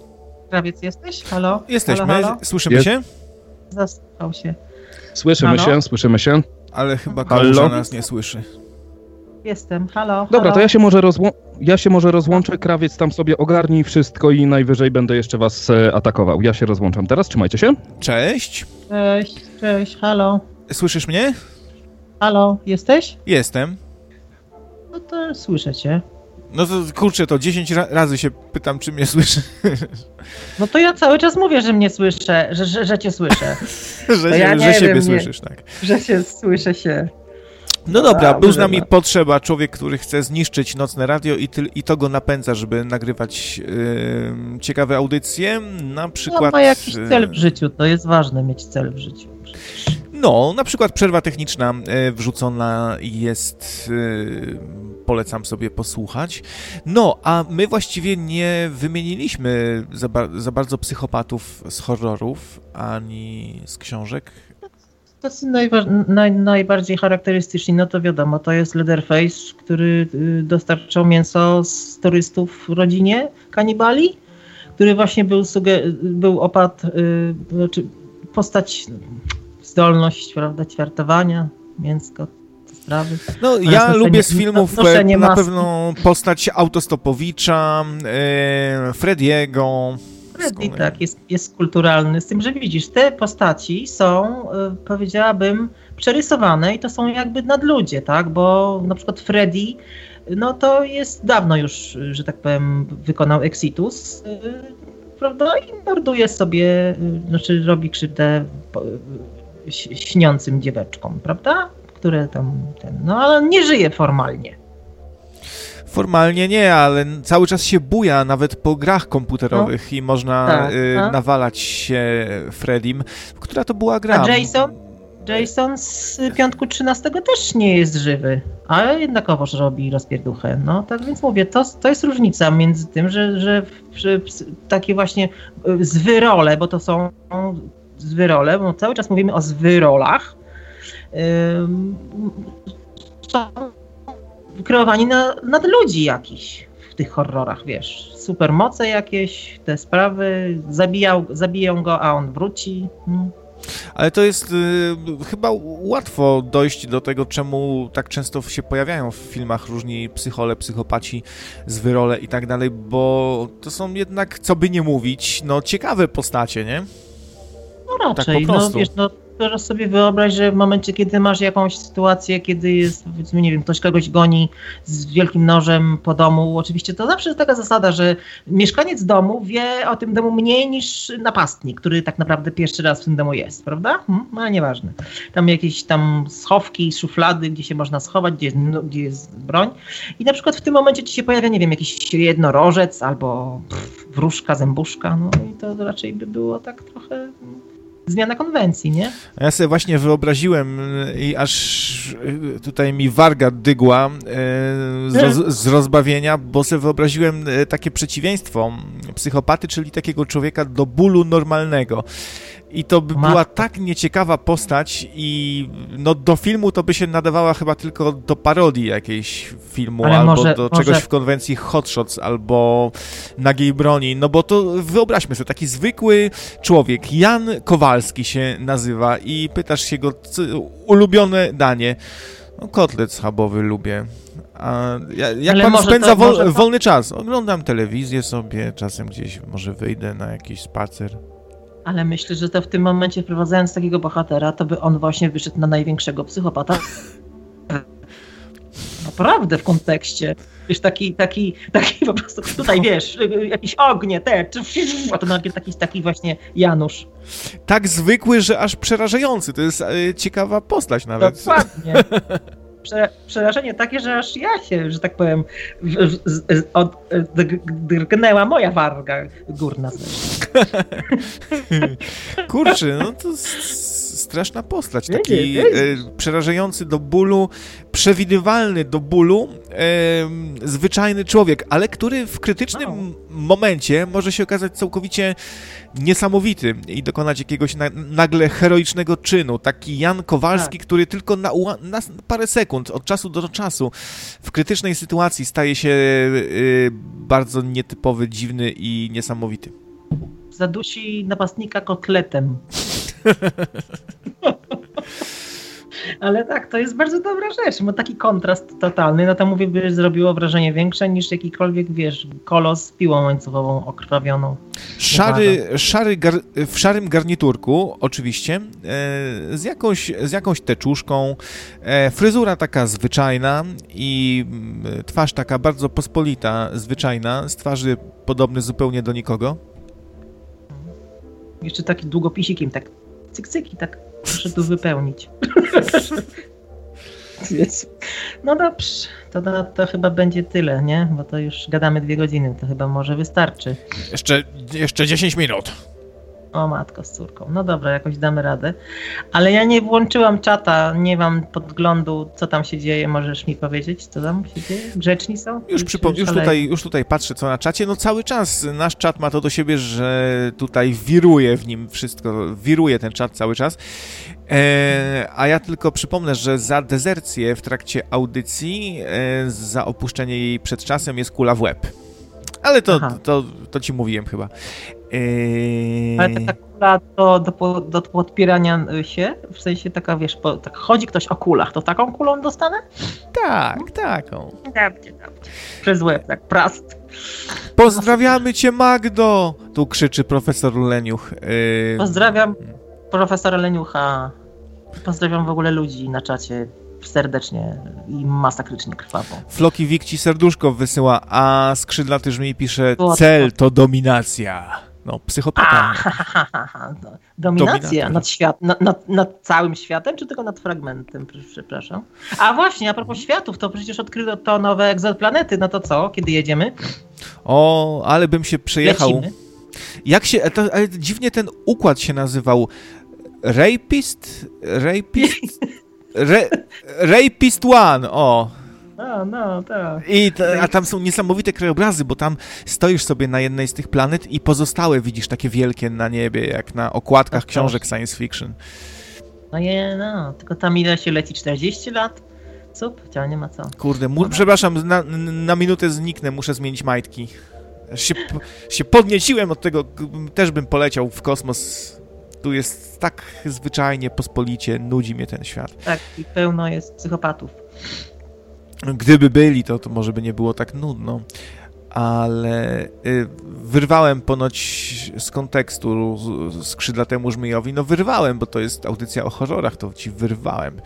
krawiec jesteś? Halo? Jesteśmy, Halo, halo? słyszymy Jest. się? Zasłuchał się. Słyszymy Halo? się, słyszymy się. Ale chyba Halo? kałuża nas nie słyszy. Jestem, halo. Dobra, halo. to ja się może, rozłą- ja się może rozłączę, krawiec tam sobie ogarnij wszystko i najwyżej będę jeszcze was e, atakował. Ja się rozłączam teraz, trzymajcie się. Cześć? Cześć, cześć, halo. Słyszysz mnie? Halo, jesteś? Jestem. No to słyszę cię. No to kurczę, to 10 ra razy się pytam, czy mnie słyszy. No to ja cały czas mówię, że mnie słyszę, że, że, że cię słyszę. że ja że siebie słyszysz, tak. że cię słyszę się. No dobra, był z nami no. potrzeba, człowiek, który chce zniszczyć nocne radio i, tyl, i to go napędza, żeby nagrywać yy, ciekawe audycje. Na przykład... No, ma jakiś yy, cel w życiu, to jest ważne mieć cel w życiu. przecież. No, na przykład przerwa techniczna e, wrzucona jest, e, polecam sobie posłuchać. No, a my właściwie nie wymieniliśmy za, ba za bardzo psychopatów z horrorów, ani z książek. Tacy najwa- naj, najbardziej charakterystyczni, no to wiadomo, to jest Leatherface, który y, dostarczał mięso z turystów rodzinie kanibali, który właśnie był, suge- był opad, y, znaczy postać, zdolność, prawda, ćwiartowania, mięsko, sprawy. No, ja noszenie- lubię z filmów e, na pewno postać Autostopowicza, e, Frediego. Freddy, tak, jest, jest kulturalny, z tym, że widzisz, te postaci są, y, powiedziałabym, przerysowane i to są jakby nadludzie, tak, bo na przykład Freddy, no to jest dawno już, że tak powiem, wykonał exitus, y, prawda, i morduje sobie, y, znaczy robi krzywdę śniącym dzieweczkom, prawda, które tam, ten, no ale nie żyje formalnie. Formalnie nie, ale cały czas się buja, nawet po grach komputerowych i można Tak, e, tak. nawalać się Fredim. Która to była gra? A Jason? Jason z piątku 13 też nie jest żywy, ale jednakowoż robi rozpierduchę. No tak więc mówię, to, to jest różnica między tym, że, że, takie właśnie y, zwyrole, bo to są zwyrole, bo cały czas mówimy o zwyrolach, są kreowani na, nad ludzi jakiś w tych horrorach, wiesz, supermoce jakieś, te sprawy, zabijał, zabiją go, a on wróci. No. Ale to jest y, chyba łatwo dojść do tego, czemu tak często się pojawiają w filmach różni psychole, psychopaci, zwyrole i tak dalej, bo to są jednak, co by nie mówić, no ciekawe postacie, nie? No raczej, Tak po no prostu. wiesz, no teraz sobie wyobraź, że w momencie, kiedy masz jakąś sytuację, kiedy jest, powiedzmy, nie wiem, ktoś kogoś goni z wielkim nożem po domu, oczywiście to zawsze jest taka zasada, że mieszkaniec domu wie o tym domu mniej niż napastnik, który tak naprawdę pierwszy raz w tym domu jest, prawda? Hmm? No nieważne. Tam jakieś tam schowki, szuflady, gdzie się można schować, gdzie jest, no, gdzie jest broń i na przykład w tym momencie ci się pojawia, nie wiem, jakiś jednorożec albo pff, wróżka, zębuszka, no i to raczej by było tak trochę zmiana konwencji, nie? Ja sobie właśnie wyobraziłem i aż tutaj mi warga dygła z, roz, z rozbawienia, bo sobie wyobraziłem takie przeciwieństwo psychopaty, czyli takiego człowieka do bólu normalnego. I to by była tak nieciekawa postać i no do filmu to by się nadawała chyba tylko do parodii jakiejś filmu, Ale albo może, do czegoś może... w konwencji Hotshots, albo Nagiej Broni, no bo to wyobraźmy sobie, taki zwykły człowiek, Jan Kowalski się nazywa i pytasz się go, ulubione danie, no kotlet schabowy lubię. A jak Ale pan spędza wol, wolny czas? Oglądam telewizję sobie, czasem gdzieś może wyjdę na jakiś spacer. Ale myślę, że to w tym momencie wprowadzając takiego bohatera, to by on właśnie wyszedł na największego psychopata. Naprawdę w kontekście. Wiesz, taki, taki, taki po prostu tutaj, wiesz, jakieś ognie, te, a to nagle taki, taki właśnie Janusz. Tak zwykły, że aż przerażający. To jest e, ciekawa postać nawet. Dokładnie. przerażenie takie, że aż ja się, że tak powiem, drgnęła moja warga górna Kurczę, no to straszna postać, taki e, przerażający do bólu, przewidywalny do bólu, e, zwyczajny człowiek, ale który w krytycznym. Momencie może się okazać całkowicie niesamowity i dokonać jakiegoś na, nagle heroicznego czynu. Taki Jan Kowalski, tak. który tylko na, na, parę sekund, od czasu do czasu, w krytycznej sytuacji staje się y, bardzo nietypowy, dziwny i niesamowity. Zadusi napastnika kotletem. Ale tak, to jest bardzo dobra rzecz, bo taki kontrast totalny, no to mówię, by zrobiło wrażenie większe niż jakikolwiek, wiesz, kolos z piłą łańcuchową okrwawioną. Szary, szary gar, w szarym garniturku, oczywiście, e, z, jakąś, z jakąś teczuszką, e, fryzura taka zwyczajna i mm, twarz taka bardzo pospolita, zwyczajna, z twarzy podobny zupełnie do nikogo. Jeszcze taki długopisikiem, tak cyk tak proszę tu wypełnić. No dobrze, to, to, to, chyba będzie tyle, nie? Bo to już gadamy dwie godziny, to chyba może wystarczy. Jeszcze, jeszcze 10 minut. O matko z córką. No dobra, jakoś damy radę. Ale ja nie włączyłam czata, nie mam podglądu, co tam się dzieje. Możesz mi powiedzieć, co tam się dzieje? Grzeczni są? Już, przypom- już, tutaj, już tutaj patrzę, co na czacie. No cały czas nasz czat ma to do siebie, że tutaj wiruje w nim wszystko, wiruje ten czat cały czas. E, a ja tylko przypomnę, że za dezercję w trakcie audycji, e, za opuszczenie jej przed czasem jest kula w łeb. Ale to, to, to, ci mówiłem chyba. Eee... Ale taka kula do, do, do podpierania się? W sensie taka, wiesz, po, tak chodzi ktoś o kulach, to taką kulą dostanę? Tak, taką. Dobrze, dobrze. Przez łeb, tak, prast. Pozdrawiamy cię, Magdo! Tu krzyczy profesor Leniuch. Eee... Pozdrawiam profesora Leniucha. Pozdrawiam w ogóle ludzi na czacie serdecznie i masakrycznie krwawo. Floki Wikci serduszko wysyła, a skrzydlaty żmi pisze cel to dominacja. No, psychopata. No. Dominacja nad, świat, nad, nad, nad, całym światem, czy tylko nad fragmentem, przepraszam? A właśnie, a propos światów, to przecież odkryto to nowe egzoplanety, no to co, kiedy jedziemy? O, ale bym się przejechał. Lecimy. Jak się, to, ale dziwnie ten układ się nazywał. Rapist? Rapist? Re, Rapist One, o. No, no, tak. I a tam są niesamowite krajobrazy, bo tam stoisz sobie na jednej z tych planet i pozostałe widzisz takie wielkie na niebie, jak na okładkach tak, książek science fiction. No nie, no, tylko tam ile się leci? 40 lat? Cup, chociaż nie ma co. Kurde, mu, przepraszam, na, na minutę zniknę, muszę zmienić majtki. Się, się podnieciłem od tego, też bym poleciał w kosmos tu jest tak zwyczajnie, pospolicie, nudzi mnie ten świat. Tak, i pełno jest psychopatów. Gdyby byli, to, to może by nie było tak nudno ale y, wyrwałem ponoć z kontekstu skrzydlatemu żmijowi, no wyrwałem, bo to jest audycja o horrorach, to ci wyrwałem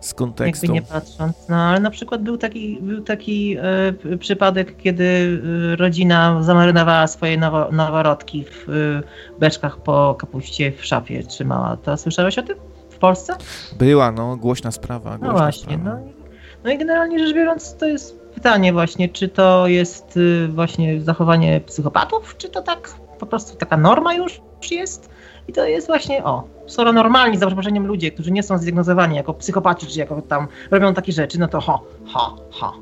z kontekstu. Jakby nie patrząc, no ale na przykład był taki, był taki e, przypadek, kiedy e, rodzina zamarynowała swoje nowo, noworodki w e, beczkach po kapuście w szafie trzymała. To słyszałeś o tym w Polsce? Była, no, głośna sprawa. Głośna no właśnie, sprawa. no. No i generalnie rzecz biorąc, to jest pytanie właśnie, czy to jest y, właśnie zachowanie psychopatów, czy to tak po prostu taka norma już jest, I to jest właśnie, o, skoro normalni, za przeproszeniem, ludzie, którzy nie są zdiagnozowani jako psychopaci, czy jako tam robią takie rzeczy, no to ho, ho, ho.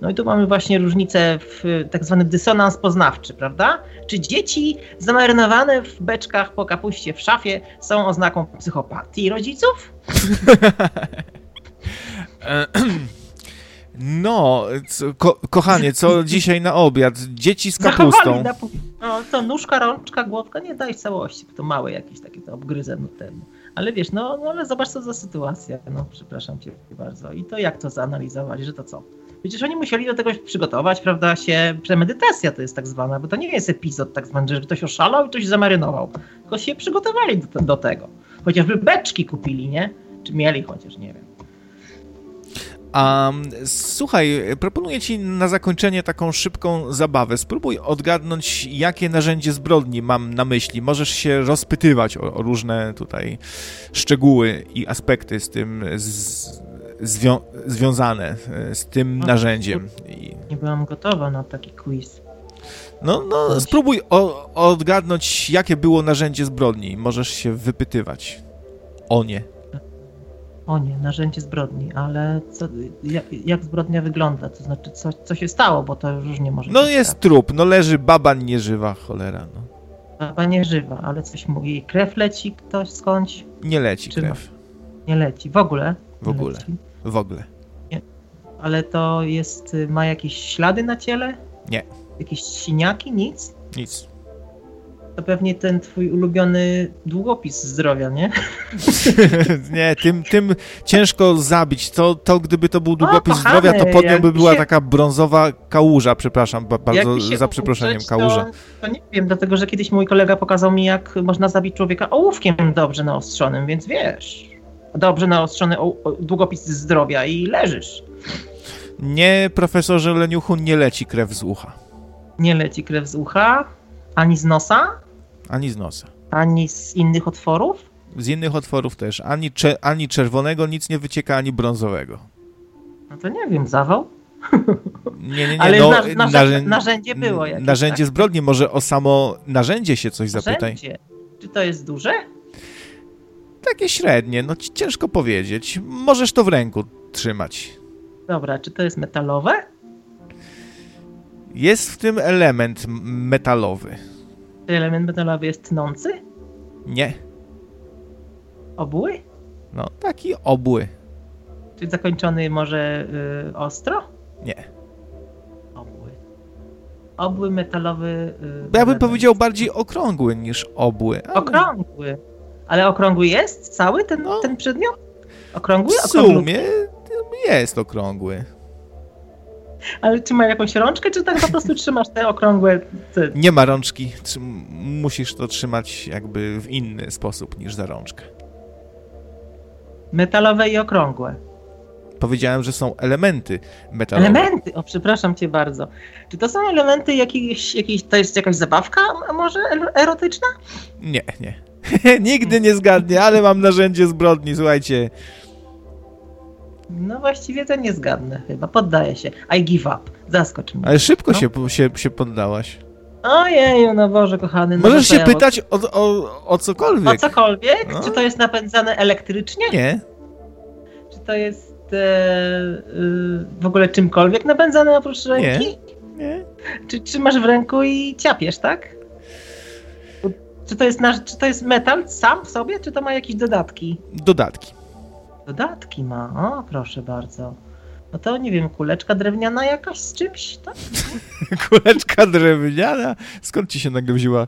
No i tu mamy właśnie różnicę w tak zwany dysonans poznawczy, prawda? Czy dzieci zamarynowane w beczkach po kapuście w szafie są oznaką psychopatii rodziców? No, co, ko kochanie, co dzisiaj na obiad? Dzieci z kapustą. na No to nóżka, rączka, głowka, nie daj całości, bo to małe jakieś takie to obgryzę no ten. Ale wiesz, no, no ale zobacz co za sytuacja, no przepraszam cię bardzo. I to jak to zanalizować, że to co? Przecież oni musieli do tego przygotować, prawda, się, premedytacja to jest tak zwana, bo to nie jest epizod tak zwany, że ktoś oszalał i ktoś zamarynował, tylko się przygotowali do, do tego. Chociażby beczki kupili, nie? Czy mieli chociaż, nie wiem. A słuchaj, proponuję ci na zakończenie taką szybką zabawę. Spróbuj odgadnąć, jakie narzędzie zbrodni mam na myśli. Możesz się rozpytywać o, o różne tutaj szczegóły i aspekty z tym z, zwią związane e, z tym O, narzędziem. I, Nie byłam gotowa na taki quiz. no, no, spróbuj o, odgadnąć, jakie było narzędzie zbrodni. Możesz się wypytywać o nie. O nie, narzędzie zbrodni, ale co, jak, jak zbrodnia wygląda? To znaczy, co, co się stało, bo to różnie może No jest stać. trup, no leży baba nieżywa, cholera, no. Baba nie żywa, ale coś mówi. Krew leci ktoś skądś? Nie leci Czy krew. Nie leci. W ogóle? W Nie ogóle. Leci. W ogóle. Ale to jest, ma jakieś ślady na ciele? Nie. Jakieś siniaki? Nic? Nic. To pewnie ten twój ulubiony długopis zdrowia, nie? nie, tym, tym ciężko zabić. To, to gdyby to był długopis kochany, zdrowia, to pod nią by była się- taka brązowa kałuża, przepraszam, ba, bardzo za przeproszeniem, kałuża. To, to nie wiem, dlatego że kiedyś mój kolega pokazał mi, jak można zabić człowieka ołówkiem dobrze naostrzonym, więc wiesz. Dobrze naostrzony o, o, długopis zdrowia i leżysz. Nie, profesorze Leniuchu, nie leci krew z ucha. Nie leci krew z ucha, ani z nosa, Ani z nosa. ani z innych otworów. Z innych otworów też. Ani, ani czerwonego nic nie wycieka, ani brązowego. No to nie wiem, zawał. Nie, nie, nie. Ale no, na, narzędzie, narzę- narzędzie było jakieś. Narzędzie tak? zbrodni, może o samo narzędzie się coś zapytaj. Narzędzie. Czy to jest duże? Takie średnie, no ci- ciężko powiedzieć. Możesz to w ręku trzymać. Dobra, czy to jest metalowe? Jest w tym element metalowy. Czy element metalowy jest tnący? Nie. Obły? No, taki obły. Czy zakończony może y, ostro? Nie. Obły. Obły metalowy. Y, ja bym powiedział bardziej okrągły niż obły. ale Okrągły. Ale okrągły jest cały ten, No. ten przedmiot? Okrągły? W Okrągły. sumie jest okrągły. Ale czy ma jakąś rączkę, czy tak po prostu trzymasz te okrągłe. Nie ma rączki. Musisz to trzymać jakby w inny sposób niż za rączkę. Metalowe i okrągłe. Powiedziałem, że są elementy metalowe. Elementy! O, przepraszam cię bardzo. Czy to są elementy jakiejś, jakiejś to jest jakaś zabawka może el- erotyczna? Nie, nie. Nigdy nie zgadnie, ale mam narzędzie zbrodni, słuchajcie. No właściwie to nie zgadnę chyba. Poddaję się. I give up. Zaskocz mnie. Ale szybko No. się, się, się poddałaś. Ojeju, no Boże kochany. No Możesz się ja- pytać o, o, o cokolwiek. O cokolwiek? No. Czy to jest napędzane elektrycznie? Nie. Czy to jest e, y, w ogóle czymkolwiek napędzane oprócz ręki? Nie. Czy trzymasz w ręku i ciapiesz, tak? Czy to, jest nasz, czy to jest metal sam w sobie, czy to ma jakieś dodatki? Dodatki. Dodatki ma, o proszę bardzo. No to nie wiem, kuleczka drewniana jakaś z czymś, tak? Kuleczka drewniana? Skąd ci się nagle wzięła?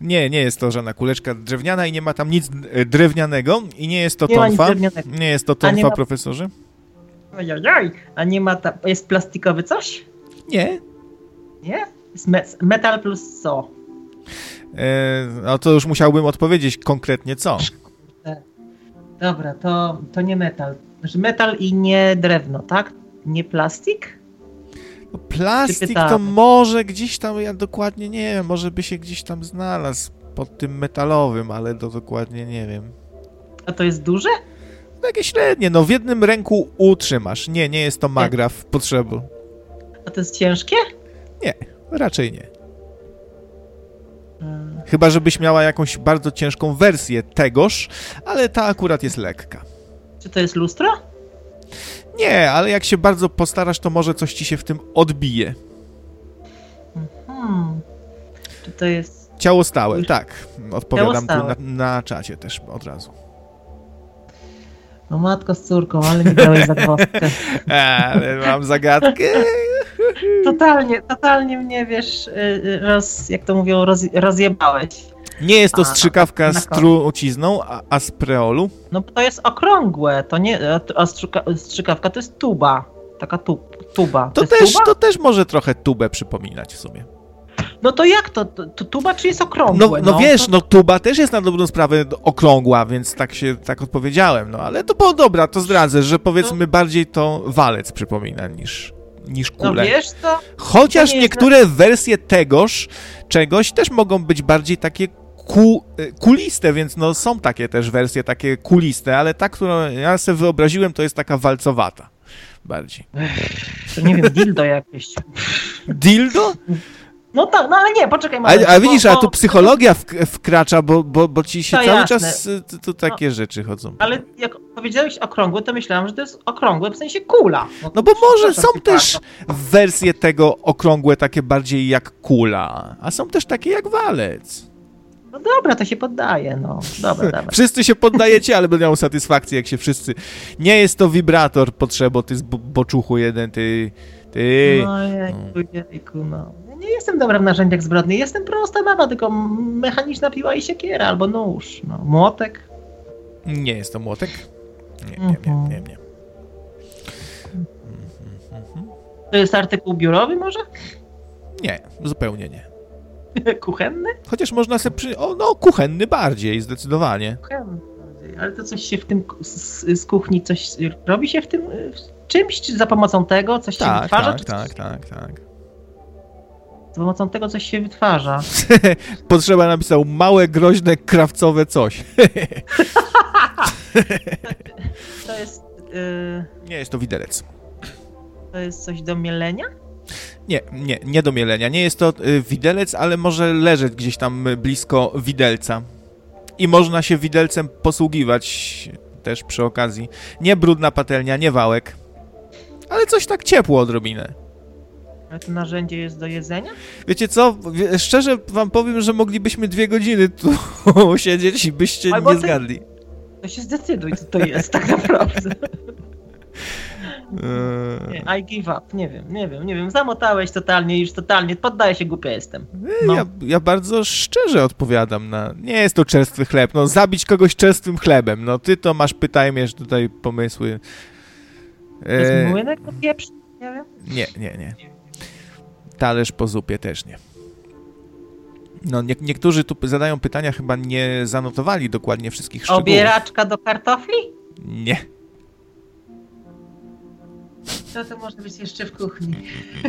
Nie, nie jest to żadna kuleczka drewniana i nie ma tam nic e, drewnianego i nie jest to Nie tonfa. Nie jest to tonfa, ma- profesorze? Ojojoj, a nie ma ta, jest plastikowy coś? Nie. Nie? Jest me, metal plus co? E, no to już musiałbym odpowiedzieć konkretnie co. Dobra, to, to nie metal. Znaczy metal i nie drewno, tak? Nie plastik? No, Plastik to może gdzieś tam, ja dokładnie nie wiem, może by się gdzieś tam znalazł pod tym metalowym, ale to dokładnie nie wiem. A to jest duże? Takie średnie, no w jednym ręku utrzymasz. Nie, nie jest to magraf potrzeby. A to jest ciężkie? Raczej nie. Chyba, żebyś miała jakąś bardzo ciężką wersję tegoż, ale ta akurat jest lekka. Czy to jest lustro? Nie, ale jak się bardzo postarasz, to może coś ci się w tym odbije. Hmm. Czy to jest... Ciało stałe, tak. Odpowiadam stałe. tu na, na czacie też od razu. No matko z córką, ale mi dałeś zagwozdkę. Ale mam zagadkę. Totalnie, totalnie mnie, wiesz, y, y, roz, jak to mówią, roz, rozjebałeś. Nie jest to A, strzykawka z trucizną, a, a z preolu. No to jest okrągłe, to nie, a, strzyka, strzykawka to jest tuba. Taka tub, tuba. To, jest też, tuba? to też może trochę tubę przypominać w sumie. No to jak to? To, to tuba czy jest No, okrągłe? no wiesz, to, no tuba też jest na dobrą sprawę okrągła, więc tak się tak odpowiedziałem, no ale to było dobra, to zdradzę, że powiedzmy bardziej to walec przypomina niż, niż no kulę. wiesz to? Chociaż to niektóre wersje tegoż czegoś też mogą być bardziej takie ku, y, kuliste, więc no są takie też wersje takie kuliste, ale ta, którą ja sobie wyobraziłem, to jest taka walcowata bardziej. To nie wiem, dildo jakieś. Dildo? No tak, no ale nie, poczekaj A, Marek, a bo- widzisz, a bo- tu psychologia wk- wkracza, bo, bo, bo ci się To cały jasne. czas y, tu, tu takie rzeczy chodzą. Ale jak powiedziałeś okrągłe, to myślałem, że to jest okrągłe w sensie kula. No bo może są też wersje tego okrągłe takie bardziej jak kula, a są też takie jak walec. No dobra, to się poddaje, no. Dobra, dobra. Wszyscy się poddajecie, ale będą miał satysfakcję, jak się wszyscy... Nie jest to wibrator potrzebo, ty z bo- boczuchu jeden, ty... Ty... No jejku, jejku, no. Nie jestem dobra w narzędziach zbrodni, jestem prosta baba, tylko mechaniczna piła i siekiera, albo nóż, no. Młotek. Nie jest to młotek? Nie, nie, nie, nie, nie. To jest artykuł biurowy może? Nie, zupełnie nie. Kuchenny? Chociaż można sobie przy... O, no, kuchenny bardziej, zdecydowanie. Kuchenny. Ale to coś się w tym, z, z kuchni coś robi się w tym y, w czymś, czy za pomocą tego coś się Tak, wytwarza? tak, tak, coś, tak, tak. Za pomocą tego coś się wytwarza. Potrzeba napisał małe, groźne, krawcowe coś. To jest, y, Nie jest to widelec. to jest coś do mielenia? Nie, nie, nie do mielenia. Nie jest to y, widelec, ale może leżeć gdzieś tam blisko widelca. I można się widelcem posługiwać też przy okazji. Nie brudna patelnia, nie wałek. Ale coś tak ciepło odrobinę. Ale to narzędzie jest do jedzenia? Wiecie co? Szczerze wam powiem, że moglibyśmy dwie godziny tu siedzieć i byście Albo nie ty- zgadli. To się zdecyduj, co to jest tak naprawdę. Nie, I give up, nie wiem, nie wiem, nie wiem. Zamotałeś totalnie, już totalnie, poddaję się, głupia jestem. No. ja, ja bardzo szczerze odpowiadam na... Nie jest to czerstwy chleb. No, zabić kogoś czerstwym chlebem. No, ty to masz, pytajmiesz tutaj pomysły. To jest młynek do pieprz? Nie wiem. Nie, nie, nie. Talerz po zupie też nie. No, nie, niektórzy tu zadają pytania, chyba nie zanotowali dokładnie wszystkich szczegółów. Obieraczka do kartofli? Nie. Co to może być jeszcze w kuchni?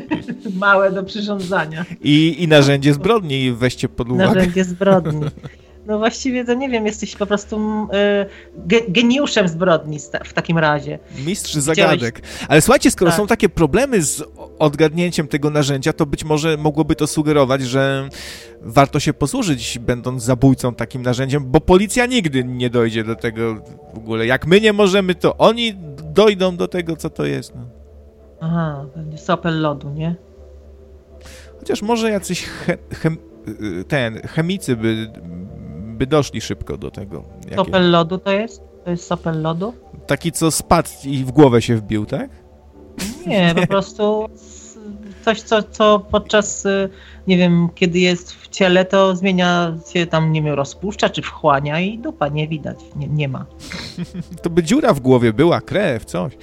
Małe do przyrządzania. I, I narzędzie zbrodni weźcie pod uwagę. Narzędzie zbrodni. No właściwie to nie wiem, jesteś po prostu mm, y, ge, geniuszem zbrodni w takim razie. Mistrz zagadek. Ale słuchajcie, skoro Tak. są takie problemy z odgadnięciem tego narzędzia, to być może mogłoby to sugerować, że warto się posłużyć, będąc zabójcą takim narzędziem, bo policja nigdy nie dojdzie do tego w ogóle. Jak my nie możemy, to oni dojdą do tego, co to jest. No. Aha, pewnie sopel lodu, nie? Chociaż może jacyś che, chem, y, ten, chemicy by, by doszli szybko do tego. Jakie- Sopel lodu to jest? To jest sopel lodu? Taki, co spadł i w głowę się wbił, tak? Nie, po prostu coś, co, co podczas, y, nie wiem, kiedy jest w ciele, to zmienia się tam, nie wiem, rozpuszcza czy wchłania i dupa nie widać, nie, nie ma. To by dziura w głowie była, krew, coś.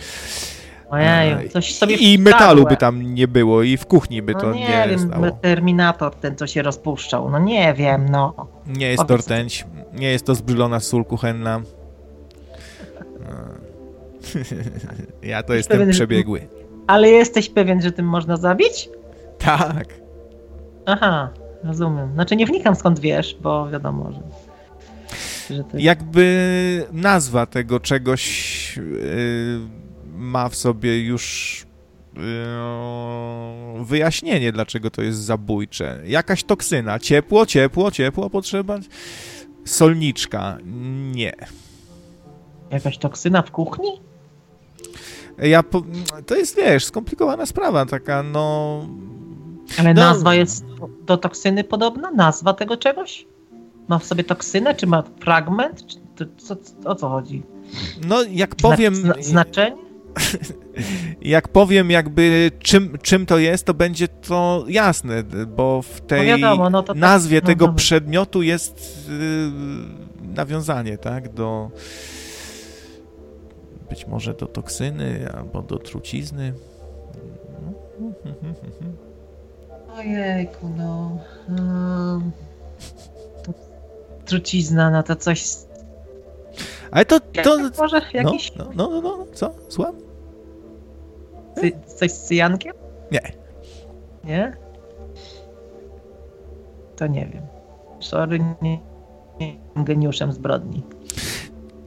Coś sobie I metalu by tam nie było, i w kuchni by no to nie, nie, wiem, stało. Terminator ten, co się rozpuszczał, no nie wiem, no. Nie jest to rtęć, nie jest to zbrzylona sól kuchenna. No. Ja to jestem pewien, że- przebiegły. Ale jesteś pewien, że tym można zabić? Tak. Aha, rozumiem. Znaczy nie wnikam skąd wiesz, bo wiadomo, że... że to. Jakby nazwa tego czegoś yy, ma w sobie już yy, wyjaśnienie, dlaczego to jest zabójcze. Jakaś toksyna. Ciepło, ciepło, ciepło potrzeba. Solniczka. Nie. Jakaś toksyna w kuchni? Ja po... To jest, wiesz, skomplikowana sprawa, taka, no... Ale No. nazwa jest do toksyny podobna? Nazwa tego czegoś? Ma w sobie toksynę, czy ma fragment? Czy co, o co chodzi? No, jak powiem... Zna, znaczenie? Jak powiem jakby czym, czym to jest, to będzie to jasne, bo w tej No wiadomo, no to tak, nazwie no tego dobra. przedmiotu jest yy, nawiązanie, tak, do być może do toksyny albo do trucizny. Ojejku, no. Um, trucizna, no to coś... Ale to, to Może no, jakiś... no, no, no, no, co? Słucham? Cy, coś z cyjankiem? Nie. Nie? To nie wiem. Sorry, nie, nie jestem geniuszem zbrodni.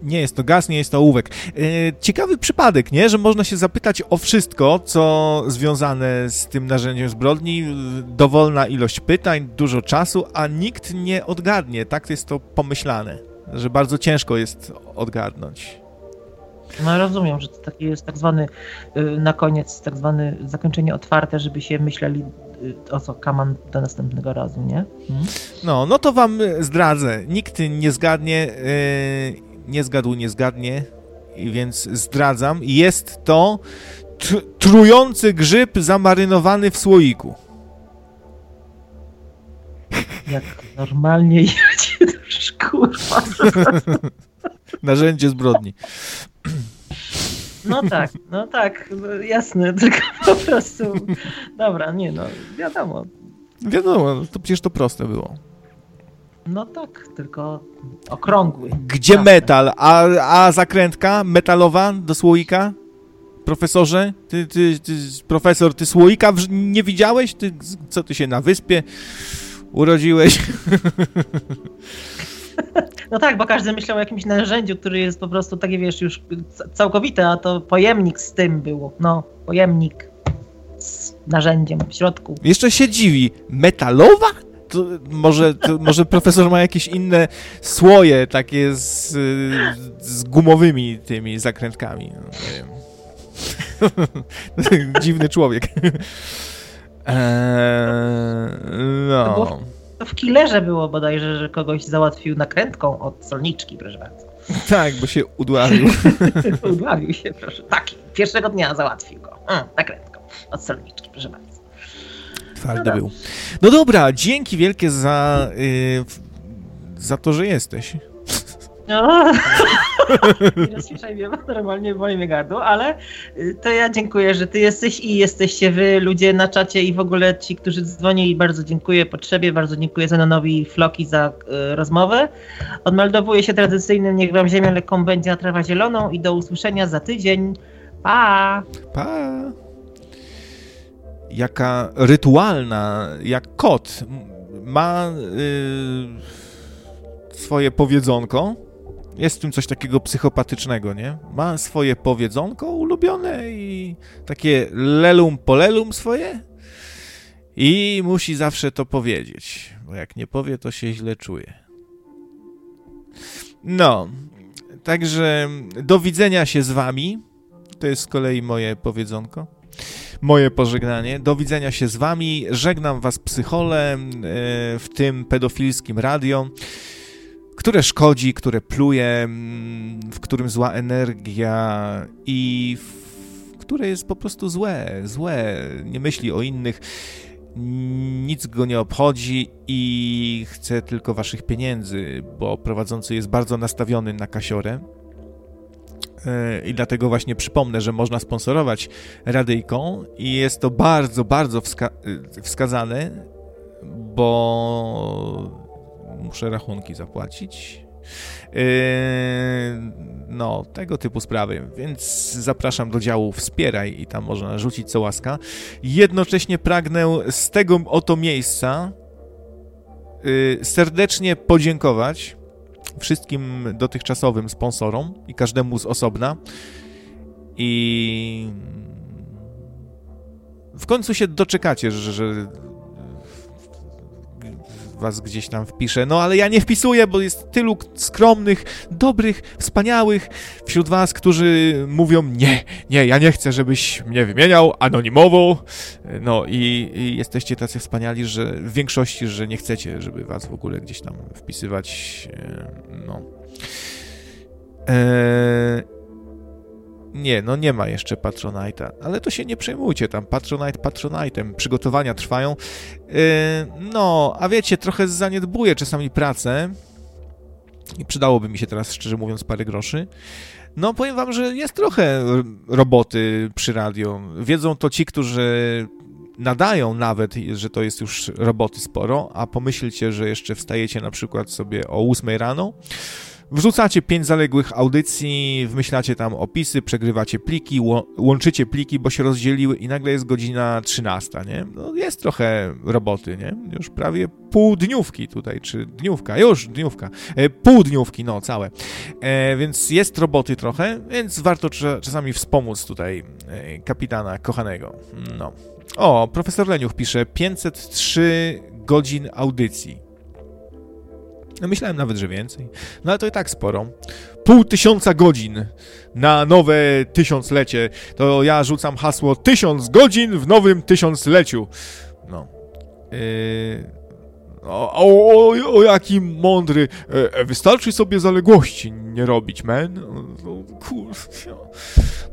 Nie jest to gaz, nie jest to ołówek. E, Ciekawy przypadek, nie? Że można się zapytać o wszystko, co związane z tym narzędziem zbrodni. Dowolna ilość pytań, dużo czasu, a nikt nie odgadnie. Tak jest to pomyślane, że bardzo ciężko jest odgadnąć. No rozumiem, że to taki jest tak zwany y, na koniec, tak zwany zakończenie otwarte, żeby się myśleli y, o co kaman do następnego razu, nie? Hmm? No, no to wam zdradzę. Nikt nie zgadnie, e, nie zgadł, nie zgadnie, i więc zdradzam. Jest to tr- trujący grzyb zamarynowany w słoiku. Jak normalnie jedzie, kurwa. Narzędzie zbrodni. No tak, no tak, no, jasne, tylko po prostu. Dobra, nie no, wiadomo. Wiadomo, to przecież to proste było. No tak, tylko okrągły. Gdzie Jasne. metal? A, a zakrętka metalowa do słoika? Profesorze? Ty, ty, ty, profesor, ty słoika nie widziałeś? Ty, co ty się na wyspie urodziłeś? No tak, bo każdy myślał o jakimś narzędziu, który jest po prostu takie, wiesz, już całkowite, a to pojemnik z tym było. No, pojemnik z narzędziem w środku. Jeszcze się dziwi. Metalowa? To może, to może profesor ma jakieś inne słoje, takie z, z gumowymi tymi zakrętkami. No, nie wiem. Dziwny człowiek. Eee, no. To w killerze było bodajże, że kogoś załatwił nakrętką od solniczki, proszę bardzo. Tak, bo się udławił. Udławił się, proszę. Tak, pierwszego dnia załatwił go. Mm, nakrętką od solniczki, proszę bardzo. Twardy był. No dobra, dzięki wielkie za, y, w- za to, że jesteś. No. Nie bo normalnie boli mnie gardło, ale y, to ja dziękuję, że ty jesteś i jesteście wy, ludzie na czacie i w ogóle ci, którzy dzwonili. Bardzo dziękuję Potrzebie, bardzo dziękuję Zenonowi i Floki za y, rozmowę. Odmeldowuję się tradycyjnym, niech wam ziemia lekką będzie, a trawa zieloną i do usłyszenia za tydzień. Pa! Pa! Jaka rytualna, jak kot. Ma y, swoje powiedzonko. Jest w tym coś takiego psychopatycznego, nie? Ma swoje powiedzonko ulubione i takie lelum polelum swoje. I musi zawsze to powiedzieć, bo jak nie powie, to się źle czuje. No, także do widzenia się z wami. To jest z kolei moje powiedzonko. Moje pożegnanie. Do widzenia się z wami. Żegnam was psychole, e, w tym pedofilskim radio, które szkodzi, które pluje, mm, w którym zła energia i w które jest po prostu złe, złe, nie myśli o innych, nic go nie obchodzi i chce tylko waszych pieniędzy, bo prowadzący jest bardzo nastawiony na kasiorę. E, I dlatego właśnie przypomnę, że można sponsorować radyjką i jest to bardzo, bardzo wska wskazane, bo muszę rachunki zapłacić. Yy, no, tego typu sprawy, więc zapraszam do działu Wspieraj i tam można rzucić co łaska. Jednocześnie pragnę z tego oto miejsca yy, serdecznie podziękować wszystkim dotychczasowym sponsorom i każdemu z osobna. I w końcu się doczekacie, że, że was gdzieś tam wpiszę. No ale ja nie wpisuję, bo jest tylu skromnych, dobrych, wspaniałych wśród was, którzy mówią nie, nie, ja nie chcę, żebyś mnie wymieniał anonimowo. No i, i jesteście tacy wspaniali, że w większości, że nie chcecie, żeby was w ogóle gdzieś tam wpisywać. E, no. Eee, nie, no nie ma jeszcze Patronite'a, ale to się nie przejmujcie tam, Patronite Patronite'em, przygotowania trwają. Yy, no, a wiecie, trochę zaniedbuję czasami pracę i przydałoby mi się teraz, szczerze mówiąc, parę groszy. No, powiem wam, że jest trochę roboty przy radio. Wiedzą to ci, którzy nadają nawet, że to jest już roboty sporo, a pomyślcie, że jeszcze wstajecie na przykład sobie o 8 rano, Wrzucacie pięć zaległych audycji, wmyślacie tam opisy, przegrywacie pliki, łączycie pliki, bo się rozdzieliły i nagle jest godzina 13, nie? No jest trochę roboty, nie? Już prawie pół dniówki tutaj, czy dniówka, już dniówka, e, pół dniówki, no całe. E, więc jest roboty trochę, więc warto czasami wspomóc tutaj e, kapitana kochanego. No. O, profesor Leniuch pisze 503 godzin audycji. No myślałem nawet, że więcej. No ale to i tak sporo. Pół tysiąca godzin na nowe tysiąclecie. To ja rzucam hasło tysiąc godzin w nowym tysiącleciu. No. Yy... O, o, o, jaki mądry. E, wystarczy sobie zaległości nie robić, men. No.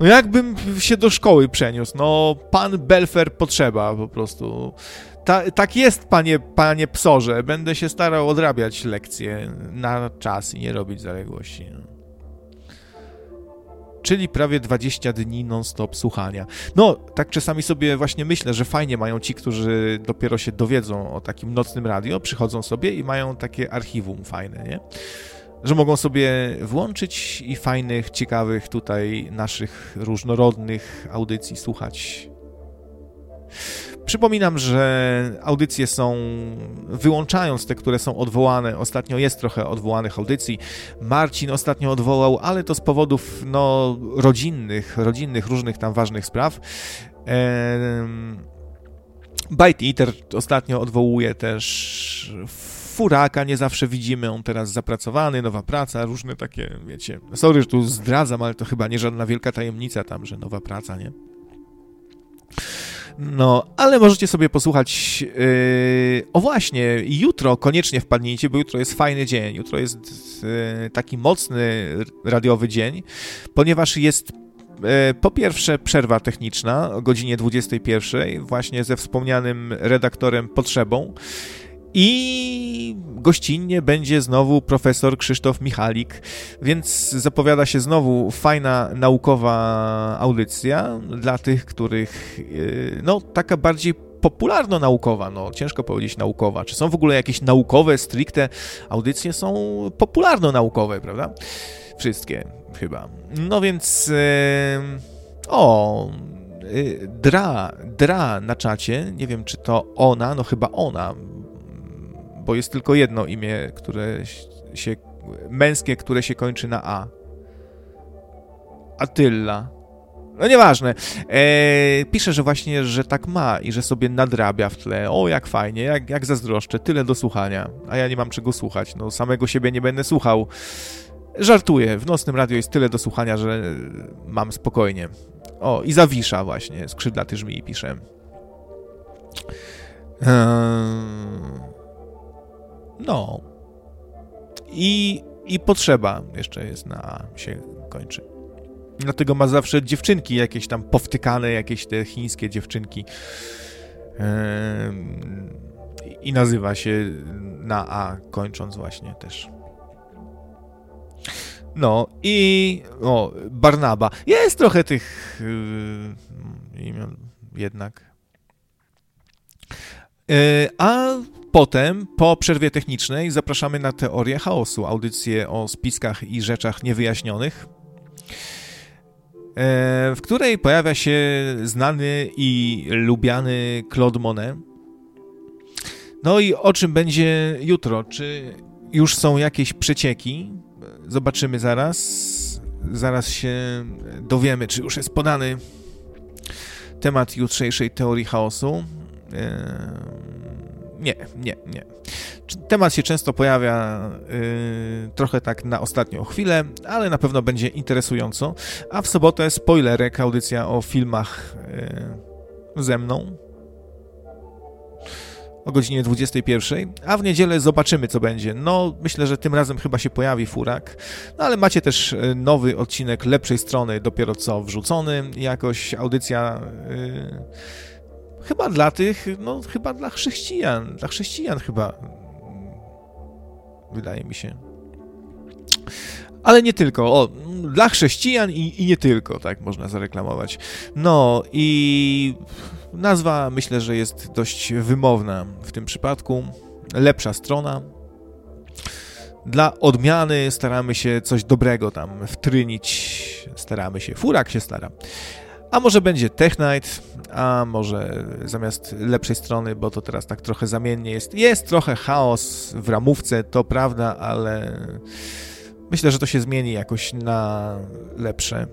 No jakbym się do szkoły przeniósł. No, pan Belfer potrzeba po prostu. Ta, tak jest, panie, panie psorze. Będę się starał odrabiać lekcje na czas i nie robić zaległości. Czyli prawie 20 dni non-stop słuchania. No, tak czasami sobie właśnie myślę, że fajnie mają ci, którzy dopiero się dowiedzą o takim nocnym radio, przychodzą sobie i mają takie archiwum fajne, nie? Że mogą sobie włączyć i fajnych, ciekawych tutaj naszych różnorodnych audycji słuchać Przypominam, że audycje są, wyłączając te, które są odwołane, ostatnio jest trochę odwołanych audycji. Marcin ostatnio odwołał, ale to z powodów no, rodzinnych, rodzinnych, różnych tam ważnych spraw. Ehm, Byte Eater ostatnio odwołuje też Furaka nie zawsze widzimy, on teraz zapracowany, nowa praca, różne takie, wiecie, sorry, że tu zdradzam, ale to chyba nie żadna wielka tajemnica tam, że nowa praca, nie? No, ale możecie sobie posłuchać. Yy... O właśnie, jutro koniecznie wpadnijcie, bo jutro jest fajny dzień. Jutro jest yy, taki mocny radiowy dzień, ponieważ jest yy, po pierwsze przerwa techniczna o godzinie 21, właśnie ze wspomnianym redaktorem Potrzebą. I gościnnie będzie znowu profesor Krzysztof Michalik, więc zapowiada się znowu fajna naukowa audycja dla tych, których, yy, no, taka bardziej popularno-naukowa, no ciężko powiedzieć naukowa. Czy są w ogóle jakieś naukowe, stricte audycje? Są popularno-naukowe, prawda? Wszystkie chyba. No więc, yy, o, yy, Dra, Dra na czacie, nie wiem czy to ona, no chyba ona, bo jest tylko jedno imię, które się, męskie, które się kończy na A. Atylla. No nieważne. Eee, pisze, że właśnie, że tak ma i że sobie nadrabia w tle. O, jak fajnie, jak, jak zazdroszczę. Tyle do słuchania. A ja nie mam czego słuchać. No, samego siebie nie będę słuchał. Żartuję. W nocnym radio jest tyle do słuchania, że mam spokojnie. O, i zawisza właśnie. Skrzydlaty żmii pisze. Eee... No. I, I potrzeba jeszcze jest na się kończy. Dlatego ma zawsze dziewczynki jakieś tam powtykane, jakieś te chińskie dziewczynki. I nazywa się na A, kończąc właśnie też. No i o, Barnaba. Jest trochę tych yy, imion jednak. Yy, a Potem, po przerwie technicznej, zapraszamy na Teorię Chaosu, audycję o spiskach i rzeczach niewyjaśnionych, e, w której pojawia się znany i lubiany Claude Monet. No i o czym będzie jutro? Czy już są jakieś przecieki? Zobaczymy zaraz. Zaraz się dowiemy, czy już jest podany temat jutrzejszej teorii chaosu. Nie, nie, nie. Temat się często pojawia yy, trochę tak na ostatnią chwilę, ale na pewno będzie interesująco. A w sobotę spoilerek, audycja o filmach yy, ze mną o godzinie 21, a w niedzielę zobaczymy, co będzie. No, myślę, że tym razem chyba się pojawi furak, no ale macie też y, nowy odcinek lepszej strony, dopiero co wrzucony, jakoś audycja. Yy, chyba dla tych, no chyba dla chrześcijan, dla chrześcijan chyba wydaje mi się. Ale nie tylko, o, dla chrześcijan i, i nie tylko, tak można zareklamować. No i nazwa myślę, że jest dość wymowna w tym przypadku. Lepsza strona. Dla odmiany staramy się coś dobrego tam wtrynić. Staramy się. Furak się stara. A może będzie Tech Night, a może zamiast lepszej strony, bo to teraz tak trochę zamiennie jest. Jest trochę chaos w ramówce, to prawda, ale myślę, że to się zmieni jakoś na lepsze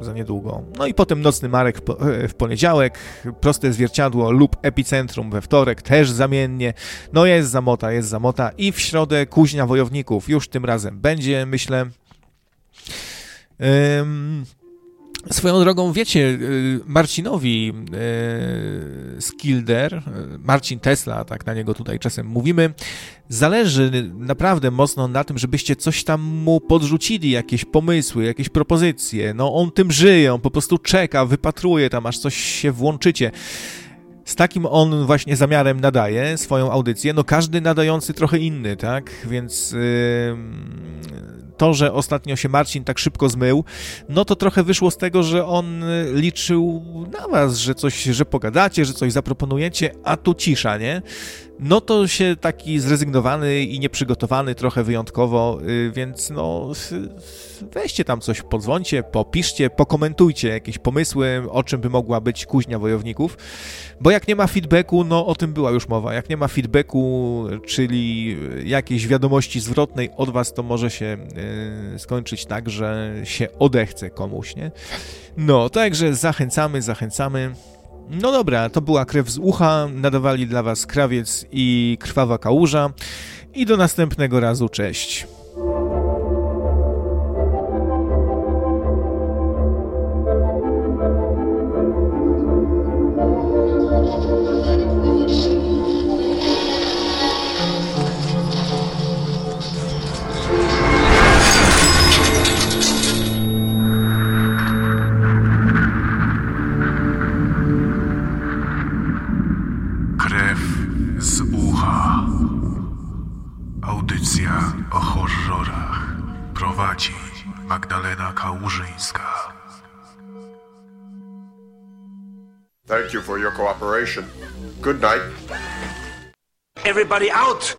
za niedługo. No i potem Nocny Marek w poniedziałek, Proste Zwierciadło lub Epicentrum we wtorek, też zamiennie. No jest zamota, jest zamota i w środę Kuźnia Wojowników już tym razem będzie, myślę. Ym, Swoją drogą, wiecie, y, Marcinowi y, Skilder, y, Marcin Tesla, tak na niego tutaj czasem mówimy, zależy naprawdę mocno na tym, żebyście coś tam mu podrzucili, jakieś pomysły, jakieś propozycje. No on tym żyje, on po prostu czeka, wypatruje tam, aż coś się włączycie. Z takim on właśnie zamiarem nadaje swoją audycję. No każdy nadający trochę inny, tak? Więc yy, to, że ostatnio się Marcin tak szybko zmył, no to trochę wyszło z tego, że on liczył na was, że coś, że pogadacie, że coś zaproponujecie, a tu cisza, nie? No to się taki zrezygnowany i nieprzygotowany trochę wyjątkowo, y, więc no weźcie tam coś, podzwońcie, popiszcie, pokomentujcie jakieś pomysły, o czym by mogła być kuźnia wojowników, bo jak nie ma feedbacku, no o tym była już mowa, jak nie ma feedbacku, czyli jakiejś wiadomości zwrotnej od was, to może się y, skończyć tak, że się odechce komuś, nie? No, także zachęcamy, zachęcamy. No dobra, to była krew z ucha, nadawali dla Was krawiec i krwawa kałuża. I do następnego razu, cześć. Thank you for your cooperation. Good night. Everybody out!